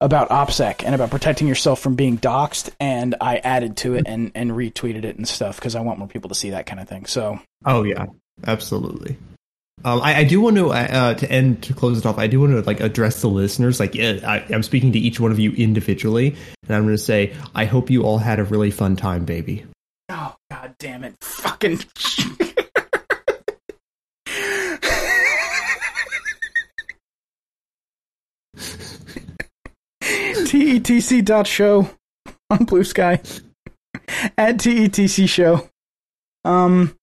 about OPSEC and about protecting yourself from being doxxed, and I added to it and, and retweeted it and stuff because I want more people to see that kind of thing. So
oh yeah, absolutely. Um, I, I do want to uh, to end to close it off. I do want to like address the listeners. Like yeah, I, I'm speaking to each one of you individually, and I'm going to say I hope you all had a really fun time, baby.
Oh god damn it. Fucking tetc dot show on Blue Sky. At TETC show. Um,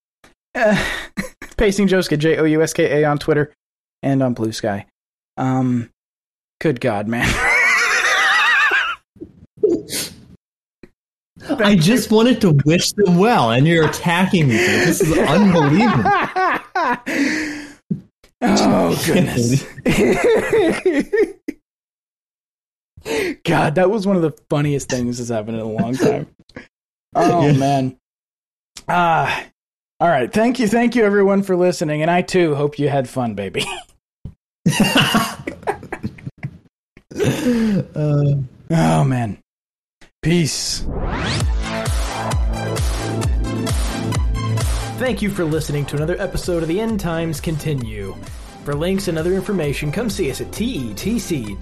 uh, Pacing Jouska, J O U S K A on Twitter and on Blue Sky. Um, good God, man.
I you. just wanted to wish them well, and you're attacking me. This is unbelievable.
oh, goodness. God, that was one of the funniest things that's happened in a long time. Oh
Yeah.
man. Ah. all right. Thank you, thank you everyone for listening, and I too hope you had fun, baby.
Uh,
Oh man. Peace.
Thank you for listening to another episode of the End Times Continue. For links and other information, come see us at tetc.show.